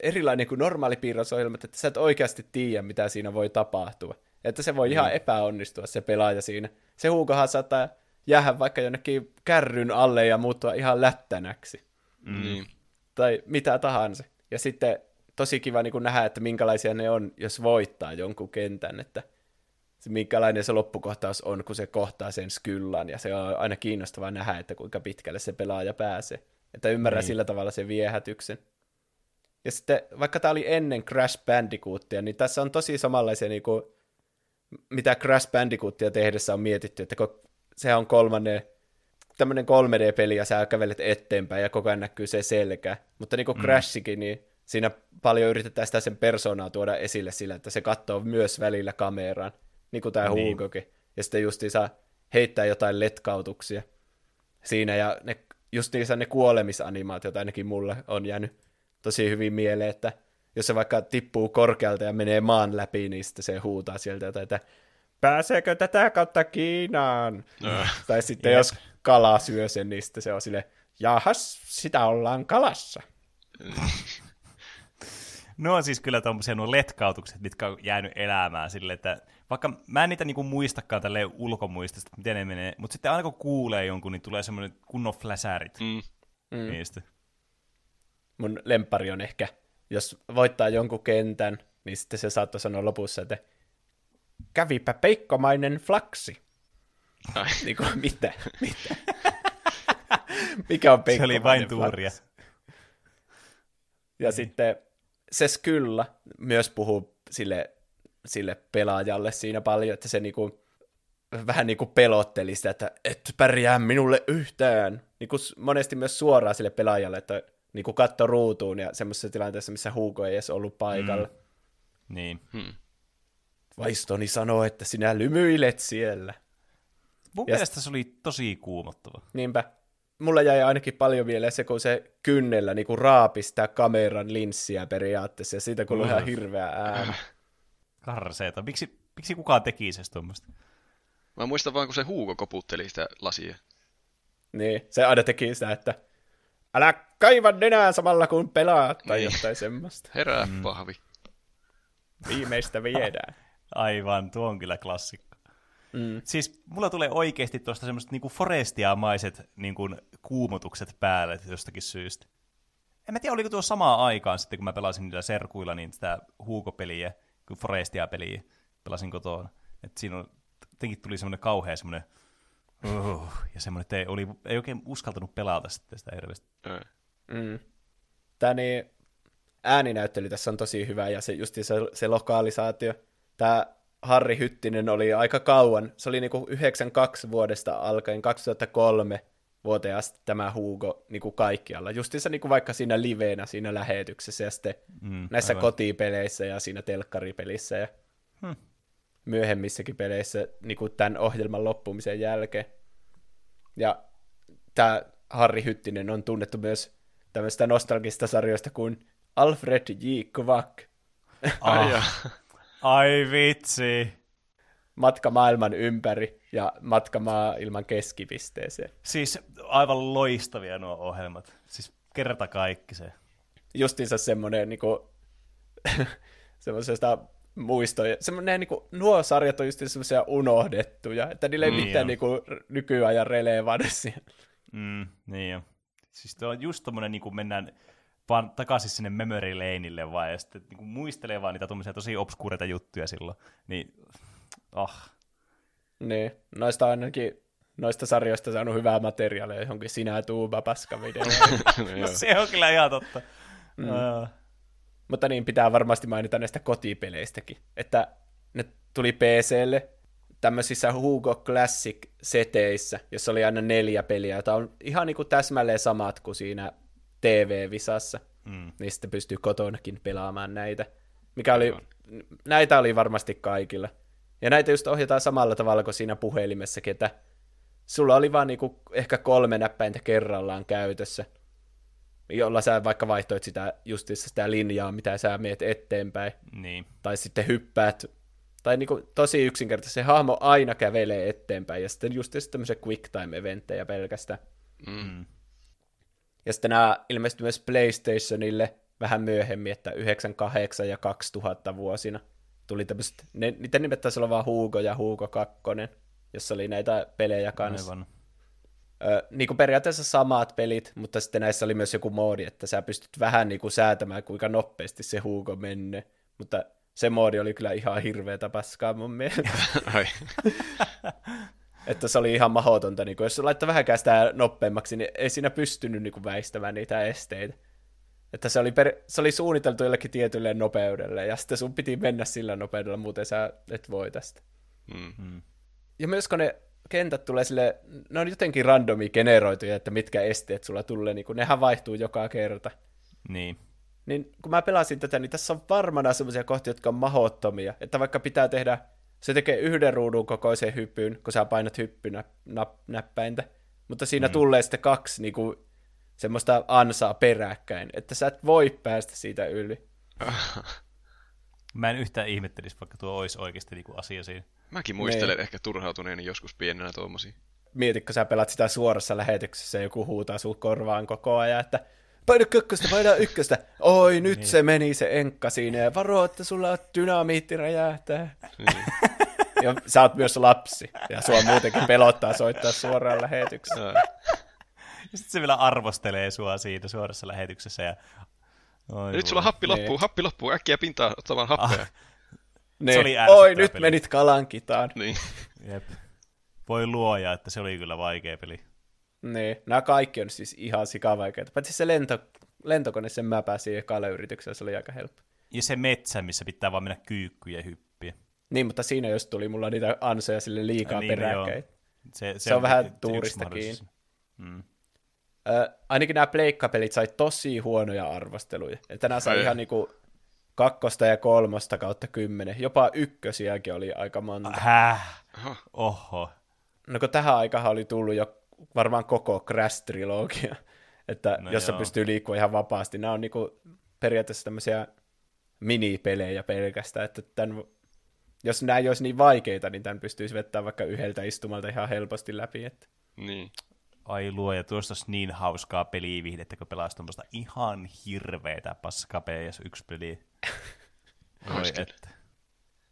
erilainen kuin normaali piirrosohjelma, että sä et oikeasti tiedä, mitä siinä voi tapahtua. Että se voi mm. ihan epäonnistua se pelaaja siinä. Se huukohan saattaa jäädä vaikka jonnekin kärryn alle ja muuttua ihan lättänäksi. Mm. Niin. Tai mitä tahansa. Ja sitten tosi kiva niin nähdä, että minkälaisia ne on, jos voittaa jonkun kentän. Että se, minkälainen se loppukohtaus on, kun se kohtaa sen skyllan, ja se on aina kiinnostavaa nähdä, että kuinka pitkälle se pelaaja pääsee. Että ymmärrä niin. sillä tavalla sen viehätyksen. Ja sitten, vaikka tämä oli ennen Crash Bandicootia, niin tässä on tosi samanlaisia, niin kuin, mitä Crash Bandicootia tehdessä on mietitty, että kun se on kolmannen, tämmöinen 3D-peli, ja sä kävelet eteenpäin, ja koko ajan näkyy se selkä. Mutta niin kuin mm. Crashikin, niin siinä paljon yritetään sitä sen persoonaa tuoda esille sillä, että se katsoo myös välillä kameraan niin kuin tämä niin. Huukokin. Ja sitten justiinsa heittää jotain letkautuksia siinä, ja ne, justiinsa ne kuolemisanimaatiot ainakin mulle on jäänyt tosi hyvin mieleen, että jos se vaikka tippuu korkealta ja menee maan läpi, niin sitten se huutaa sieltä jotain, että pääseekö tätä kautta Kiinaan? Äh. Tai sitten yep. jos kala syö sen, niin sitten se on sille, jahas, sitä ollaan kalassa. No on siis kyllä tuommoisia nuo letkautukset, mitkä on jäänyt elämään sille, että vaikka mä en niitä niinku muistakaan tälle ulkomuistista, miten ne menee, mutta sitten aina kun kuulee jonkun, niin tulee semmoinen kunnon fläsärit mm. mm. niistä. Mun lempari on ehkä, jos voittaa jonkun kentän, niin sitten se saattoi sanoa lopussa, että kävipä peikkomainen flaksi. Ai. niin kuin, mitä? mitä? Mikä on peikkomainen Se oli vain tuuria. Ja mm. sitten se kyllä myös puhuu sille sille pelaajalle siinä paljon, että se niinku, vähän niinku pelotteli sitä, että et pärjää minulle yhtään. Niinku monesti myös suoraan sille pelaajalle, että niinku katto ruutuun ja semmoisessa tilanteessa, missä Hugo ei edes ollut paikalla. Mm. Niin. Hmm. Vaistoni sanoo, että sinä lymyilet siellä. Mun ja mielestä se oli tosi kuumottava. Niinpä. Mulla jäi ainakin paljon vielä se, kun se kynnellä niin raapistaa kameran linssiä periaatteessa, ja siitä kuului ihan hirveä ääni. karseeta. Miksi, miksi kukaan teki se tuommoista? Mä muistan vaan, kun se Huuko koputteli sitä lasia. Niin, se aina teki sitä, että älä kaiva nenää samalla kun pelaat, tai niin. jotain semmoista. Herää, mm. pahvi. Viimeistä viedään. Aivan, tuo on kyllä klassikko. Mm. Siis mulla tulee oikeasti tuosta semmoista niinku forestiamaiset niinku kuumotukset päälle jostakin syystä. En mä tiedä, oliko tuo samaan aikaan sitten, kun mä pelasin niillä serkuilla niin sitä huukopeliä, kun Forestia-peliä pelasin kotona. Et siinä on, jotenkin tuli semmoinen kauhea semmoinen, uh, ja semmoinen, että ei, oli, ei oikein uskaltanut pelata sitten sitä hirveästi. Mm. Tämä niin, ääninäyttely tässä on tosi hyvä, ja se, just se, se lokalisaatio. Tämä Harri Hyttinen oli aika kauan, se oli niinku 92 vuodesta alkaen, 2003 vuoteen asti tämä Hugo niin kuin kaikkialla. Justiinsa niin kuin vaikka siinä liveenä, siinä lähetyksessä ja sitten mm, näissä aivan. kotipeleissä ja siinä telkkaripelissä ja hmm. Myöhemmissäkin peleissä niin kuin tämän ohjelman loppumisen jälkeen. Ja tämä Harri Hyttinen on tunnettu myös tämmöistä nostalgista sarjoista kuin Alfred J. Kvak. Ah. Ai vitsi matka maailman ympäri ja matka maailman keskipisteeseen. Siis aivan loistavia nuo ohjelmat. Siis kerta kaikki se. Justiinsa semmoinen niinku, semmoisesta muistoja. Semmoinen, niinku, nuo sarjat on just semmoisia unohdettuja, että niillä ei mm, mitään niinku, nykyajan relevanssia. Mm, niin jo. Siis tuo on just tommonen, niin kuin mennään vaan takaisin sinne memory laneille vaan, ja sitten niin kuin muistelee vaan niitä tommosia tosi obskuureita juttuja silloin. Niin, ah. Niin, noista ainakin noista sarjoista saanut hyvää materiaalia johonkin sinä tuuba paskavideo. no, se on kyllä ihan totta. Mm. Uh. Mutta niin pitää varmasti mainita näistä kotipeleistäkin, että ne tuli PClle tämmöisissä Hugo Classic-seteissä, jossa oli aina neljä peliä, joita on ihan niin kuin täsmälleen samat kuin siinä TV-visassa. Mm. Niin sitten pystyy kotonakin pelaamaan näitä. Mikä oli, näitä oli varmasti kaikilla. Ja näitä just ohjataan samalla tavalla kuin siinä puhelimessakin, että sulla oli vaan niinku ehkä kolme näppäintä kerrallaan käytössä, jolla sä vaikka vaihtoit sitä justissa sitä linjaa, mitä sä meet eteenpäin. Niin. Tai sitten hyppäät. Tai niinku tosi yksinkertaisesti se hahmo aina kävelee eteenpäin, ja sitten just tämmöisiä quick time eventtejä pelkästään. Mm. Ja sitten nämä ilmestyi myös PlayStationille vähän myöhemmin, että 98 ja 2000 vuosina tuli tämmöiset, ne, niiden nimet taisi olla vaan Hugo ja Hugo 2 jossa oli näitä pelejä kanssa. Aivan. Ö, niin kuin periaatteessa samat pelit, mutta sitten näissä oli myös joku moodi, että sä pystyt vähän niin kuin säätämään, kuinka nopeasti se Hugo menee. Mutta se moodi oli kyllä ihan hirveätä paskaa mun mielestä. Että se oli ihan mahdotonta. Niin kuin, jos laittoi vähänkään sitä nopeammaksi, niin ei siinä pystynyt niin kuin väistämään niitä esteitä. Että se oli, per, se oli suunniteltu jollekin tietylle nopeudelle, ja sitten sun piti mennä sillä nopeudella, muuten sä et voi tästä. Mm. hmm ja myös kun ne kentät tulee sille, ne on jotenkin randomi generoituja, että mitkä esteet sulla tulee, niin kun nehän vaihtuu joka kerta. Niin. Niin kun mä pelasin tätä, niin tässä on varmana sellaisia kohtia, jotka on mahottomia. Että vaikka pitää tehdä, se tekee yhden ruudun kokoisen hyppyn, kun sä painat hyppynäppäintä. Mutta siinä mm. tulee sitten kaksi niin kuin, semmoista ansaa peräkkäin, että sä et voi päästä siitä yli. Mä en yhtään ihmettelisi, vaikka tuo olisi oikeasti niin kuin asia siinä. Mäkin muistelen ne. ehkä turhautuneeni joskus pienenä tuommoisia. Mietitkö sä pelat sitä suorassa lähetyksessä ja joku huutaa sun korvaan koko ajan, että paina kökköstä, paina ykköstä. Oi, nyt niin. se meni se enkka siinä ja varo, että sulla dynamiitti räjähtää. Niin. ja sä oot myös lapsi ja sua muutenkin pelottaa soittaa suoraan lähetyksessä. Ja sitten se vielä arvostelee sua siitä suorassa lähetyksessä ja Oi, nyt sulla happi loppuu, niin. happi loppuu, äkkiä pintaa ottamaan happea. Ah, ne. Se oli Oi, nyt peli. menit kalankitaan. Niin. Jep. Voi luoja, että se oli kyllä vaikea peli. Niin, nämä kaikki on siis ihan sikavaikeita. Paitsi se lento, lentokone, sen mä pääsin ekalla yrityksellä, se oli aika helppo. Ja se metsä, missä pitää vaan mennä kyykkyjä ja hyppiä. Niin, mutta siinä jos tuli mulla niitä ansoja sille liikaa niin, peräkkäin. Se, se, se, on, on vähän tuurista kiinni. Mm. Ainakin nämä pleikkapelit sai tosi huonoja arvosteluja. Että nämä sai ihan niinku kakkosta ja kolmosta kautta kymmenen. Jopa ykkösiäkin oli aika monta. Häh? Oho. No kun tähän aikaan oli tullut jo varmaan koko Crash-trilogia, että no jos se pystyy liikkua ihan vapaasti. Nämä on niinku periaatteessa tämmöisiä minipelejä pelkästään, että tämän, jos nämä ei olisi niin vaikeita, niin tämän pystyisi vettämään vaikka yhdeltä istumalta ihan helposti läpi. Että... Niin. Ai luoja, tuosta olisi niin hauskaa peliviihdettä, kun pelaisi tuommoista ihan hirveetä paskaa PS1 peliä. Oi, että.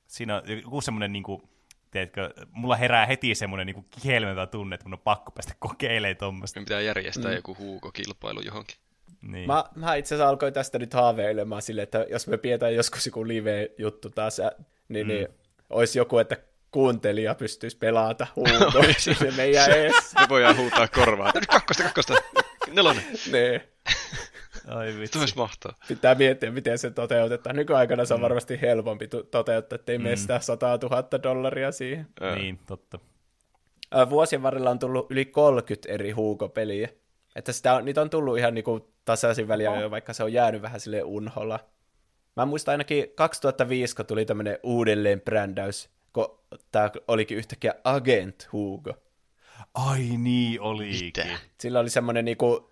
Siinä on joku semmoinen, niin kuin, tiedätkö, mulla herää heti semmoinen niin kihelmevä tunne, että mun on pakko päästä kokeilemaan tuommoista. Me pitää järjestää mm. joku huukokilpailu johonkin. Niin. Mä, mä itse asiassa alkoin tästä nyt haaveilemaan silleen, että jos me pidetään joskus joku live-juttu taas, niin, mm. niin olisi joku, että kuuntelija pystyisi pelata huutoiksi se meidän ees. Me voidaan huutaa korvaa. Nyt kakkosta, kakkosta, nelonen. Nee. Ai vitsi. Tuo mahtavaa. Pitää miettiä, miten se toteutetaan. Nykyaikana se on mm. varmasti helpompi toteuttaa, ettei mm. mene sitä 100 000 dollaria siihen. Ää. Niin, totta. Vuosien varrella on tullut yli 30 eri huukopeliä. Että sitä on, niitä on tullut ihan niinku tasaisin väliä, oh. vaikka se on jäänyt vähän sille unholla. Mä muistan ainakin 2005, kun tuli tämmöinen uudelleen brändäys, kun tää olikin yhtäkkiä Agent Hugo. Ai niin olikin. Mitä? Sillä oli semmoinen niinku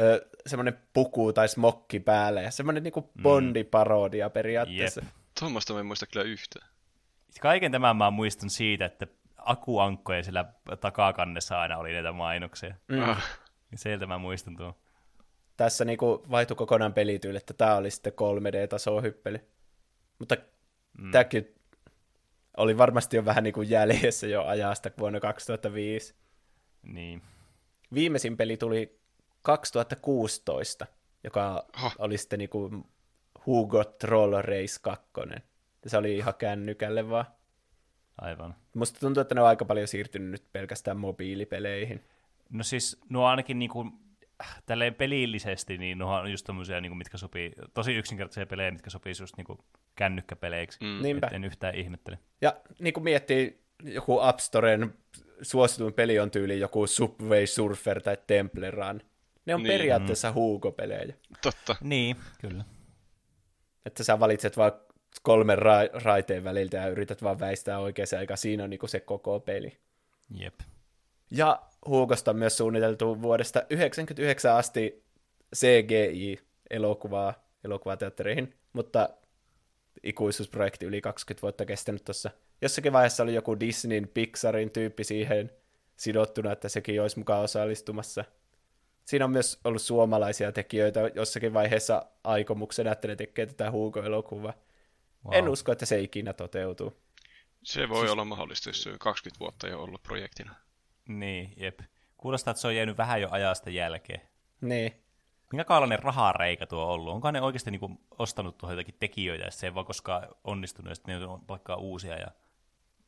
ö, semmoinen puku tai smokki päälle ja semmoinen niinku mm. Bondi-parodia periaatteessa. Jep. Tuommoista mä en muista kyllä yhtään. Kaiken tämän mä muistan siitä, että akuankkoja sillä takakannessa aina oli näitä mainoksia. Mm. Ah. Sieltä mä muistan tuon. Tässä niinku vaihtui kokonaan pelityyli, että tää oli sitten 3D-tasoa hyppeli. Mutta mm. tämäkin oli varmasti jo vähän niinku jäljessä jo ajasta vuonna 2005. Niin. viimeisin peli tuli 2016, joka oh. oli sitten niinku Hugo Troll Race 2. Se oli ihan kännykälle vaan. Aivan. Musta tuntuu, että ne on aika paljon siirtynyt nyt pelkästään mobiilipeleihin. No siis nuo ainakin niinku, tälleen pelillisesti, niin nuo on just tommosia, niinku, mitkä sopii, tosi yksinkertaisia pelejä, mitkä sopii just niinku kännykkäpeleiksi. Mm. Niinpä. Et en yhtään ihmettele. Ja niin kuin miettii, joku App Storen suosituin peli on tyyli joku Subway Surfer tai Temple Run. Ne on niin. periaatteessa mm. huukopelejä. Totta. Niin, kyllä. Että sä valitset vaan kolmen ra- raiteen väliltä ja yrität vaan väistää oikeaan aikaan. Siinä on niinku se koko peli. Jep. Ja Huukosta on myös suunniteltu vuodesta 1999 asti CGI-elokuvaa elokuvateattereihin, mutta ikuisuusprojekti yli 20 vuotta kestänyt tuossa. Jossakin vaiheessa oli joku Disneyn, Pixarin tyyppi siihen sidottuna, että sekin olisi mukaan osallistumassa. Siinä on myös ollut suomalaisia tekijöitä jossakin vaiheessa aikomuksena, että ne tekee tätä Hugo-elokuvaa. Wow. En usko, että se ikinä toteutuu. Se voi siis... olla mahdollista, jos se on 20 vuotta jo ollut projektina. Niin, jep. Kuulostaa, että se on jäänyt vähän jo ajasta jälkeen. Niin. Minkä kaalainen rahareikä tuo on ollut? Onko ne oikeasti niinku ostanut tuohon jotakin tekijöitä, ja se ei vaan koskaan onnistunut, ja sitten ne on vaikka uusia ja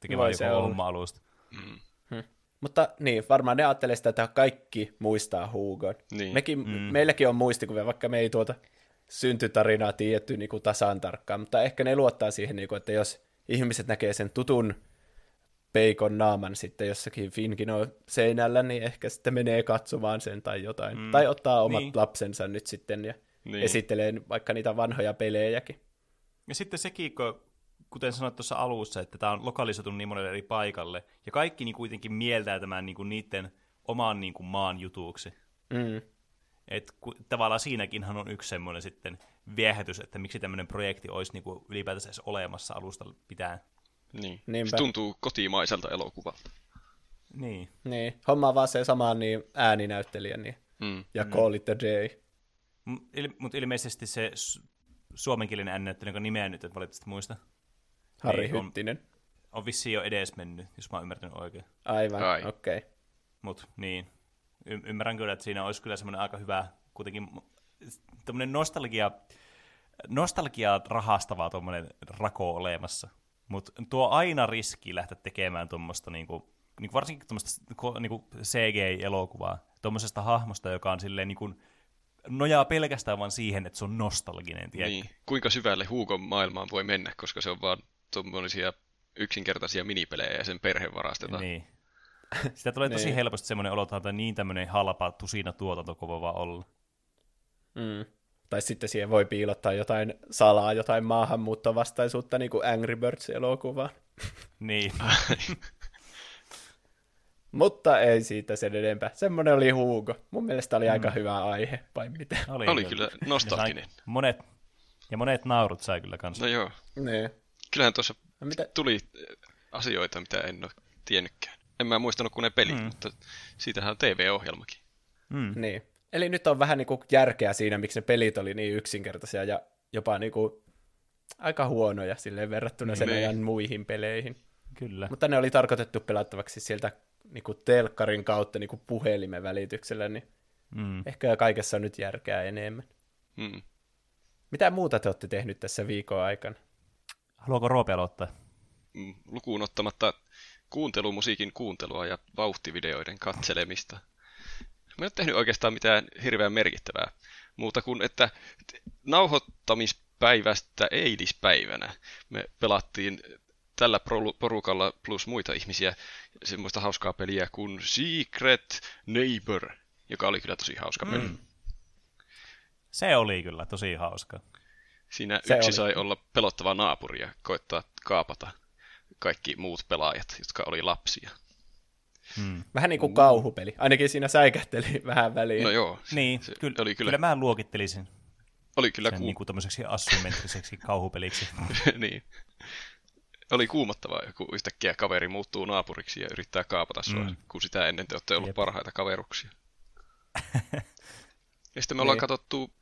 tekemään joku homma alusta. Mm. Hm. Mutta niin, varmaan ne ajattelee sitä, että kaikki muistaa Hugon. Niin. Mekin, mm. Meilläkin on muistikuvia, vaikka me ei tuota syntytarinaa tiedetty niin kuin tasan tarkkaan, mutta ehkä ne luottaa siihen, niin kuin, että jos ihmiset näkee sen tutun peikon naaman sitten jossakin Finkino seinällä, niin ehkä sitten menee katsomaan sen tai jotain. Mm. Tai ottaa omat niin. lapsensa nyt sitten ja niin. esittelee vaikka niitä vanhoja pelejäkin. Ja sitten sekin, kuten sanoit tuossa alussa, että tämä on lokalisoitu niin monelle eri paikalle, ja kaikki niin kuitenkin mieltää tämän niin kuin niiden oman niin kuin maan jutuksi. Mm. Et ku, tavallaan siinäkinhän on yksi semmoinen sitten viehätys, että miksi tämmöinen projekti olisi niin kuin ylipäätänsä edes olemassa alusta pitää. Niin, Niinpä. se tuntuu kotimaiselta elokuvalta. Niin. Niin, homma vaan se sama niin ääninäyttelijä niin. Mm. ja mm. Call it a day. Il- Mutta ilmeisesti se suomenkielinen ääninäyttelijä, jonka nimeä nyt et valitettavasti muista. Harri niin, Hyttinen. On, on vissiin jo edes mennyt, jos mä oon ymmärtänyt oikein. Aivan, Ai. okei. Okay. Mut niin, y- ymmärrän kyllä, että siinä olisi kyllä semmoinen aika hyvä, kuitenkin tämmöinen nostalgia, nostalgia rahastavaa tuommoinen rako olemassa. Mutta tuo aina riski lähteä tekemään tuommoista, niinku, niinku varsinkin tuommoista niinku CGI-elokuvaa, tuommoisesta hahmosta, joka on silleen niinku, nojaa pelkästään vain siihen, että se on nostalginen. Tiedä? Niin. Kuinka syvälle Huukon maailmaan voi mennä, koska se on vaan tuommoisia yksinkertaisia minipelejä ja sen perhe varastetaan. Niin. Sitä tulee tosi niin. helposti semmoinen olo, että niin tämmöinen halpa tusina tuotanto voi vaan olla. Mm. Tai sitten siihen voi piilottaa jotain salaa, jotain maahanmuuttovastaisuutta, niin kuin Angry Birds-elokuvaan. Niin. Mutta ei siitä sen enempää. Semmoinen oli Hugo. Mun mielestä oli mm. aika hyvä aihe, vai mitä? Oli, oli kyllä nostalginen. Monet, ja monet naurut sai kyllä kanssa. No joo. Nee. Kyllähän tuossa no mitä? tuli asioita, mitä en ole tiennytkään. En mä muistanut kuin ne pelit, mm. mutta siitähän on TV-ohjelmakin. Mm. Niin. Eli nyt on vähän niin kuin järkeä siinä, miksi ne pelit oli niin yksinkertaisia ja jopa niin kuin aika huonoja silleen verrattuna sen niin. ajan muihin peleihin. Kyllä. Mutta ne oli tarkoitettu pelattavaksi sieltä niin kuin telkkarin kautta niin kuin puhelimen välityksellä, niin mm. ehkä kaikessa on nyt järkeä enemmän. Mm. Mitä muuta te olette tehnyt tässä viikon aikana? Haluaako Roope aloittaa? Mm, lukuun ottamatta kuuntelumusiikin kuuntelua ja vauhtivideoiden katselemista. Mä en ole tehnyt oikeastaan mitään hirveän merkittävää, muuta kuin että nauhoittamispäivästä eilispäivänä me pelattiin tällä porukalla plus muita ihmisiä semmoista hauskaa peliä kuin Secret Neighbor, joka oli kyllä tosi hauska peli. Mm. Se oli kyllä tosi hauska. Siinä Se yksi oli. sai olla pelottava naapuri ja koittaa kaapata kaikki muut pelaajat, jotka oli lapsia. Hmm. Vähän niin kuin kauhupeli. Ainakin siinä säikähteli vähän väliin. No joo. Niin, se kyllä, oli kyllä... kyllä mä luokittelisin oli kyllä sen ku... niin kuin tämmöiseksi asymmetriseksi kauhupeliksi. niin. Oli kuumottavaa, kun yhtäkkiä kaveri muuttuu naapuriksi ja yrittää kaapata sua, mm. kun sitä ennen te olette ollut Jep. parhaita kaveruksia. ja sitten me ollaan niin. katsottu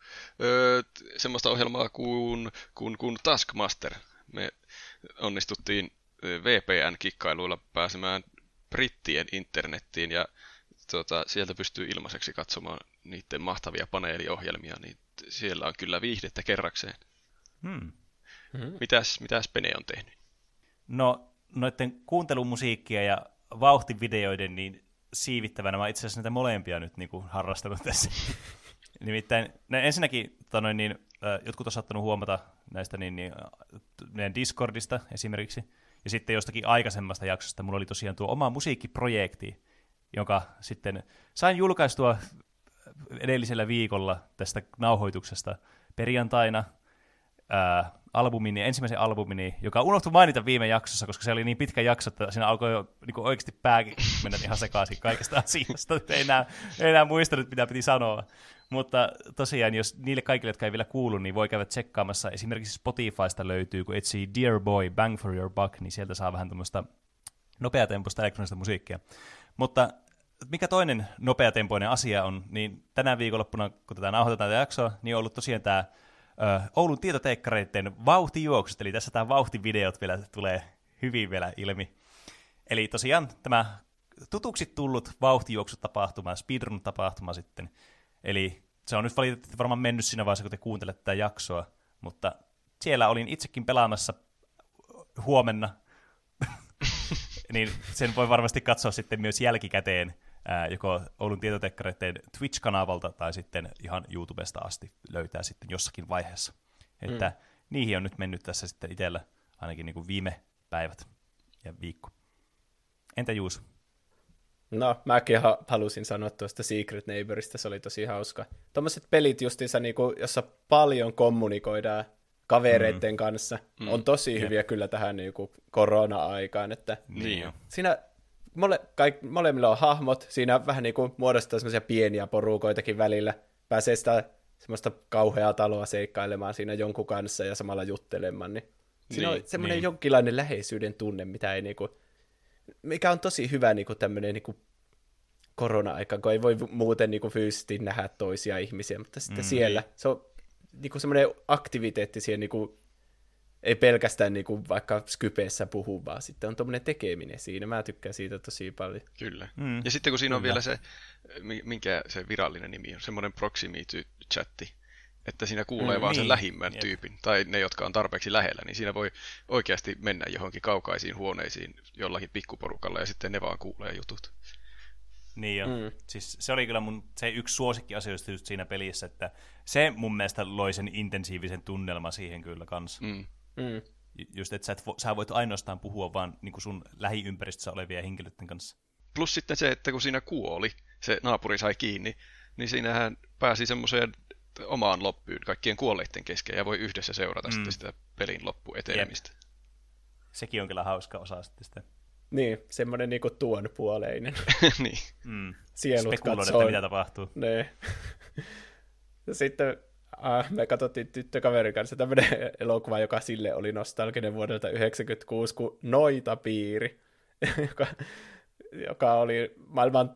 ö, semmoista ohjelmaa kuin, kuin, kuin Taskmaster. Me onnistuttiin VPN-kikkailuilla pääsemään brittien internettiin ja tuota, sieltä pystyy ilmaiseksi katsomaan niiden mahtavia paneeliohjelmia, niin siellä on kyllä viihdettä kerrakseen. Hmm. Hmm. Mitäs, mitäs Pene on tehnyt? No, noiden kuuntelumusiikkia ja vauhtivideoiden niin siivittävänä mä itse asiassa näitä molempia nyt niin kuin harrastanut tässä. Nimittäin ne ensinnäkin tanoin, niin, jotkut on saattanut huomata näistä niin, niin, meidän Discordista esimerkiksi, ja sitten jostakin aikaisemmasta jaksosta mulla oli tosiaan tuo oma musiikkiprojekti, jonka sitten sain julkaistua edellisellä viikolla tästä nauhoituksesta perjantaina ää, albumini, ensimmäisen albumini, joka unohtui mainita viime jaksossa, koska se oli niin pitkä jakso, että siinä alkoi jo niin oikeasti pää mennä ihan sekaisin kaikesta asiasta, ei enää, ei enää muistanut, mitä piti sanoa. Mutta tosiaan, jos niille kaikille, jotka ei vielä kuulu, niin voi käydä tsekkaamassa. Esimerkiksi Spotifysta löytyy, kun etsii Dear Boy, Bang for Your Buck, niin sieltä saa vähän tämmöistä nopeatempoista elektronista musiikkia. Mutta mikä toinen nopeatempoinen asia on, niin tänä viikonloppuna, kun tätä nauhoitetaan tätä jaksoa, niin on ollut tosiaan tämä Oulun tietoteekkareiden vauhtijuoksut, eli tässä tämä vauhtivideot vielä tulee hyvin vielä ilmi. Eli tosiaan tämä tutuksi tullut vauhtijuoksutapahtuma, speedrun-tapahtuma sitten. Eli se on nyt valitettavasti varmaan mennyt siinä vaiheessa, kun te kuuntelette tätä jaksoa, mutta siellä olin itsekin pelaamassa huomenna, niin sen voi varmasti katsoa sitten myös jälkikäteen ää, joko Oulun tietotekkareiden Twitch-kanavalta tai sitten ihan YouTubesta asti löytää sitten jossakin vaiheessa. Että mm. niihin on nyt mennyt tässä sitten itsellä ainakin niin kuin viime päivät ja viikko. Entä Juus? No, mäkin halusin sanoa tuosta Secret Neighborista, se oli tosi hauska. Tuommoiset pelit justiinsa, niin kuin, jossa paljon kommunikoidaan kavereiden mm. kanssa, mm. on tosi hyviä Jep. kyllä tähän niin kuin korona-aikaan. Että niin Siinä mole, kaik, molemmilla on hahmot, siinä vähän niin kuin muodostaa semmoisia pieniä porukoitakin välillä. Pääsee sitä semmoista kauheaa taloa seikkailemaan siinä jonkun kanssa ja samalla juttelemaan. Niin siinä niin, on semmoinen niin. jonkinlainen läheisyyden tunne, mitä ei niinku, mikä on tosi hyvä niinku tämmöinen niinku korona-aika, kun ei voi muuten niinku fyysisesti nähdä toisia ihmisiä, mutta sitten mm, siellä niin. se on niinku semmoinen aktiviteetti siihen niinku ei pelkästään niin kuin vaikka Skypeessä puhu, vaan sitten on tuommoinen tekeminen siinä. Mä tykkään siitä tosi paljon. Kyllä. Mm. Ja sitten kun siinä on Kyllä. vielä se, minkä se virallinen nimi on, semmoinen proximity-chatti, että siinä kuulee mm, vaan niin. sen lähimmän Jep. tyypin, tai ne, jotka on tarpeeksi lähellä, niin siinä voi oikeasti mennä johonkin kaukaisiin huoneisiin jollakin pikkuporukalla, ja sitten ne vaan kuulee jutut. Niin jo. Mm. Siis se oli kyllä mun se yksi suosikki asioista just siinä pelissä, että se mun mielestä loi sen intensiivisen tunnelman siihen kyllä kanssa. Mm. Mm. Just, että sä, et vo, sä voit ainoastaan puhua vaan niin kuin sun lähiympäristössä olevia henkilöiden kanssa. Plus sitten se, että kun siinä kuoli, se naapuri sai kiinni, niin siinähän pääsi semmoiseen omaan loppuun kaikkien kuolleiden kesken ja voi yhdessä seurata mm. sitten sitä pelin loppuetenemistä. Jep. Sekin on kyllä hauska osa sitten sitä. Niin, semmoinen niinku tuon puoleinen. niin. Mm. Sielut katsoo. mitä tapahtuu. Nee. ja sitten äh, me katsottiin tyttökaverin kanssa tämmöinen elokuva, joka sille oli nostalginen vuodelta 1996, kuin Noita piiri, joka, joka oli maailman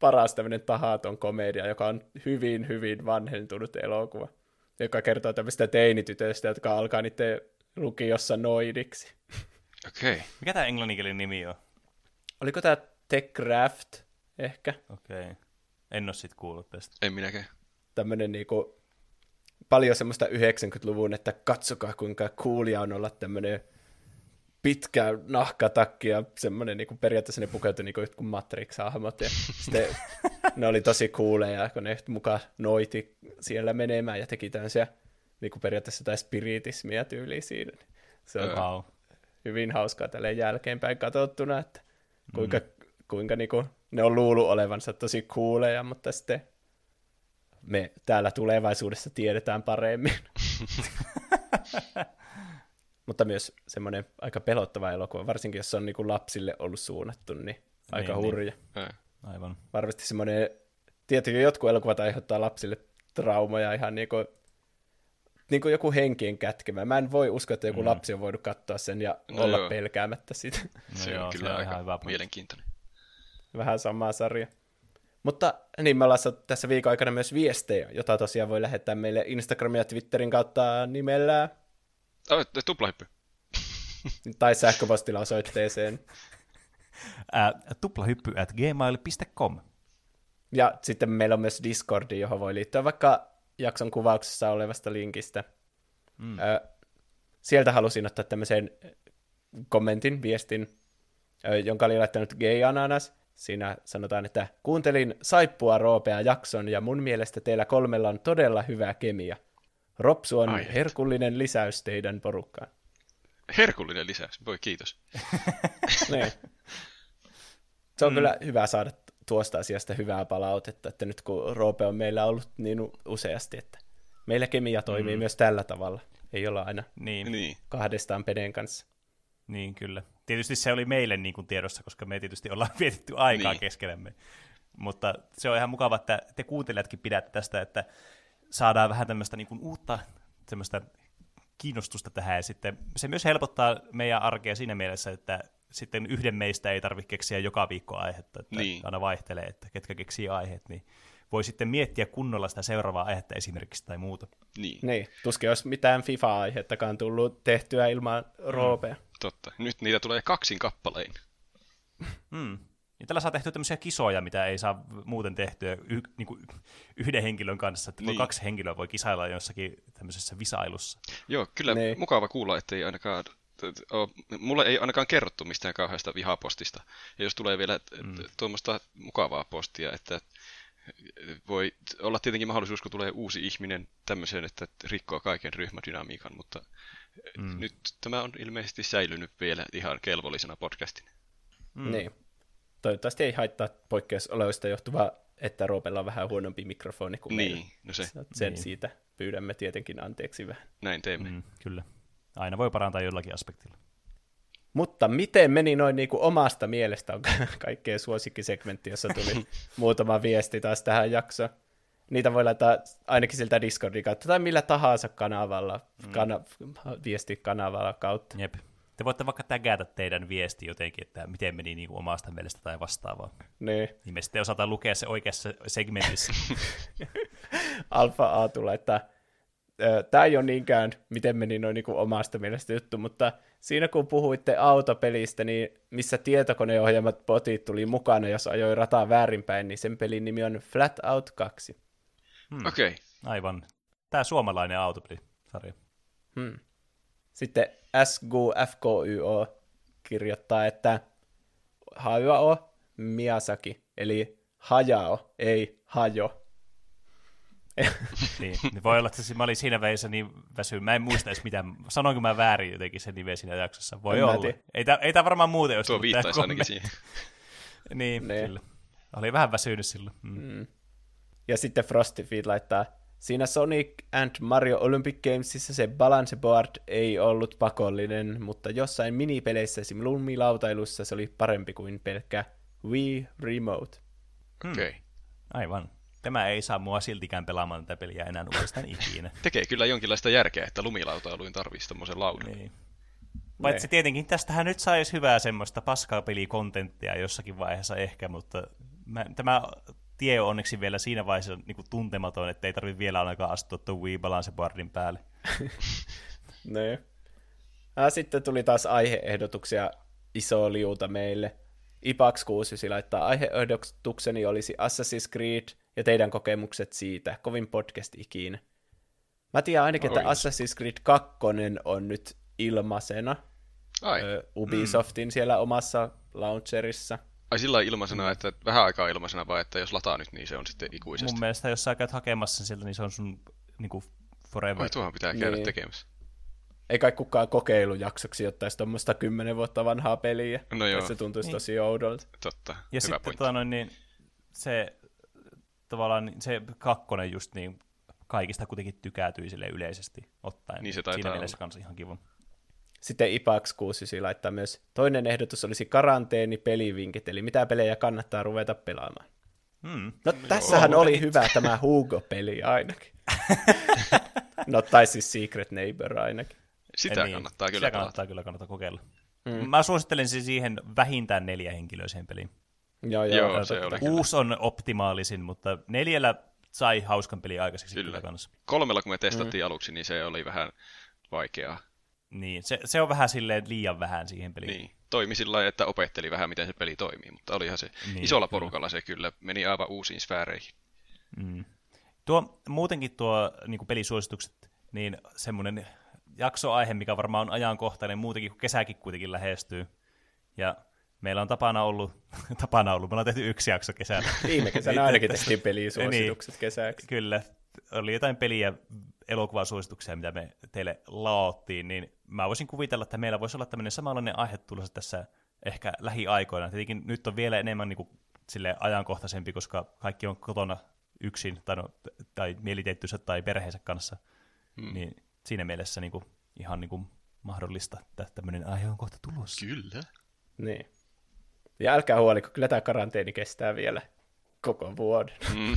paras tämmöinen tahaton komedia, joka on hyvin, hyvin vanhentunut elokuva, joka kertoo tämmöistä teinitytöistä, jotka alkaa niiden lukiossa noidiksi. Okei. Okay. Mikä tämä englanninkielinen nimi on? Oliko tämä Techcraft ehkä? Okei. Okay. En ole sitten kuullut tästä. En minäkään. Tämmöinen niinku paljon semmoista 90-luvun, että katsokaa kuinka coolia on olla tämmöinen pitkä nahkatakki ja semmoinen niin kuin periaatteessa ne pukeutui niin kuin Matrix-hahmot ja sitten ne oli tosi cooleja, kun ne mukaan noiti siellä menemään ja teki tämmöisiä niin kuin periaatteessa jotain spiritismia tyyliä siinä. Se on wow. hyvin hauskaa tälleen jälkeenpäin katsottuna, että kuinka, mm. kuinka niin kuin, ne on luullut olevansa tosi cooleja, mutta sitten me täällä tulevaisuudessa tiedetään paremmin. Mutta myös semmoinen aika pelottava elokuva, varsinkin jos se on niin lapsille ollut suunnattu, niin aika niin, niin. hurja. Niin. Aivan. Varmasti semmoinen, tietenkin jotkut elokuvat aiheuttaa lapsille traumoja ihan niin kuin, niin kuin joku henkien kätkemä. Mä en voi uskoa, että joku mm. lapsi on voinut katsoa sen ja no olla joo. pelkäämättä sitä. No se on joo, kyllä se on aika ihan hyvä mielenkiintoinen. Vähän samaa sarja. Mutta niin, me ollaan tässä viikon aikana myös viestejä, jota tosiaan voi lähettää meille Instagramin ja Twitterin kautta nimellä... Oh, tuplahyppy. tai sähköpostilla osoitteeseen. Äh, tuplahyppy at gmail.com. Ja sitten meillä on myös Discordi, johon voi liittyä vaikka jakson kuvauksessa olevasta linkistä. Mm. Ö, sieltä halusin ottaa tämmöisen kommentin, viestin, ö, jonka oli laittanut Gay Ananas. Siinä sanotaan, että kuuntelin Saippua Roopea jakson ja mun mielestä teillä kolmella on todella hyvä kemia. Ropsu on Ai herkullinen lisäys teidän porukkaan. Herkullinen lisäys, voi kiitos. niin. Se on mm. kyllä hyvä saada tuosta asiasta hyvää palautetta, että nyt kun Roope on meillä ollut niin useasti, että meillä kemia toimii mm. myös tällä tavalla. Ei olla aina niin. niin. kahdestaan peden kanssa. Niin, kyllä. Tietysti se oli meille niin kuin tiedossa, koska me tietysti ollaan vietetty aikaa niin. keskenämme. Mutta se on ihan mukava, että te kuuntelijatkin pidätte tästä, että saadaan vähän tämmöistä niin kuin uutta semmoista kiinnostusta tähän, ja sitten se myös helpottaa meidän arkea siinä mielessä, että sitten yhden meistä ei tarvitse keksiä joka viikko aihetta, että niin. aina vaihtelee, että ketkä keksii aiheet, niin voi sitten miettiä kunnolla sitä seuraavaa aihetta esimerkiksi tai muuta. Niin. niin. Tuskin olisi mitään FIFA-aihettakaan tullut tehtyä ilman mm. roopea. Mm, totta. Nyt niitä tulee kaksin kappalein. Mm. Niin tällä saa tehtyä tämmöisiä kisoja, mitä ei saa muuten tehtyä y- niin kuin yhden henkilön kanssa, että niin. kaksi henkilöä voi kisailla jossakin tämmöisessä visailussa. Joo, kyllä niin. mukava kuulla, että ei ainakaan mulle ei ainakaan kerrottu mistään kauheasta vihapostista. Ja jos tulee vielä mm. tuommoista mukavaa postia, että voi olla tietenkin mahdollisuus, kun tulee uusi ihminen tämmöiseen, että rikkoo kaiken ryhmädynamiikan, mutta mm. nyt tämä on ilmeisesti säilynyt vielä ihan kelvollisena podcastina. Mm. Niin. Toivottavasti ei haittaa poikkeusoloista johtuvaa, että Roopella on vähän huonompi mikrofoni kuin niin, meillä. no se. Sen niin. siitä pyydämme tietenkin anteeksi vähän. Näin teemme. Mm, kyllä. Aina voi parantaa jollakin aspektilla. Mutta miten meni noin niin kuin omasta mielestä on kaikkea suosikkisegmentti, jossa tuli muutama viesti taas tähän jaksoon. Niitä voi laittaa ainakin siltä Discordin kautta tai millä tahansa kanavalla, mm. kana, viestikanavalla kautta. Jep. Te voitte vaikka tägätä teidän viesti jotenkin, että miten meni niin kuin omasta mielestä tai vastaavaa. Niin. Niin me sitten osataan lukea se oikeassa segmentissä. Alfa A tulee, että tämä ei ole niinkään, miten meni noin niin kuin omasta mielestä juttu, mutta siinä kun puhuitte autopelistä, niin missä tietokoneohjelmat botit tuli mukana, jos ajoi rataa väärinpäin, niin sen pelin nimi on Flat Out 2. Hmm. Okei. Okay. Aivan. Tämä suomalainen autopelisarja. Hmm. Sitten SGU FKYO kirjoittaa, että Hayao Miyazaki, eli Hajao, ei Hajo. niin, niin, voi olla, että mä olin siinä välissä niin väsynyt. Mä en muista edes mitään. Sanoinko mä väärin jotenkin sen nimen siinä jaksossa? Voi en olla. Ei tämä ei varmaan muuten olisi Tuo viittaisi ainakin siihen. niin, ne. kyllä. Oli vähän väsynyt silloin. Mm. Mm. Ja sitten Frosty Feed laittaa, siinä Sonic and Mario Olympic Gamesissa se balance board ei ollut pakollinen, mutta jossain minipeleissä, esim. lumilautailussa se oli parempi kuin pelkkä Wii Remote. Okei. Okay. Aivan. Tämä ei saa mua siltikään pelaamaan tätä peliä enää uudestaan ikinä. Tekee kyllä jonkinlaista järkeä, että lumilautailuin tarvitsisi tämmöisen laudun. Niin. Paitsi ne. tietenkin tästähän nyt saisi hyvää semmoista paskaa pelikontenttia jossakin vaiheessa ehkä, mutta mä, tämä tie on onneksi vielä siinä vaiheessa niin kuin tuntematon, että ei tarvitse vielä ainakaan astua tuon Wii Balance Boardin päälle. ne. Sitten tuli taas aiheehdotuksia iso liuta meille. Ipax 6 laittaa aiheehdotukseni olisi Assassin's Creed ja teidän kokemukset siitä. Kovin podcast ikinä. Mä tiedän ainakin, että Assassin's Creed 2 on nyt ilmaisena Ai. Ö, Ubisoftin mm. siellä omassa launcherissa. Ai sillä ilmaisena, mm. että vähän aikaa ilmaisena vai että jos lataa nyt, niin se on sitten ikuisesti? Mun mielestä jos sä käyt hakemassa sen sieltä, niin se on sun niin kuin forever. Ai tuohon pitää käydä niin. tekemässä. Ei kai kukaan kokeilujaksoksi ottaisi tuommoista kymmenen vuotta vanhaa peliä. No joo. Se tuntuisi niin. tosi oudolta. Totta, Ja Hyvä sitten tota, noin, niin, se tavallaan se kakkonen just niin kaikista kuitenkin tykätyi sille yleisesti ottaen. Niin se taitaa Siinä mielessä kanssa ihan kiva. Sitten Ipax 6 laittaa myös, toinen ehdotus olisi karanteeni pelivinkit, eli mitä pelejä kannattaa ruveta pelaamaan. Hmm. No tässähän Joo. oli hyvä tämä Hugo-peli ainakin. no tai siis Secret Neighbor ainakin. Sitä niin, kannattaa kyllä Sitä kannattaa kyllä kannattaa kokeilla. Hmm. Mä suosittelen siis siihen vähintään neljä henkilöiseen peliin. Joo, joo, joo se oli Kuusi on optimaalisin, mutta neljällä sai hauskan peli aikaiseksi kyllä. kanssa. Kolmella kun me testattiin mm. aluksi, niin se oli vähän vaikeaa. Niin, se, se on vähän silleen liian vähän siihen peliin. Niin, toimi sillä lailla, että opetteli vähän, miten se peli toimii, mutta olihan se niin, isolla porukalla kyllä. se kyllä meni aivan uusiin sfääreihin. Mm. Tuo, muutenkin tuo niin pelisuositukset, niin semmoinen jaksoaihe, mikä varmaan on ajankohtainen muutenkin, kun kesäkin kuitenkin lähestyy. Ja meillä on tapana ollut, tapana ollut, me ollaan tehty yksi jakso kesällä. Viime kesänä ainakin tehtiin pelisuositukset niin, kesäksi. Kyllä, oli jotain peliä, elokuvasuosituksia, mitä me teille laottiin, niin mä voisin kuvitella, että meillä voisi olla tämmöinen samanlainen aihe tulossa tässä ehkä lähiaikoina. Tietenkin nyt on vielä enemmän niin kuin, sille ajankohtaisempi, koska kaikki on kotona yksin tai, no, tai mieliteettynsä tai perheensä kanssa. Hmm. Niin siinä mielessä niin kuin, ihan niin kuin, mahdollista, että tämmöinen aihe on kohta tulossa. Kyllä. Niin. Ja älkää huoli, kun kyllä tämä karanteeni kestää vielä koko vuoden. Mm,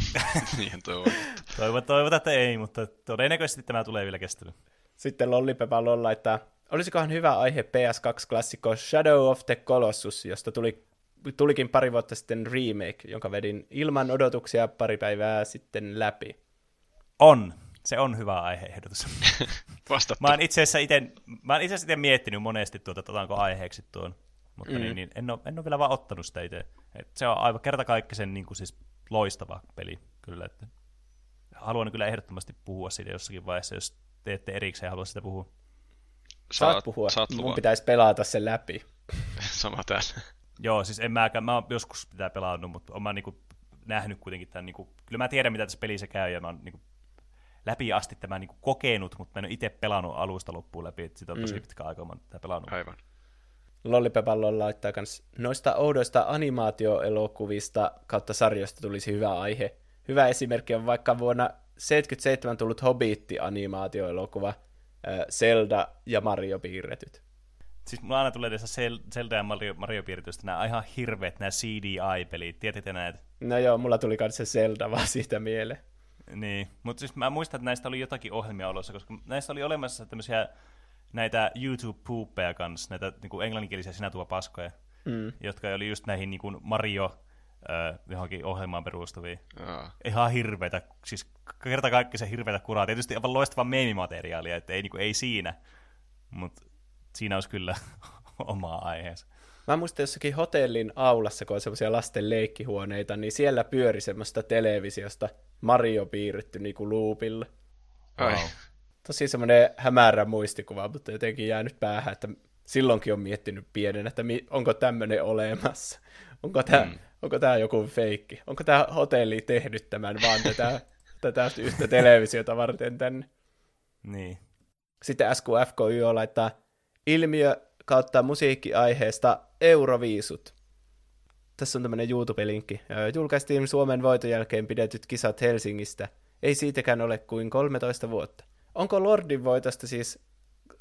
niin toivon. toivotaan, että ei, mutta todennäköisesti tämä tulee vielä kestämään. Sitten Lollipepalla laittaa, olisikohan hyvä aihe PS2-klassikko Shadow of the Colossus, josta tuli, tulikin pari vuotta sitten remake, jonka vedin ilman odotuksia pari päivää sitten läpi. On. Se on hyvä aiheehdotus. Vastattu. Mä oon itse asiassa itse miettinyt monesti tuota, että otanko aiheeksi tuon mutta mm. niin, niin, en, ole, en ole vielä vaan ottanut sitä itse. Et se on aivan kertakaikkisen niin kuin siis loistava peli kyllä. Että haluan kyllä ehdottomasti puhua siitä jossakin vaiheessa, jos teette erikseen ja halua sitä puhua. Saat, saat puhua. Saat Mun pitäisi pelata sen läpi. Sama täällä. Joo, siis en mäkään, mä oon joskus pitää pelannut, mutta oon mä niinku nähnyt kuitenkin tämän, niinku, kyllä mä tiedän mitä tässä pelissä käy, ja mä oon niinku läpi asti tämän niinku kokenut, mutta mä en ole itse pelannut alusta loppuun läpi, että sitä on tosi mm. pitkä aika, mä oon pelannut. Aivan. Lollipepallo laittaa kans noista oudoista animaatioelokuvista kautta sarjoista tulisi hyvä aihe. Hyvä esimerkki on vaikka vuonna 77 tullut Hobbit-animaatioelokuva, Zelda ja Mario piirretyt. Siis mulla aina tulee tässä Zelda ja Mario, Mario piirretystä nämä ihan hirveät nämä CDI-pelit. Tiedätte näitä? No joo, mulla tuli myös se Zelda vaan siitä mieleen. Niin, mutta siis mä muistan, että näistä oli jotakin ohjelmia olossa, koska näistä oli olemassa tämmöisiä näitä YouTube-puuppeja kanssa, näitä niin englanninkielisiä sinätuva-paskoja, mm. jotka oli just näihin niin kuin Mario äh, johonkin ohjelmaan perustuvia. Aa. Ihan hirveitä, siis kerta kaikki se hirveitä kuraa. Tietysti aivan loistavaa meemimateriaalia, että ei, niin kuin, ei siinä, mutta siinä olisi kyllä omaa aiheensa. Mä muistan jossakin hotellin aulassa, kun on semmoisia lasten leikkihuoneita, niin siellä pyöri semmoista televisiosta Mario piirretty niinku luupilla. Wow tosi semmoinen hämärä muistikuva, mutta jotenkin jäänyt päähän, että silloinkin on miettinyt pienen, että onko tämmöinen olemassa. Onko tämä, mm. Onko tämä joku feikki? Onko tämä hotelli tehnyt tämän vaan tätä, tätä yhtä televisiota varten tänne? Niin. Sitten SQFKY laittaa ilmiö kautta musiikkiaiheesta Euroviisut. Tässä on tämmöinen YouTube-linkki. Julkaistiin Suomen voiton jälkeen pidetyt kisat Helsingistä. Ei siitäkään ole kuin 13 vuotta onko Lordin voitosta siis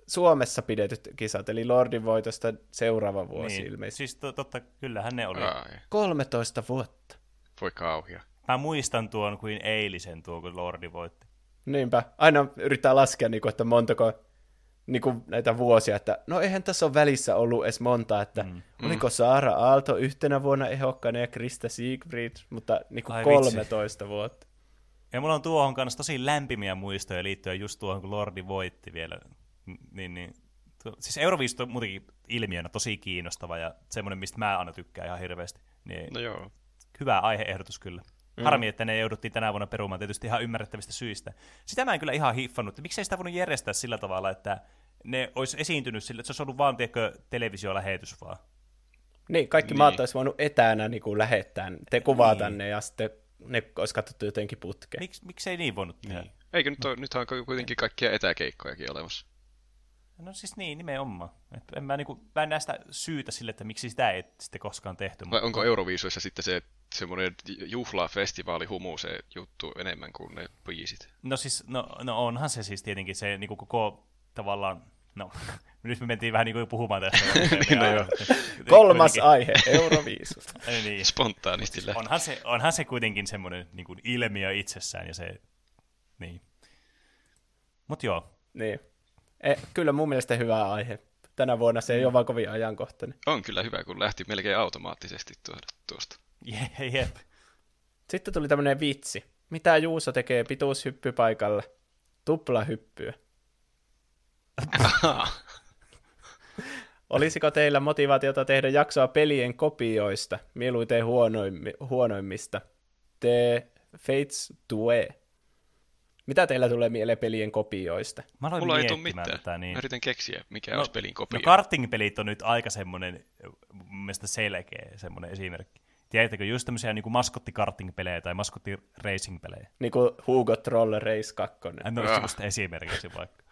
Suomessa pidetyt kisat, eli Lordin voitosta seuraava vuosi niin, ilmeisesti. Siis to, totta, kyllähän ne oli. Ai. 13 vuotta. Voi kauhia. Mä muistan tuon kuin eilisen tuo, kun Lordi voitti. Niinpä. Aina yrittää laskea, niin kuin, että montako niin kuin näitä vuosia, että no eihän tässä ole välissä ollut edes monta, että mm. oliko Saara Aalto yhtenä vuonna ehokkaana ja Krista Siegfried, mutta niin kuin 13 vitsi. vuotta. Ja mulla on tuohon kanssa tosi lämpimiä muistoja liittyen just tuohon, kun Lordi voitti vielä. Niin, niin. Siis Euroviisut on muutenkin ilmiönä tosi kiinnostava ja semmoinen, mistä mä aina tykkään ihan hirveästi. Niin no joo. Hyvä aiheehdotus kyllä. Mm. Harmi, että ne jouduttiin tänä vuonna perumaan tietysti ihan ymmärrettävistä syistä. Sitä mä en kyllä ihan hiffannut. Miksei sitä voinut järjestää sillä tavalla, että ne olisi esiintynyt sillä, että se olisi ollut vaan tiedätkö, televisiolähetys vaan. Niin, kaikki niin. maat olisi voinut etänä niin kuin lähettää, te kuvata niin. ne ja sitten ne olisi katsottu jotenkin putkeen. Miks, miksei niin voinut tehdä? Niin. Eikö nyt ole, nythän on kuitenkin kaikkia etäkeikkojakin olemassa? No siis niin, nimenomaan. Et en mä, niinku, mä en näe sitä syytä sille, että miksi sitä ei sitten koskaan tehty. Vai mutta... onko Euroviisuissa sitten se semmoinen juhlafestivaali humu se juttu enemmän kuin ne biisit? No siis, no, no onhan se siis tietenkin se niin kuin koko tavallaan, no nyt me mentiin vähän niin kuin puhumaan tästä. no joo. Kolmas aihe, Euroviisut. niin. Spontaanisti onhan se, onhan se kuitenkin semmoinen niin kuin ilmiö itsessään ja se, niin. Mut joo. Niin. E, kyllä mun mielestä hyvä aihe. Tänä vuonna se ei ole vaan kovin ajankohtainen. On kyllä hyvä, kun lähti melkein automaattisesti tuosta. Jep. Jep. Sitten tuli tämmöinen vitsi. Mitä Juuso tekee pituushyppypaikalle? Tuplahyppyä. Olisiko teillä motivaatiota tehdä jaksoa pelien kopioista, mieluiten huonoimmi, huonoimmista? The Fates Due. Mitä teillä tulee mieleen pelien kopioista? Mä Mulla ei tule mitään. Tätä, niin... Mä yritän keksiä, mikä no, olisi pelin kopio. No karting-pelit on nyt aika semmoinen, mun mielestä selkeä semmoinen esimerkki. Tiedättekö, just tämmöisiä niin maskotti-karting-pelejä tai maskotti-racing-pelejä. Niin kuin Hugo Troll Race 2. No, ah. just esimerkiksi vaikka.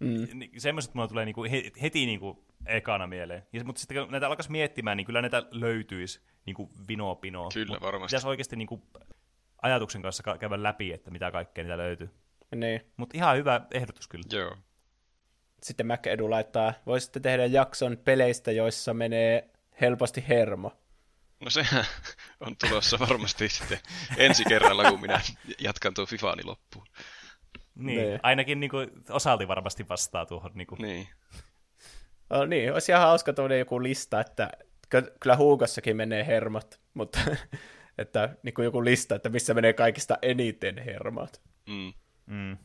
Mm. Semmoiset mulla tulee niinku heti niinku ekana mieleen. Ja, mutta sitten kun näitä alkaisi miettimään, niin kyllä näitä löytyisi niinku vinoa pinoa. Kyllä, varmasti. Pitäisi oikeasti niinku ajatuksen kanssa käydä läpi, että mitä kaikkea niitä löytyy. Niin. Mutta ihan hyvä ehdotus kyllä. Joo. Sitten Mac Edu laittaa, voisitte tehdä jakson peleistä, joissa menee helposti hermo. No sehän on tulossa varmasti sitten ensi kerralla, kun minä jatkan tuon Fifani loppuun. Niin, niin. ainakin niin kuin, osalti varmasti vastaa tuohon. Niin. Kuin. niin. No niin, olisi ihan hauska tuoda joku lista, että kyllä Huugossakin menee hermot, mutta että niin kuin joku lista, että missä menee kaikista eniten hermot. Mm. Mm.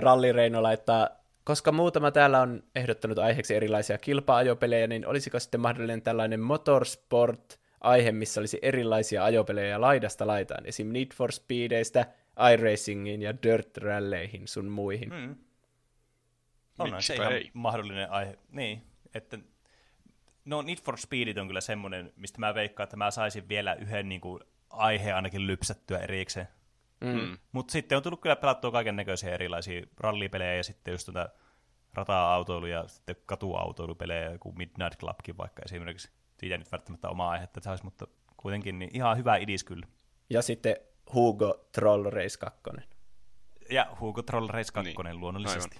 Ralli Reino laittaa, koska muutama täällä on ehdottanut aiheeksi erilaisia kilpa-ajopelejä, niin olisiko sitten mahdollinen tällainen motorsport aihe, missä olisi erilaisia ajopelejä laidasta laitaan, esim. Need for Speedeistä, iRacingiin ja Dirt Ralleihin sun muihin. Mm. On se ihan ei. mahdollinen aihe. Niin, että no Need for Speedit on kyllä semmoinen, mistä mä veikkaan, että mä saisin vielä yhden niin kuin, aiheen ainakin lypsättyä erikseen. Mm. mm. Mutta sitten on tullut kyllä pelattua kaiken näköisiä erilaisia rallipelejä ja sitten just tuota rata-autoilu ja sitten katuautoilupelejä, joku Midnight Clubkin vaikka esimerkiksi. Siitä nyt välttämättä omaa aihetta saisi, mutta kuitenkin niin ihan hyvä idis kyllä. Ja sitten Hugo Troll Race 2. Ja Hugo Troll Race 2 niin. luonnollisesti.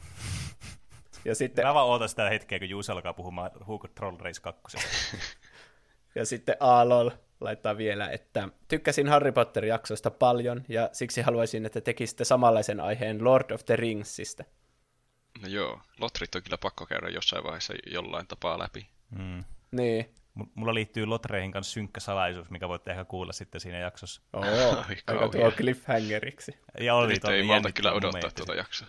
ja sitten... Mä vaan ootan sitä hetkeä, kun Juuso alkaa puhumaan Hugo Troll Race 2. ja sitten Aalol laittaa vielä, että tykkäsin Harry Potter-jaksosta paljon, ja siksi haluaisin, että tekisitte samanlaisen aiheen Lord of the Ringsista. No joo, Lotrit on kyllä pakko käydä jossain vaiheessa jollain tapaa läpi. Mm. Niin. Mulla liittyy Lotreihin kanssa synkkä salaisuus, mikä voitte ehkä kuulla sitten siinä jaksossa. Oo, aika tuo cliffhangeriksi. Ja oli Nyt ei malta kyllä odottaa tuota jaksoa.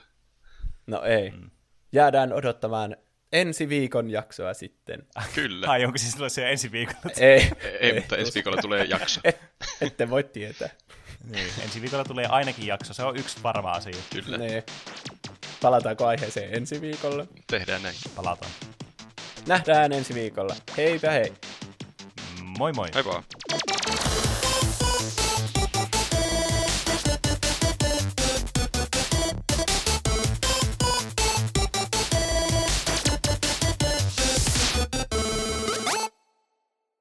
No ei. Mm. Jäädään odottamaan ensi viikon jaksoa sitten. Kyllä. Ai onko siis se ensi viikolla? Ei, ei, ei, mutta ensi viikolla tulee jakso. Et, ette voi tietää. Niin, ensi viikolla tulee ainakin jakso, se on yksi varma asia. Kyllä. Niin. Palataanko aiheeseen ensi viikolla? Tehdään näin. Palataan. Nähdään ensi viikolla. Heipä hei. Moi moi. Hei vaan.